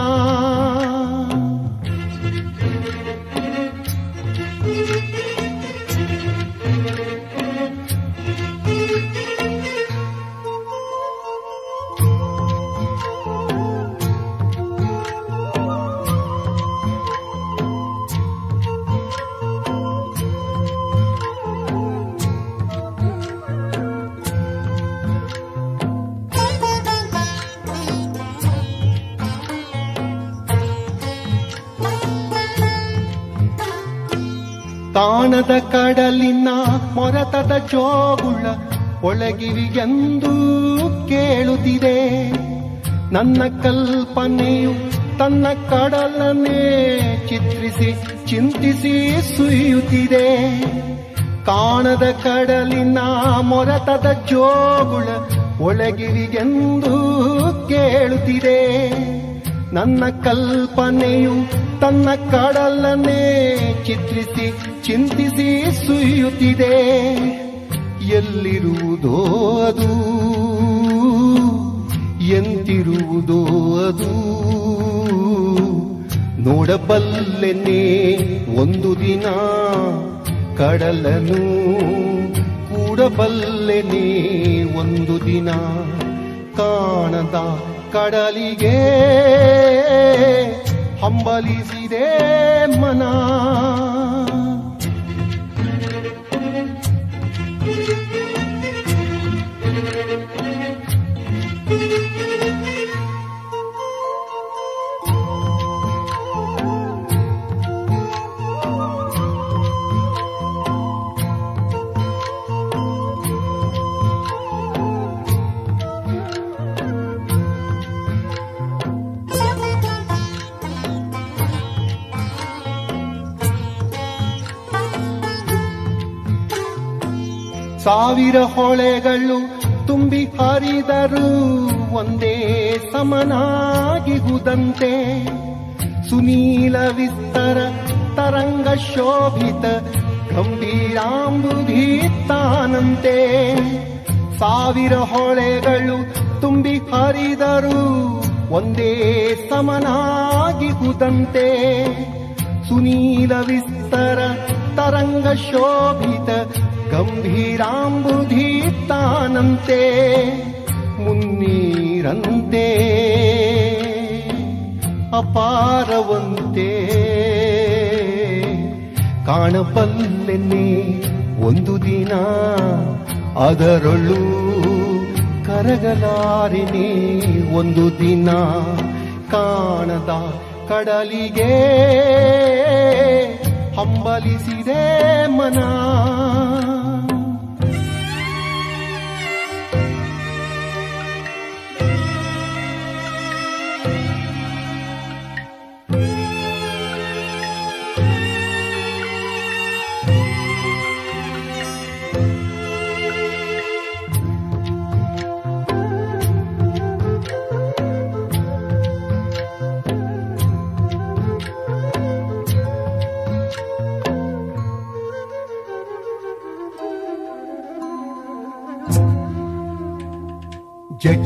ಕಾಣದ ಕಡಲಿನ ಮೊರತದ ಜೋಗುಳ ಒಳಗಿರಿಗೆಂದು ಕೇಳುತ್ತಿದೆ. ನನ್ನ ಕಲ್ಪನೆಯು ತನ್ನ ಕಡಲನ್ನೇ ಚಿತ್ರಿಸಿ, ಚಿಂತಿಸಿ ಸುಯುತ್ತಿದೆ ಕಾಣದ ಕಡಲಿನ ಮೊರತದ ಜೋಗುಳ ಒಳಗಿರಿಗೆಂದು ಕೇಳುತ್ತಿದೆ. ನನ್ನ ಕಲ್ಪನೆಯು ತನ್ನ ಕಡಲನ್ನೇ ಚಿತ್ರಿಸಿ, ಚಿಂತಿಸಿ ಸುಯ್ಯುತ್ತಿದೆ ಎಲ್ಲಿರುವುದೋ ಅದು, ಎಂತಿರುವುದೋ ಅದು. ನೋಡಬಲ್ಲೆನ್ನೇ ಒಂದು ದಿನ ಕಡಲನು ಕೂಡಬಲ್ಲೆನೆ ಒಂದು ದಿನ ಕಾಣದ ಕಡಲಿಗೆ. ಹಂಬಲಿಸಿದೆ ಮನ ಸಾವಿರ ಹೊಳೆಗಳು ತುಂಬಿ ಹರಿದರು ಒಂದೇ ಸಮನಾಗಿಗುದಂತೆ ಸುನೀಲ ವಿಸ್ತರ ತರಂಗ ಶೋಭಿತ ಗಂಭೀರಾಂಬುಧೀತಾನಂತೆ ಸಾವಿರ ಹೊಳೆಗಳು ತುಂಬಿ ಹರಿದರು ಒಂದೇ ಸಮನಾಗಿಗುದಂತೆ ಸುನೀಲ ವಿಸ್ತರ ತರಂಗ ಶೋಭಿತ ಗಂಭೀರಾಂಬುಧಿ ತಾನಂತೆ ಮುನ್ನೀರಂತೆ ಅಪಾರವಂತೆ. ಕಾಣಬಲ್ಲೆನೆ ಒಂದು ದಿನ ಅದರಳು ಕರಗಲಾರಿನಿ ಒಂದು ದಿನ ಕಾಣದ ಕಡಲಿಗೆ. ಹಂಬಲಿಸಿದೆ ಮನ.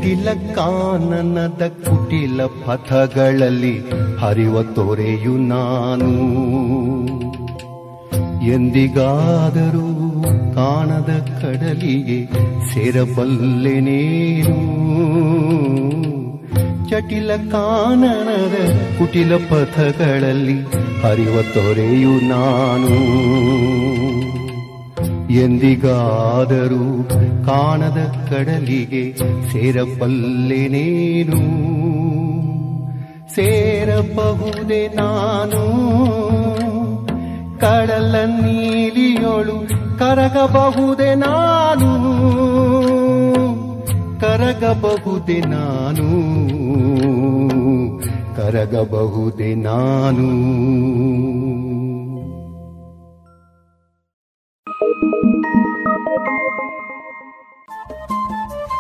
ಜಟಿಲ ಕಾನನದ ಕುಟಿಲ ಪಥಗಳಲ್ಲಿ ಹರಿವ ತೊರೆಯು ನಾನು. ಎಂದಿಗಾದರೂ ಕಾಣದ ಕಡಲಿಗೆ ಸೇರಬಲ್ಲೆನೇನು ಚಟಿಲ ಕಾನನದ ಕುಟಿಲ ಪಥಗಳಲ್ಲಿ ಹರಿವ ತೊರೆಯು ನಾನು. ಎಂದಿಗಾದರೂ ಕಾಣದ ಕಡಲಿಗೆ ಸೇರಬಲ್ಲೆನೇನು ಸೇರಬಹುದೇ ನಾನು. ಕಡಲ ನೀಲಿಯೋಳು ಕರಗಬಹುದೇ ನಾನು. ಕರಗಬಹುದೇ ನಾನು. ಕರಗಬಹುದೇ ನಾನು.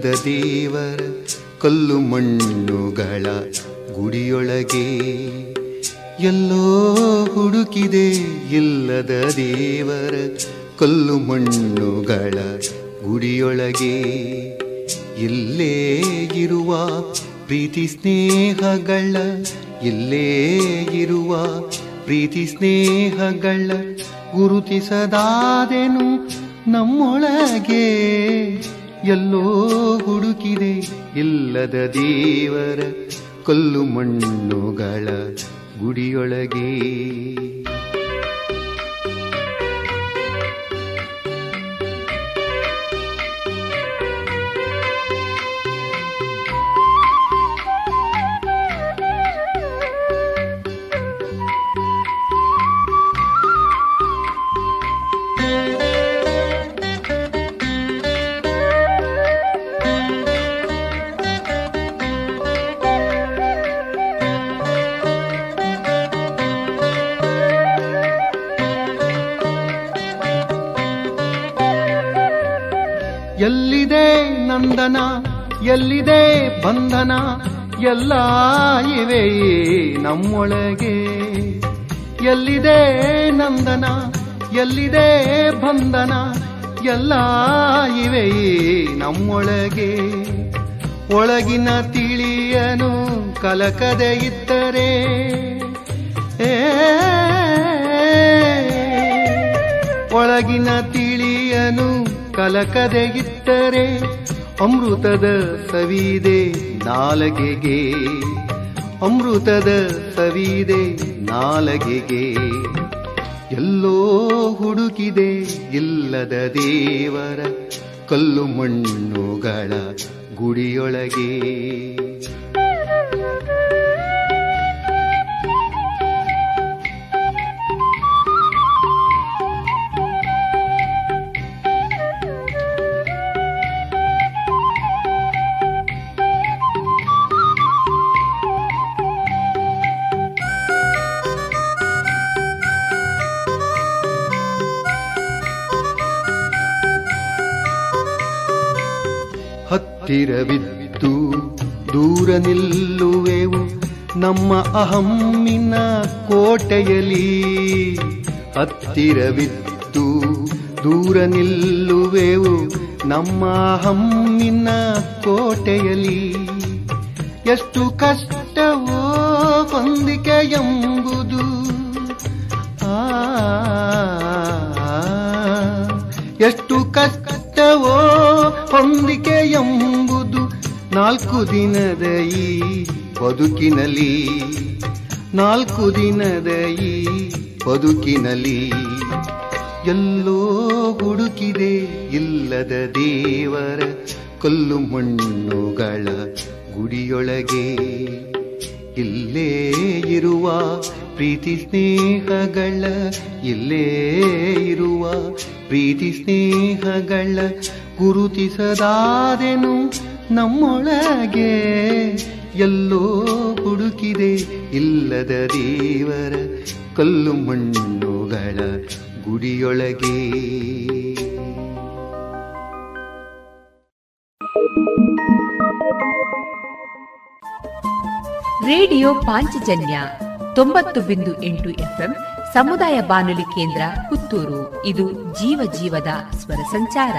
ಇಲ್ಲದ ದೇವರ ಕಲ್ಲು ಮಣ್ಣುಗಳ ಗುಡಿಯೊಳಗೆ ಎಲ್ಲೋ ಹುಡುಕಿದೆ ಇಲ್ಲದ ದೇವರ ಕಲ್ಲು ಮಣ್ಣುಗಳ ಗುಡಿಯೊಳಗೆ. ಇಲ್ಲೇ ಇರುವ ಪ್ರೀತಿ ಸ್ನೇಹಗಳ, ಇಲ್ಲೇ ಇರುವ ಪ್ರೀತಿ ಸ್ನೇಹಗಳ ಗುರುತಿಸದಾದೆನು ನಮ್ಮೊಳಗೆ. ಎಲ್ಲೋ ಹುಡುಕಿದೆ ಇಲ್ಲದ ದೇವರ ಕಲ್ಲು ಮಣ್ಣುಗಳ ಗುಡಿಯೊಳಗೆ. ನಂದನ ಎಲ್ಲಿದೆ ಬಂಧನ? ಎಲ್ಲ ಇವೆ ನಮ್ಮೊಳಗೆ. ಎಲ್ಲಿದೆ ನಂದನ, ಎಲ್ಲಿದೆ ಬಂಧನ? ಎಲ್ಲ ಇವೆ ನಮ್ಮೊಳಗೆ. ಒಳಗಿನ ತಿಳಿಯನು ಕಲಕದೆ ಇದ್ದರೆ. ಒಳಗಿನ ತಿಳಿಯನು ಕಲಕದೆ ಇದ್ದರೆ. ಅಮೃತದ ಸವಿದೆ ನಾಲಗೆಗೆ. ಅಮೃತದ ಸವಿದೆ ನಾಲಗೆಗೆ. ಎಲ್ಲೋ ಹುಡುಕಿದೆ ಇಲ್ಲದ ದೇವರ ಕಲ್ಲು ಮಣ್ಣುಗಳ ಗುಡಿಯೊಳಗೆ. ಹತ್ತಿರವಿದ್ದು ದೂರ ನಿಲ್ಲುವೆವು ನಮ್ಮ ಅಹಮ್ಮಿನ ಕೋಟೆಯಲಿ ಹತ್ತಿರವಿದ್ದು ದೂರ ನಿಲ್ಲುವೆವು ನಮ್ಮ ಅಹಮ್ಮಿನ ಕೋಟೆಯಲಿ ಎಷ್ಟು ಕಷ್ಟವೋ ಹೊಂದಿಕೆ ಎಂಬುದು ಆ, ಎಷ್ಟು ಕಷ್ಟವೋ ಹೊಂದಿಕೆ ಎಂಬುದು. ನಾಲ್ಕು ದಿನದ ಈ ಬದುಕಿನಲ್ಲಿ, ನಾಲ್ಕು ದಿನದ ಈ ಬದುಕಿನಲ್ಲಿ ಎಲ್ಲೋ ಹುಡುಕಿದೆ ಇಲ್ಲದ ದೇವರ ಕಲ್ಲು ಮಣ್ಣುಗಳ ಗುಡಿಯೊಳಗೆ. ಇಲ್ಲೇ ಇರುವ ಪ್ರೀತಿ ಸ್ನೇಹಗಳ, ಇಲ್ಲೇ ಇರುವ ಪ್ರೀತಿ ಸ್ನೇಹಗಳ ಗುರುತಿಸದಾದೆನು ನಮ್ಮೊಳಗೆ ಎಲ್ಲೋ ಹುಡುಕಿದೆ ಇಲ್ಲದ ದೇವರ ಕಲ್ಲು ಮಣ್ಣುಗಳ ಗುಡಿಯೊಳಗೆ. ರೇಡಿಯೋ ಪಾಂಚಜನ್ಯ ತೊಂಬತ್ತು ಬಿಂದು ಎಂಟು ಎಫ್ಎಂ ಸಮುದಾಯ ಬಾನುಲಿ ಕೇಂದ್ರ ಪುತ್ತೂರು. ಇದು ಜೀವ ಜೀವದ ಸ್ವರ ಸಂಚಾರ.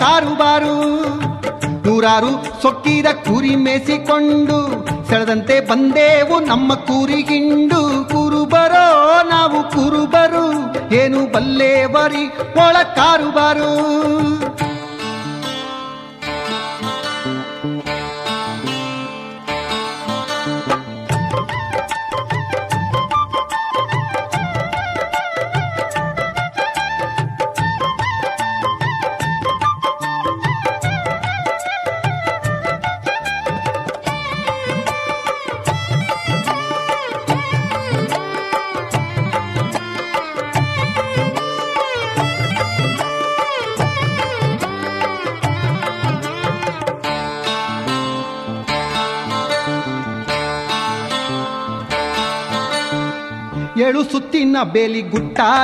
ಕಾರುಬಾರು ನೂರಾರು ಸೊಕ್ಕಿದ ಕುರಿ ಮೇಸಿಕೊಂಡು ಸೆಳೆದಂತೆ ಬಂದೇವು ನಮ್ಮ ಕೂರಿಗಿಂಡು ಕುರುಬರೋ ನಾವು ಕುರುಬರು ಏನು ಬಲ್ಲೇವರಿ ಒಳ ಕಾರುಬಾರು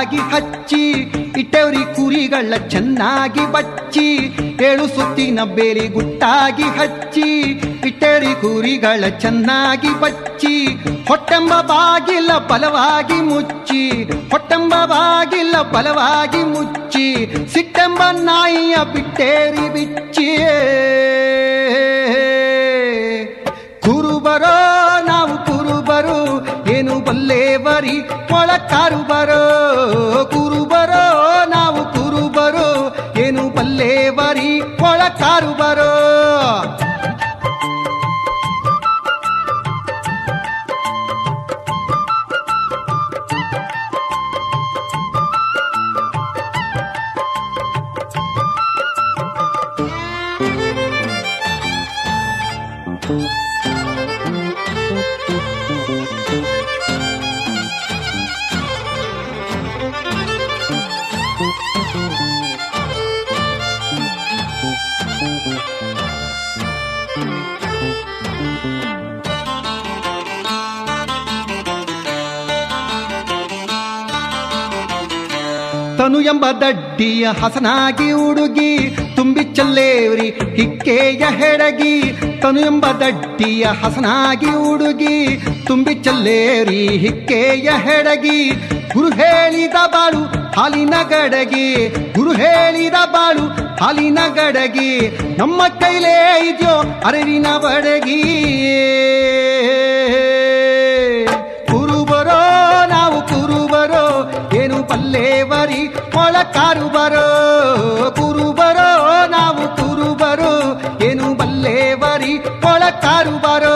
ಹಚ್ಚಿ, ಇಟ್ಟವ್ರಿ ಕುರಿಗಳ ಚೆನ್ನಾಗಿ ಬಚ್ಚಿ, ಏಳು ಸುತ್ತಿನ ಬೇಲಿ ಗುಟ್ಟಾಗಿ ಹಚ್ಚಿ ಇಟ್ಟರಿ ಕುರಿಗಳ ಚೆನ್ನಾಗಿ ಬಚ್ಚಿ, ಹೊಟ್ಟೆಂಬ ಬಾಗಿಲ ಬಲವಾಗಿ ಮುಚ್ಚಿ, ಹೊಟ್ಟೆಂಬ ಬಾಗಿಲ ಬಲವಾಗಿ ಮುಚ್ಚಿ, ಸಿಟ್ಟೆಂಬ ನಾಯಿಯ ಬಿಟ್ಟೇರಿ ಬಿಚ್ಚಿ ಬಲ್ಲೇವರಿ ಒಳ ಕಾರುಬರೋ ಕುರುಬರೋ ನಾವು ತನು ಎಂಬ ದಡ್ಡಿಯ ಹಸನಾಗಿ ಉಡುಗಿ, ತುಂಬಿ ಚಲ್ಲೇವ್ರಿ ಹಿಕ್ಕೆಯ ಹೆಡಗಿ. ತನು ಎಂಬ ದಡ್ಡಿಯ ಹಸನಾಗಿ ಉಡುಗಿ, ತುಂಬಿ ಚಲ್ಲೇವ್ರಿ ಹಿಕ್ಕೆಯ ಹೆಡಗಿ. ಗುರು ಹೇಳಿದ ಬಾಳು ಹಾಲಿನ ಗಡಗಿ, ಗುರು ಹೇಳಿದ ಬಾಳು ಹಾಲಿನ ಗಡಗಿ. ನಮ್ಮ ಕೈಲೇ ಇದೆಯೋ ಅರಿವಿನ ಬಡಗಿ. ಕುರುಬರೋ, ನಾವು ಕುರುಬರೋ, ಏನು ಪಲ್ಲೇವರಿ ಒಳ ಕಾರುಬರೋ ಕುರುಬರೋ ನಾವು ಕುರುಬರೋ ಏನು ಬಲ್ಲೇವರಿ? ಮೊಳಕಾರು ಕಾರುಬರೋ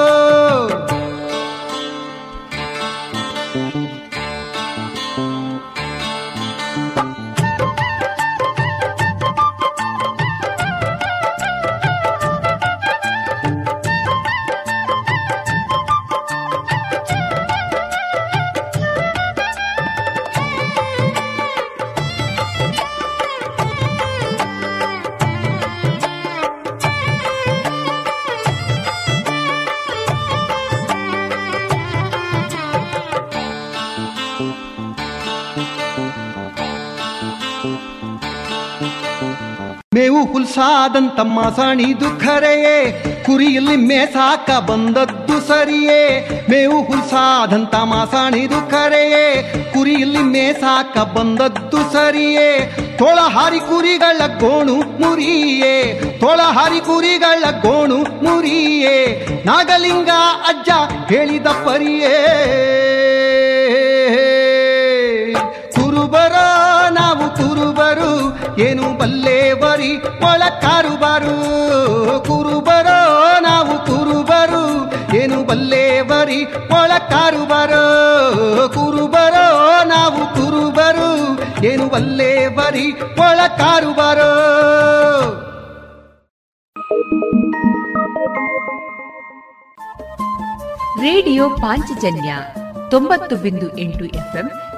ಮೇವು ಸಣಿದು ಖರೆಯೇ ಕುರಿಯಲ್ಲಿ ಮೇಸಾಕ ಬಂದದ್ದು ಸರಿಯೇ. ಮೇವು ಹುಲ್ಸಾದಂತ ಮಾಸಾಣಿದು ಖರೆಯೇ ಕುರಿಯಲ್ಲಿ ಮೇಸಾಕ ಬಂದದ್ದು ಸರಿಯೇ. ತೋಳಹಾರಿ ಕುರಿಗಳ ಗೋಣು ಮುರಿಯೇ, ತೋಳಹಾರಿ ಕುರಿಗಳ ಗೋಣು ಮುರಿಯೇ. ನಾಗಲಿಂಗ ಅಜ್ಜ ಹೇಳಿದ ಪರಿಯೇ. ಕುರುಬರ, ನಾವು ಕುರುಬರು ಏನು ಬಲ್ಲೇವರಿ ಒಳ ಕಾರುಬಾರು ಕುರುಬರ ನಾವು ಕುರುಬರು ಏನು ಬಲ್ಲೇವರಿ ಒಳ ಕಾರುಬಾರು ಕುರುಬರ ನಾವು ಕುರುಬರು ಏನು ಬಲ್ಲೇವರಿ ಒಳ ಕಾರುಬಾರೋ ರೇಡಿಯೋ ಪಾಂಚಜನ್ಯ ತೊಂಬತ್ತು ಬಿಂದು ಎಂಟು ಎಫ್ಎಂ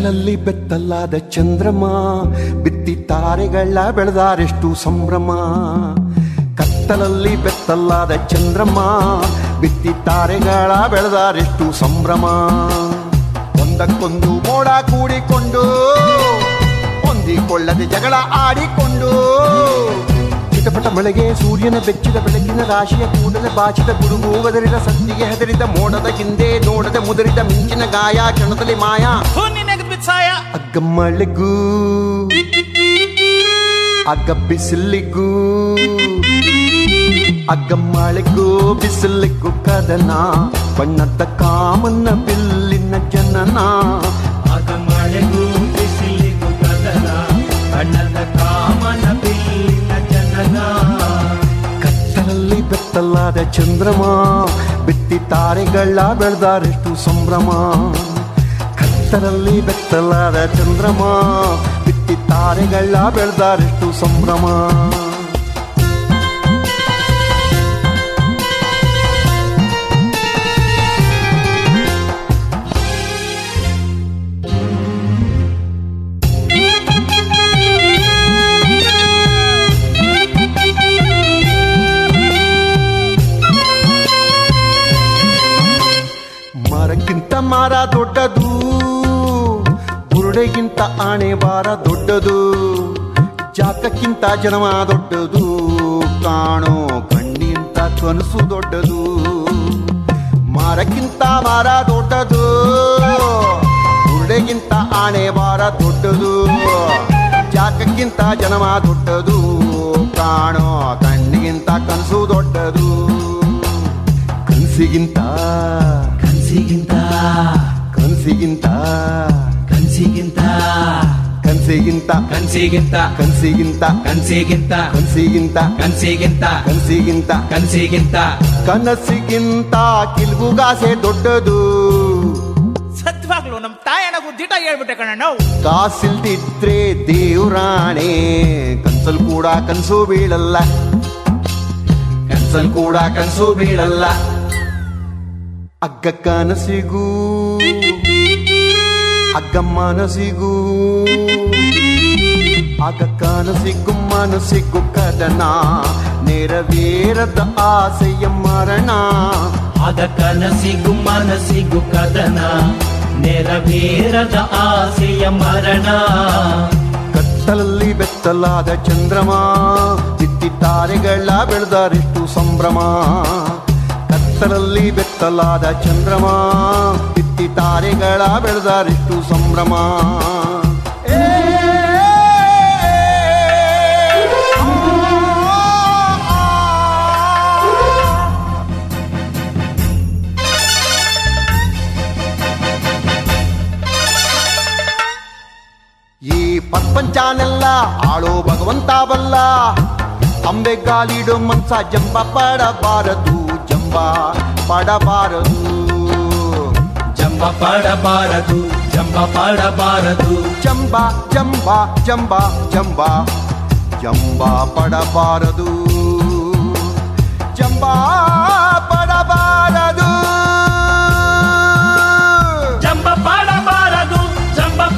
ಕತ್ತಲಲ್ಲಿ ಬೆತ್ತಲಾದ ಚಂದ್ರಮ, ಬಿತ್ತಿ ತಾರೆಗಳ ಬೆಳೆದಾರೆಷ್ಟು ಸಂಭ್ರಮ. ಕತ್ತಲಲ್ಲಿ ಬೆತ್ತಲಾದ ಚಂದ್ರಮ್ಮ ಬಿತ್ತಿ ತಾರೆಗಳ ಬೆಳೆದಾರೆಷ್ಟು ಸಂಭ್ರಮ. ಒಂದಕ್ಕೊಂದು ಮೋಡ ಕೂಡಿಕೊಂಡು, ಹೊಂದಿಕೊಳ್ಳದೆ ಜಗಳ ಆಡಿಕೊಂಡು. ಚಿಟಪಟ ಮಳೆಗೆ ಸೂರ್ಯನ ಬೆಚ್ಚಿದ ಬೆಳಕಿನ ರಾಶಿಯ ಕೂಡಲೇ ಬಾಚಿದ ಗುಡುಗು ಗದರಿದ ಸಂಧಿಗೆ ಹೆದರಿದ ಮೋಡದ ಹಿಂದೆ ನೋಡದ ಮುದರಿದ ಮಿಂಚಿನ ಗಾಯ, ಕ್ಷಣದಲ್ಲಿ ಮಾಯ. ಅಗ್ಗ ಮಳೆಗೂ ಅಗ್ಗ ಬಿಸಿಲಿಗೂ ಅಗ್ಗ ಮಳೆಗೂ ಬಿಸಿಲಿಗೂ ಕದನ ಬಣ್ಣದ ಕಾಮನ್ನ ಬಿಲ್ಲಿನ ಜನನ ಆಗ ಮಳೆಗೂ ಬಿಸಿಲಿಗೂ ಕದನ ಬಣ್ಣದ ಕಾಮನ ಬಿಲ್ಲಿನ ಜನನ ಕತ್ತಲಲ್ಲಿ ಬೆತ್ತಲಾದ ಚಂದ್ರಮ ಬಿತ್ತಿ ತಾರೆಗಳ ಬೆಳೆದಾರೆಷ್ಟು ಸಂಭ್ರಮ ಕತ್ತಲಲ್ಲಿ ಬೆತ್ತಲಾದ ಚಂದ್ರಮ ಬಿತ್ತಿ ತಾರೆಗಳ ಬೆಳೆದಾರೆಷ್ಟು ಸಂಭ್ರಮ ಆಣೆ ಬಾರ ದೊಡ್ಡದು ಜಾಕಕ್ಕಿಂತ ಜನವ ದೊಡ್ಡದು, ಕಾಣೋ ಕಣ್ಣಿಂತ ಕನಸು ದೊಡ್ಡದು, ಮರಕ್ಕಿಂತ ಮಾರ ದೊಡ್ಡದು ಬುರುಡೆಗಿಂತ ಆಣೆ ಬಾರ ದೊಡ್ಡದು ಜಾಕಕ್ಕಿಂತ ಜನವ ದೊಡ್ಡದು, ಕಾಣೋ ಕಣ್ಣಿಗಿಂತ ಕನಸು ದೊಡ್ಡದು. ಕನಸಿಗಿಂತ ಕನಸಿಗಿಂತ ಕನಸಿಗಿಂತ ಕನ್ಸಿಗಿಂತ. ಕನಸಿಗಿಂತ. ಕನ್ಸಿಗಿಂತ. ಕನಸಿಗಿಂತ. ಕನ್ಸಿಗಿಂತ. ಕನಸಿಗಿಂತ. ಕನ್ಸಿಗಿಂತ. ಕನಸಿಗಿಂತ. ಕನ್ಸಿಗಿಂತ. ಕನಸಿಗಿಂತ ಕಿಲ್ಬುಗಾಸೆ ದೊಡ್ಡದು. ಸತ್ವಾಗ್ಲು ನಮ್ ತಾಯಣಗೂ ದಿಟ ಹೇಳ್ಬಿಟ್ಟೆ ಕಣ ಕಾಸಿಲ್ದಿದ್ರೆ ದೇವ್ರಾಣೆ. ಕನ್ಸಲ್ ಕೂಡ ಕನ್ಸು ಬೀಳಲ್ಲ. ಕನ್ಸಲ್ ಕೂಡ ಕನ್ಸು ಬೀಳಲ್ಲ. ಅಗ್ಗ ಕನಸಿಗೂ. ಅಗ್ಗ ಮನಸಿಗೂ ಅಗ್ಗ ಕನಸಿಗೂ ಮನಸ್ಸಿಗೂ ಕದನ ನೆರವೇರದ ಆಸೆಯ ಮರಣ ಆಗ ಕನಸಿಗೂ ಮನಸ್ಸಿಗೂ ಕದನ ನೆರವೇರದ ಆಸೆಯ ಮರಣ ಕತ್ತಲಲ್ಲಿ ಬೆತ್ತಲಾದ ಚಂದ್ರಮ ಬಿತ್ತಿ ತಾರೆಗಳ ಬೆಳೆದರೆಷ್ಟು ಸಂಭ್ರಮ ಕತ್ತಲಲ್ಲಿ ಬೆತ್ತಲಾದ ಚಂದ್ರಮ ಬಿತ್ತಿ ತಾರೆಗಳ ಬೆಳೆದರೆಷ್ಟು ಸಂಭ್ರಮ. ಪ್ರಪಂಚನೆಲ್ಲ ಆಳೋ ಭಗವಂತ ಬಲ್ಲ. ಅಂಬೆಗಾಲಿಡೋ ಮನ್ಸ ಜಂಬ ಪಡಬಾರದು ಜಂಬ ಪಡಬಾರದು. ಜಂಬ ಪಡಬಾರದು ಜಂಬ ಪಾಡಬಾರದು. ಜಂಬ ಜಂಬ ಜಂಬ ಜಂಬ ಜಂಬ ಪಡಬಾರದು. ಜಂಬ ಪಡಬಾರದು.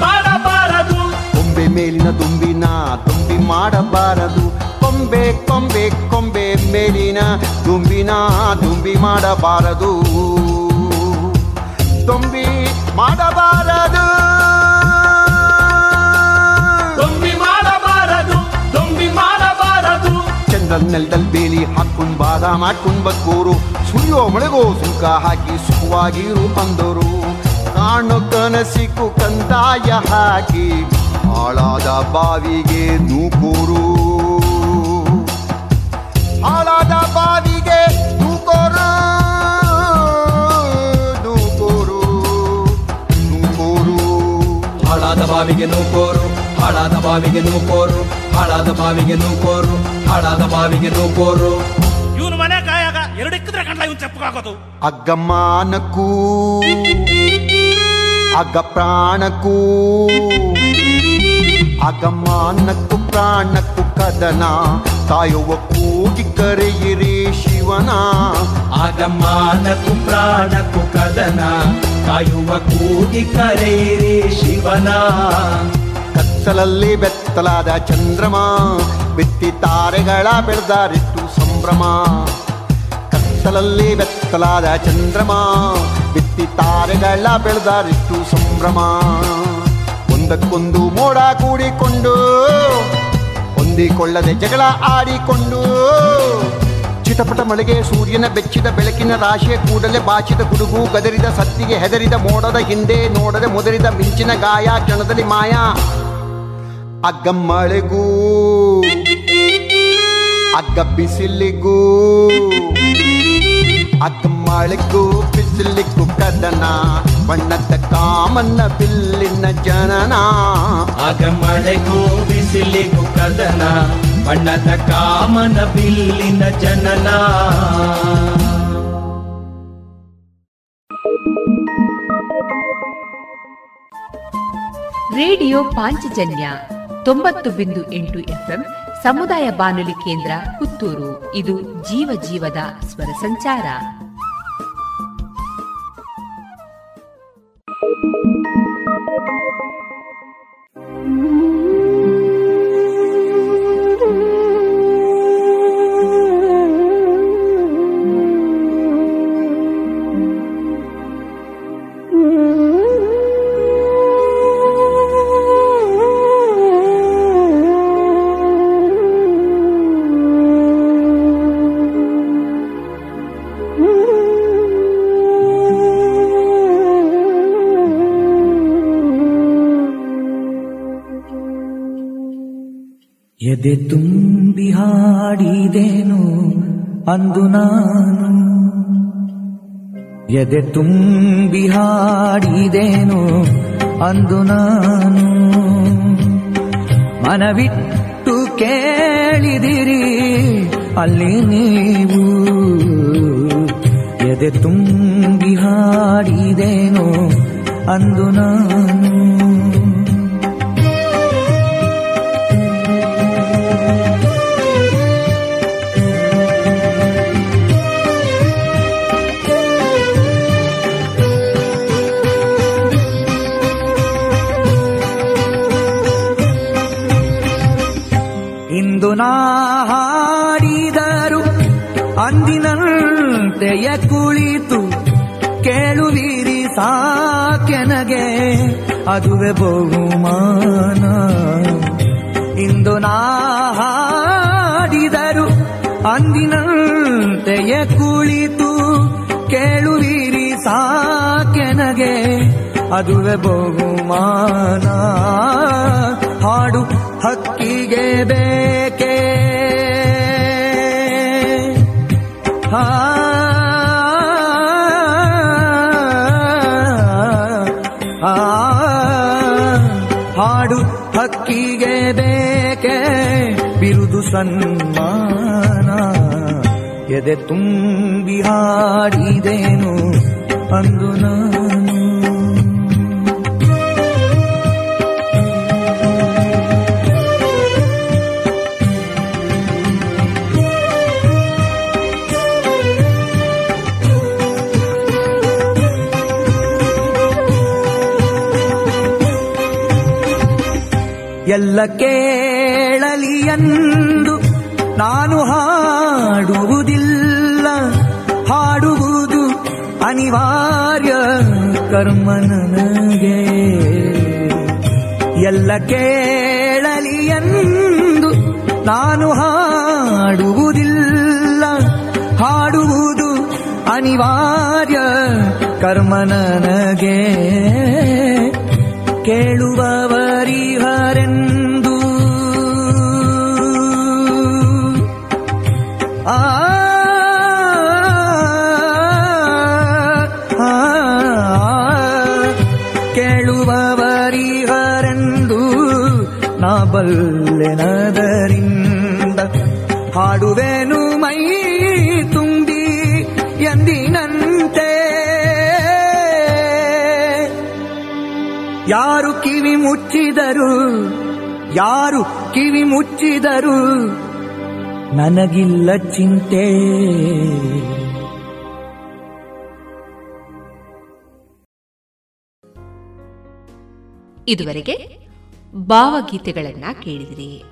ಪಡಬಾರದು. ಕೊಂಬೆ ಮೇಲಿನ ದುಂಬಿನ ದುಂಬಿ ಮಾಡಬಾರದು. ಕೊಂಬೆ ಕೊಂಬೆ ಕೊಂಬೆ ಮೇಲಿನ ದುಂಬಿನ ದುಂಬಿ ಮಾಡಬಾರದು. ದುಂಬಿ ಮಾಡಬಾರದು. ದೊಂಬಿ ಮಾಡಬಾರದು ದೊಂಬಿ ಮಾಡಬಾರದು. ಚಂದ್ರನ್ ನೆಲದಲ್ಲಿ ಬೇಲಿ ಹಾಕೊಂಡ್ ಬಾದ ಮಾಡ್ಕೊಂಡ್ ಬಕ್ಕೋರು. ಸುರಿಯೋ ಮಳೆಗೋ ಸುಂಕ ಹಾಕಿ ಸುಖವಾಗಿರು ಬಂದರು ಕಾಣು ಕನಸಿಕು ಕಂದಾಯ ಹಾಕಿ ಹಾಳಾದ ಬಾವಿಗೆ ನೂಕೂರು. ಹಾಳಾದ ಬಾವಿಗೆ ಬಾವಿಗೆ ನೂಕೋರು ಹಾಳಾದ ಬಾವಿಗೆ ನೂಕೋರು ಹಾಳಾದ ಬಾವಿಗೆ ನೂಕೋರು ಹಾಳಾದ ಬಾವಿಗೆ ನೂಕೋರು. ಇವನು ಮನೆ ಕಾಯಾಗ ಎರಡು ಇಕ್ಕಿದ್ರೆ ಇವನು ಇವನ್ ಅಗ್ಗಮ್ಮ ನಕ್ಕೂ ಅಗ್ಗ ಪ್ರಾಣಕ್ಕೂ ಅಗಮಾನಕ್ಕೂ ಪ್ರಾಣಕ್ಕೂ ಕದನ. ತಾಯುವ ಕೂಗಿ ಕರೆಯಿರಿ ಶಿವನ. ಆಗಮಾನಕ್ಕೂ ಪ್ರಾಣಕ್ಕೂ ಕದನ. ಕಾಯುವ ಕೂಗಿ ಕರೆಯಿರಿ ಶಿವನ. ಕತ್ತಲಲ್ಲಿ ಬೆತ್ತಲಾದ ಚಂದ್ರಮ, ಬಿತ್ತಿ ತಾರೆಗಳ ಬೆಳೆದಾರಿತ್ತು ಸಂಭ್ರಮ. ಕತ್ತಲಲ್ಲಿ ಬೆತ್ತಲಾದ ಚಂದ್ರಮ, ಬಿತ್ತಿ ತಾರೆಗಳ ಬೆಳೆದಾರಿತ್ತು ಸಂಭ್ರಮ. ಒಂದಕ್ಕೊಂದು ಮೋಡ ಕೂಡಿಕೊಂಡು, ಹೊಂದಿಕೊಳ್ಳದೆ ಜಗಳ ಆಡಿಕೊಂಡು ಚಿಟಪಟ ಮಳೆಗೆ ಸೂರ್ಯನ ಬೆಚ್ಚಿದ ಬೆಳಕಿನ ರಾಶಿಯ ಕೂಡಲೇ ಬಾಚಿದ ಗುಡುಗು, ಗದರಿದ ಸತ್ತಿಗೆ ಹೆದರಿದ ಮೋಡದ ಹಿಂದೆ ನೋಡದೆ ಮುದರಿದ ಮಿಂಚಿನ ಗಾಯ, ಕ್ಷಣದಲ್ಲಿ ಮಾಯ. ಅಗ್ಗ ಮಳೆಗೂ, ಅಗ್ಗ ಬಿಸಿಲಿಗೂ, ಅಗ್ಗ ಮಳೆಗೂ ಬಿಸಿಲಿಗೂ ಕದನ ಬಣ್ಣದ ಕಾಮನ್ನ ಬಿಲ್ಲಿನ ಜನನ. ಅಗ್ಗ ಮಳೆಗೂ ಬಿಸಿಲಿಗೂ ಕದನ ಬಣ್ಣದ ಕಾಮನ ಬಿಲ್ಲಿನ ಜನನ. ರೇಡಿಯೋ ಪಾಂಚಜನ್ಯ ತೊಂಬತ್ತು ಬಿಂದು ಎಂಟು ಎಫ್ಎಂ ಸಮುದಾಯ ಬಾನುಲಿ ಕೇಂದ್ರ ಪುತ್ತೂರು. ಇದು ಜೀವ ಜೀವದ ಸ್ವರ ಸಂಚಾರ. ಎದೆ ತುಂಬಿ ಹಾಡಿದೆನು ಅಂದು ನಾನು. ಎದೆ ತುಂಬಿ ಹಾಡಿದೆನು ಅಂದು ನಾನು. ಮನವಿಟ್ಟು ಕೇಳಿದಿರಿ, ಅಲ್ಲಿ ನೀವು. ಎದೆ ತುಂಬಿ ಹಾಡಿದೆನು ಅಂದು ನಾನು. ಅದುವೆ ಬಹುಮಾನ. ಇಂದು ನಾ ಹಾಡಿದರು, ಅಂದಿನಂತೆಯ ಕುಳಿತು ಕೇಳುವಿರಿ ಸಾಕೆನಗೆ. ಅದುವೆ ಬಹುಮಾನ. ಹಾಡು ಹಕ್ಕಿಗೆ ಬೇಕೇ. ಹಾ ಸನ್ಮಾನ. ಎದೆ ತುಂಬಿ ಹಾಡಿದೇನು ಅಂದು ನಾನು. ಎಲ್ಲ ಎಂದು ನಾನು ಹಾಡುವುದಿಲ್ಲ. ಹಾಡುವುದು ಅನಿವಾರ್ಯ ಕರ್ಮ ನನಗೆ. ಎಲ್ಲ ಕೇಳಲಿ ಎಂದು ನಾನು ಹಾಡುವುದಿಲ್ಲ. ಹಾಡುವುದು ಅನಿವಾರ್ಯ ಕರ್ಮ ನನಗೆ. ಕೇಳುವವರಿಹರೆಂದು ಮುಚ್ಚಿದರು ಯಾರು ಕಿವಿ ಮುಚ್ಚಿದರು ನನಗಿಲ್ಲ ಚಿಂತೆ. ಇದುವರೆಗೆ ಭಾವಗೀತೆಗಳನ್ನ ಕೇಳಿದಿರಿ.